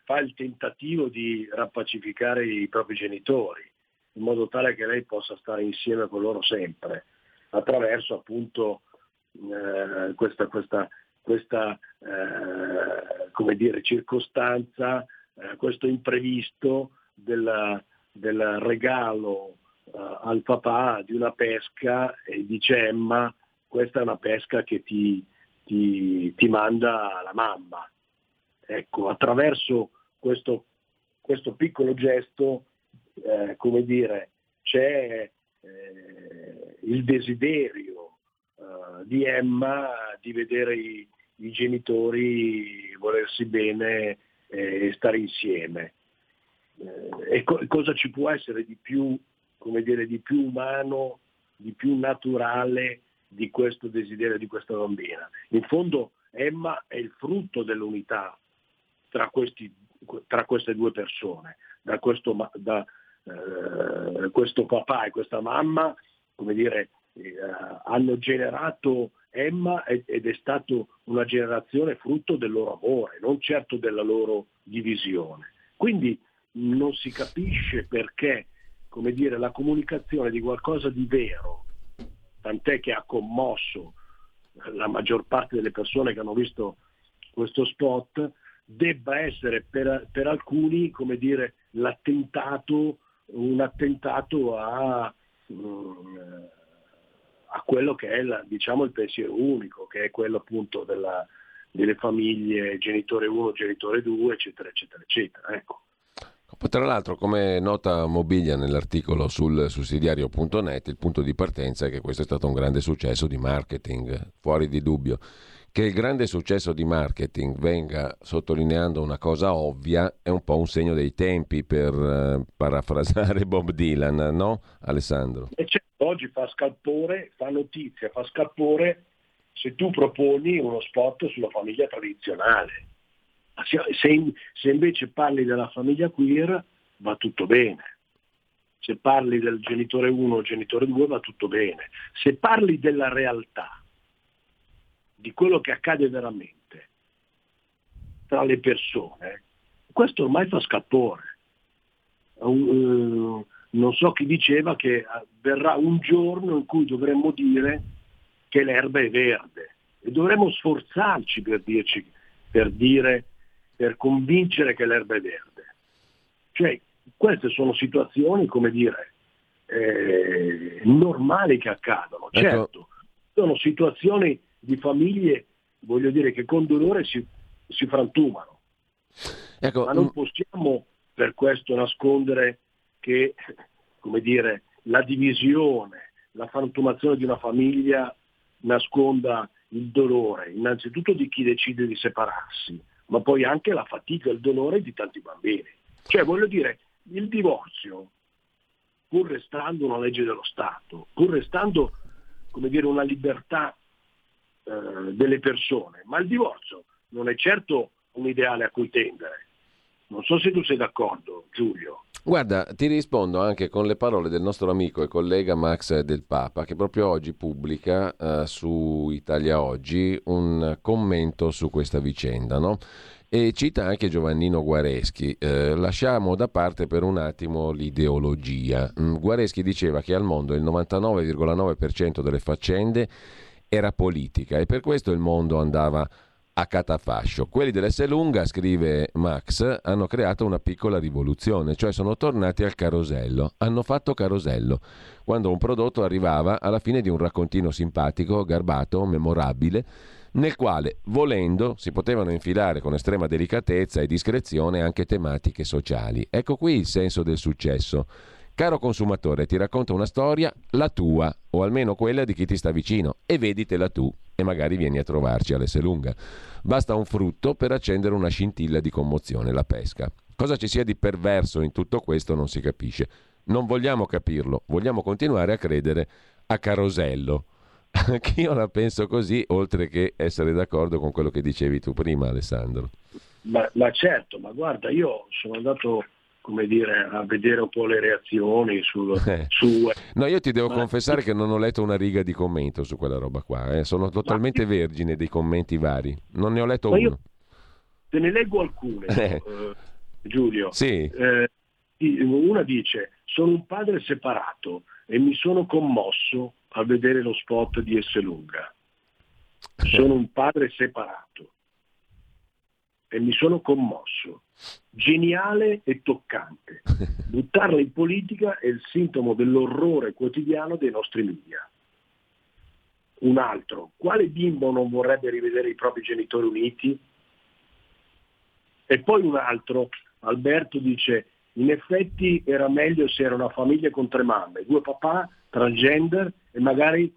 fa il tentativo di rappacificare i propri genitori, in modo tale che lei possa stare insieme con loro sempre, attraverso appunto eh, questa, questa, questa eh, dire, circostanza, eh, questo imprevisto del, del regalo uh, al papà di una pesca e dice Emma, questa è una pesca che ti, ti, ti manda la mamma. Ecco, attraverso questo, questo piccolo gesto, eh, come dire, c'è eh, il desiderio eh, di Emma di vedere i, i genitori volersi bene e stare insieme. Eh, e co- cosa ci può essere di più come dire, di più umano, di più naturale di questo desiderio di questa bambina. In fondo Emma è il frutto dell'unità tra, questi, tra queste due persone, da questo, da, eh, questo, papà e questa mamma, come dire, eh, hanno generato Emma ed è stata una generazione frutto del loro amore, non certo della loro divisione. Quindi non si capisce perché come dire, la comunicazione di qualcosa di vero, tant'è che ha commosso la maggior parte delle persone che hanno visto questo spot, debba essere per, per alcuni, come dire, l'attentato, un attentato a, mm, a quello che è la, diciamo, il pensiero unico, che è quello appunto della, delle famiglie genitore 1, genitore 2, eccetera, eccetera, eccetera. Ecco. Tra l'altro, come nota Mobilia nell'articolo sul sussidiario.net, il punto di partenza è che questo è stato un grande successo di marketing, fuori di dubbio. Che il grande successo di marketing venga sottolineando una cosa ovvia è un po' un segno dei tempi, per uh, parafrasare Bob Dylan, no Alessandro? E certo, oggi fa scalpore, fa notizia, fa scalpore se tu proponi uno spot sulla famiglia tradizionale se, se invece parli della famiglia queer va tutto bene. Se parli del genitore 1 o genitore 2 va tutto bene. Se parli della realtà, di quello che accade veramente tra le persone, questo ormai fa scalpore. Uh, non so chi diceva che verrà un giorno in cui dovremmo dire che l'erba è verde e dovremmo sforzarci per, dirci, per dire per convincere che l'erba è verde. Cioè, queste sono situazioni, come dire, eh, normali che accadono. Ecco. Certo, sono situazioni di famiglie, voglio dire, che con dolore si, si frantumano. Ecco, Ma non mm. possiamo per questo nascondere che, come dire, la divisione, la frantumazione di una famiglia nasconda il dolore, innanzitutto di chi decide di separarsi, ma poi anche la fatica e il dolore di tanti bambini. Cioè, voglio dire, il divorzio, pur restando una legge dello Stato, pur restando, come dire, una libertà eh, delle persone, ma il divorzio non è certo un ideale a cui tendere. Non so se tu sei d'accordo, Giulio. Guarda, ti rispondo anche con le parole del nostro amico e collega Max Del Papa, che proprio oggi pubblica uh, su Italia Oggi un commento su questa vicenda, no? E cita anche Giovannino Guareschi. Eh, lasciamo da parte per un attimo l'ideologia. Mm, Guareschi diceva che al mondo il 99,9% delle faccende era politica e per questo il mondo andava a catafascio. Quelli dell'Esselunga, scrive Max, hanno creato una piccola rivoluzione, cioè sono tornati al carosello, hanno fatto carosello, quando un prodotto arrivava alla fine di un raccontino simpatico, garbato, memorabile, nel quale, volendo, si potevano infilare con estrema delicatezza e discrezione anche tematiche sociali. Ecco qui il senso del successo. Caro consumatore, ti racconto una storia, la tua, o almeno quella di chi ti sta vicino, e veditela tu e magari vieni a trovarci all'Esselunga. Basta un frutto per accendere una scintilla di commozione, la pesca. Cosa ci sia di perverso in tutto questo non si capisce. Non vogliamo capirlo, vogliamo continuare a credere a Carosello. Anch'io la penso così, oltre che essere d'accordo con quello che dicevi tu prima, Alessandro. Ma, ma certo, ma guarda, io sono andato come dire, a vedere un po' le reazioni sul, eh. su... No, io ti devo Ma... confessare che non ho letto una riga di commento su quella roba qua, eh. sono totalmente Ma... vergine dei commenti vari, non ne ho letto Ma uno. Io te ne leggo alcune, eh. uh, Giulio. Sì. Eh, una dice, sono un padre separato e mi sono commosso a vedere lo spot di Esselunga. Sono un padre separato e mi sono commosso. Geniale e toccante. Buttarla in politica è il sintomo dell'orrore quotidiano dei nostri media. Un altro, quale bimbo non vorrebbe rivedere i propri genitori uniti? E poi un altro, Alberto dice, in effetti era meglio se era una famiglia con tre mamme, due papà, transgender e magari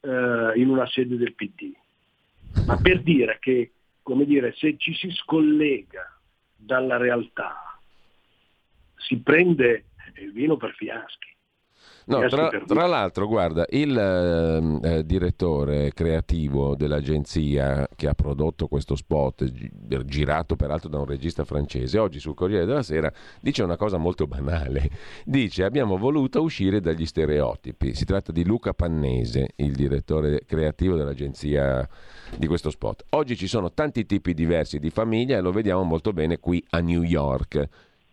eh, in una sede del PD. Ma per dire che come dire, se ci si scollega dalla realtà, si prende il vino per fiaschi. No, tra, tra, l'altro, guarda, il ehm, eh, direttore creativo dell'agenzia che ha prodotto questo spot, girato peraltro da un regista francese, oggi sul Corriere della Sera dice una cosa molto banale. Dice abbiamo voluto uscire dagli stereotipi. Si tratta di Luca Pannese, il direttore creativo dell'agenzia di questo spot. Oggi ci sono tanti tipi diversi di famiglia e lo vediamo molto bene qui a New York.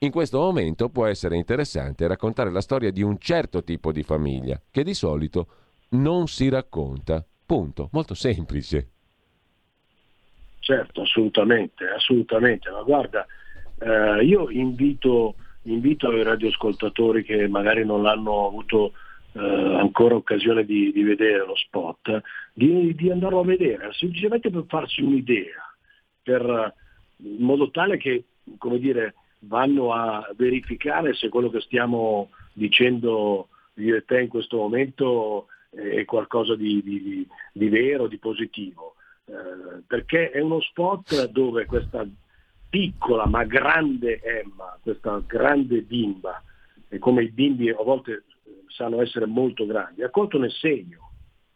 In questo momento può essere interessante raccontare la storia di un certo tipo di famiglia che di solito non si racconta. Punto. Molto semplice. certo, assolutamente, assolutamente. Ma guarda, eh, io invito, invito i radioascoltatori che magari non l'hanno avuto eh, ancora occasione di, di, vedere lo spot, di, di, andarlo a vedere, semplicemente per farsi un'idea, per, in modo tale che, come dire, vanno a verificare se quello che stiamo dicendo io e te in questo momento è qualcosa di, di, di vero, di positivo, eh, perché è uno spot dove questa piccola ma grande Emma, questa grande bimba, e come i bimbi a volte sanno essere molto grandi, ha colto nel segno,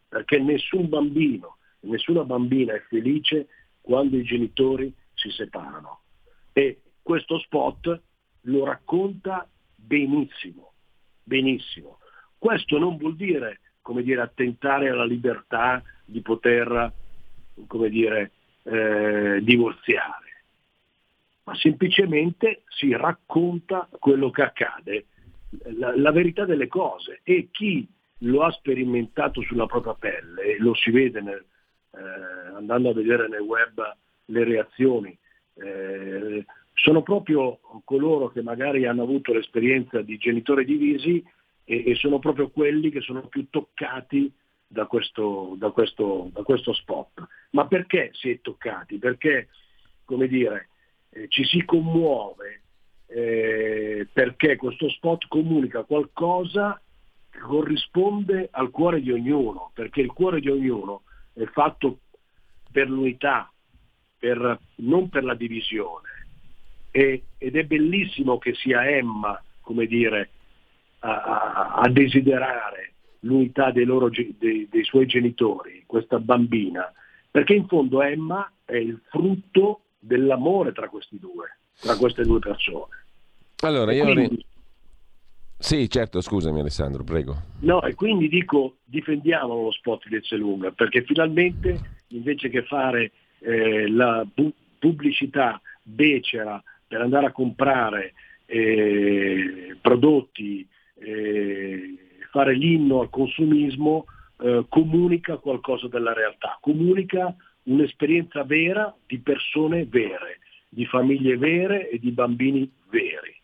perché nessun bambino, nessuna bambina è felice quando i genitori si separano. E questo spot lo racconta benissimo, benissimo. Questo non vuol dire, come dire, attentare alla libertà di poter, come dire, eh, divorziare, ma semplicemente si racconta quello che accade, la, la verità delle cose e chi lo ha sperimentato sulla propria pelle, lo si vede nel, eh, andando a vedere nel web le reazioni, eh, sono proprio coloro che magari hanno avuto l'esperienza di genitori divisi e, e sono proprio quelli che sono più toccati da questo, da, questo, da questo, spot. Ma perché si è toccati? Perché, come dire, eh, ci si commuove eh, perché questo spot comunica qualcosa che corrisponde al cuore di ognuno, perché il cuore di ognuno è fatto per l'unità, per, non per la divisione e, ed è bellissimo che sia Emma, come dire, a, a, desiderare l'unità dei, loro, dei, dei suoi genitori, questa bambina, perché in fondo Emma è il frutto dell'amore tra questi due, tra queste due persone. Allora, io... Quindi, sì, certo, scusami Alessandro, prego. No, e quindi dico difendiamo lo spot di Ezzelunga, perché finalmente invece che fare eh, la bu- pubblicità becera per andare a comprare eh, prodotti, eh, fare l'inno al consumismo, eh, comunica qualcosa della realtà, comunica un'esperienza vera di persone vere, di famiglie vere e di bambini veri.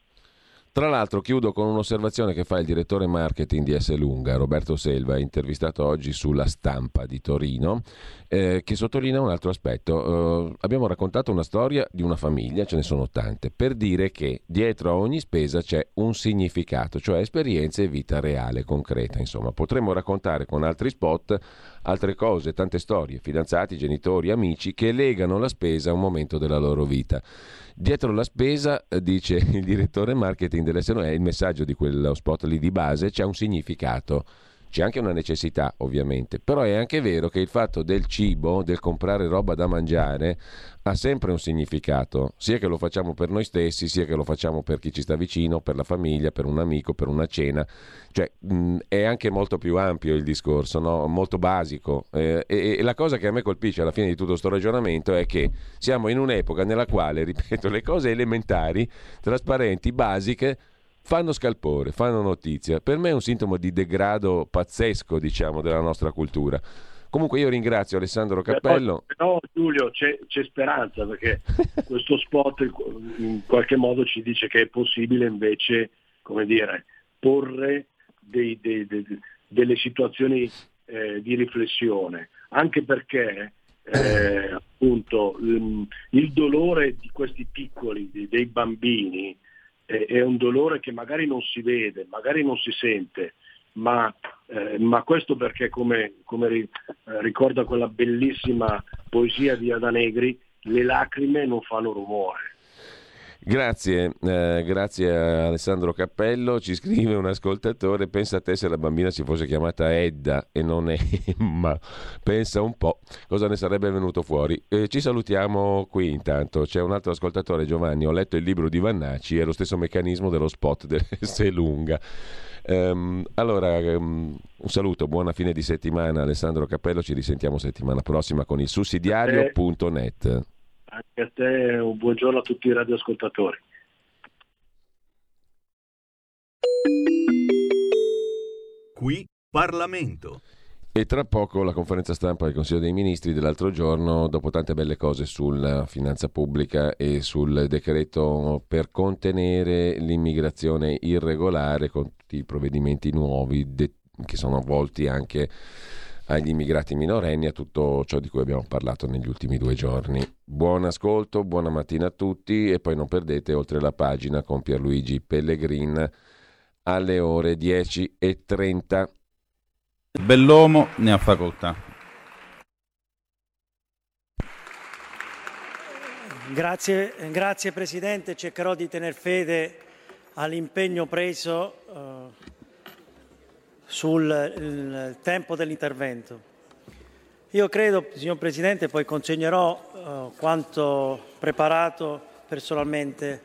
Tra l'altro chiudo con un'osservazione che fa il direttore marketing di S. Lunga, Roberto Selva, intervistato oggi sulla stampa di Torino, eh, che sottolinea un altro aspetto. Eh, abbiamo raccontato una storia di una famiglia, ce ne sono tante, per dire che dietro a ogni spesa c'è un significato, cioè esperienze e vita reale, concreta. Insomma, potremmo raccontare con altri spot altre cose, tante storie, fidanzati, genitori, amici che legano la spesa a un momento della loro vita. Dietro la spesa, eh, dice il direttore marketing dell'SNOE, il messaggio di quello spot lì di base, c'è un significato. C'è anche una necessità, ovviamente, però è anche vero che il fatto del cibo, del comprare roba da mangiare, ha sempre un significato, sia che lo facciamo per noi stessi, sia che lo facciamo per chi ci sta vicino, per la famiglia, per un amico, per una cena. Cioè, mh, è anche molto più ampio il discorso, no? molto basico. Eh, e, e, la cosa che a me colpisce alla fine di tutto questo ragionamento è che siamo in un'epoca nella quale, ripeto, le cose elementari, trasparenti, basiche, fanno scalpore, fanno notizia. Per me è un sintomo di degrado pazzesco, diciamo, della nostra cultura. Comunque io ringrazio Alessandro Cappello. No, Giulio, c'è, c'è, speranza perché questo spot in qualche modo ci dice che è possibile invece, come dire, porre dei, dei, dei, delle situazioni eh, di riflessione, anche perché eh, appunto il dolore di questi piccoli, dei bambini, è un dolore che magari non si vede, magari non si sente, ma, eh, ma questo perché come, come eh, ricorda quella bellissima poesia di Ada Negri, le lacrime non fanno rumore. Grazie, eh, grazie a Alessandro Cappello. Ci scrive un ascoltatore: Pensa a te se la bambina si fosse chiamata Edda e non Emma. Pensa un po' cosa ne sarebbe venuto fuori. Eh, ci salutiamo qui intanto. C'è un altro ascoltatore, Giovanni. Ho letto il libro di Vannacci, è lo stesso meccanismo dello spot del lunga. Um, allora, um, un saluto, buona fine di settimana Alessandro Cappello, ci risentiamo settimana prossima con il sussidiario.net. Anche a te un buongiorno a tutti i radioascoltatori. Qui Parlamento. E tra poco la conferenza stampa del Consiglio dei Ministri dell'altro giorno, dopo tante belle cose sulla finanza pubblica e sul decreto per contenere l'immigrazione irregolare con tutti i provvedimenti nuovi de- che sono volti anche agli immigrati minorenni, a tutto ciò di cui abbiamo parlato negli ultimi due giorni. Buon ascolto, buona mattina a tutti e poi non perdete oltre la pagina con Pierluigi Pellegrin alle ore 10.30. Bellomo ne ha facoltà. Grazie, grazie, Presidente, cercherò di tener fede all'impegno preso eh, sul tempo dell'intervento. Io credo, signor Presidente, poi consegnerò eh, quanto preparato personalmente,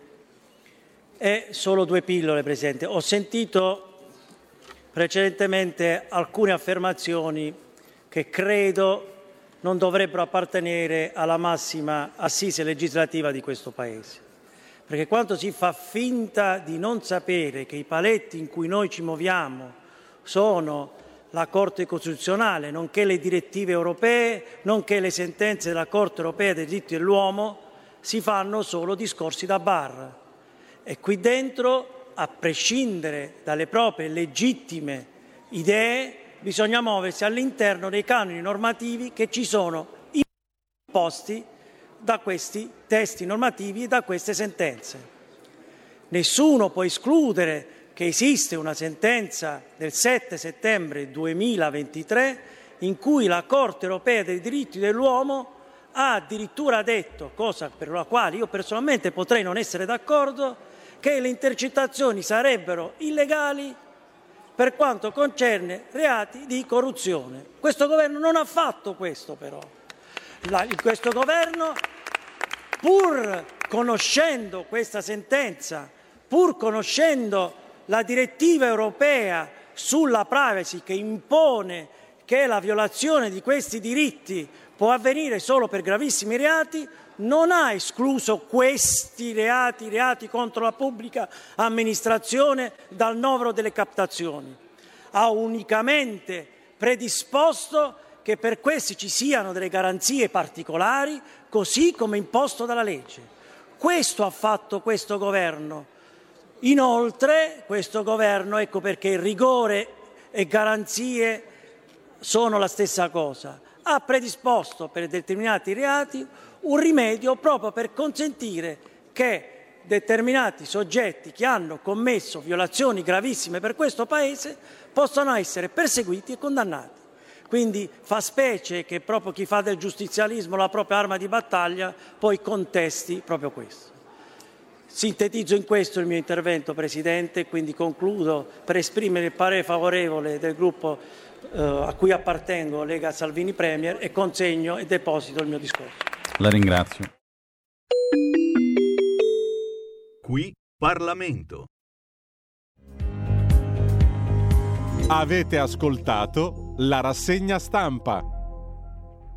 è solo due pillole, Presidente. Ho sentito precedentemente alcune affermazioni che credo non dovrebbero appartenere alla massima assise legislativa di questo Paese. Perché quando si fa finta di non sapere che i paletti in cui noi ci muoviamo sono la Corte Costituzionale, nonché le direttive europee, nonché le sentenze della Corte Europea dei diritti dell'uomo, si fanno solo discorsi da bar. E qui dentro a prescindere dalle proprie legittime idee, bisogna muoversi all'interno dei canoni normativi che ci sono imposti da questi testi normativi e da queste sentenze. Nessuno può escludere che esiste una sentenza del 7 settembre 2023 in cui la Corte europea dei diritti dell'uomo ha addirittura detto, cosa per la quale io personalmente potrei non essere d'accordo, che le intercettazioni sarebbero illegali per quanto concerne reati di corruzione. Questo governo non ha fatto questo però. La, questo governo, pur conoscendo questa sentenza, pur conoscendo la direttiva europea sulla privacy che impone che la violazione di questi diritti può avvenire solo per gravissimi reati, non ha escluso questi reati, reati contro la pubblica amministrazione, dal novero delle captazioni. Ha unicamente predisposto che per questi ci siano delle garanzie particolari, così come imposto dalla legge. Questo ha fatto questo governo. Inoltre, questo governo, ecco perché rigore e garanzie sono la stessa cosa, ha predisposto per determinati reati un rimedio proprio per consentire che determinati soggetti che hanno commesso violazioni gravissime per questo Paese possano essere perseguiti e condannati. Quindi fa specie che proprio chi fa del giustizialismo la propria arma di battaglia poi contesti proprio questo. Sintetizzo in questo il mio intervento, Presidente, quindi concludo per esprimere il parere favorevole del gruppo eh, a cui appartengo, Lega Salvini Premier, e consegno e deposito il mio discorso. La ringrazio. Qui Parlamento. Avete ascoltato la rassegna stampa.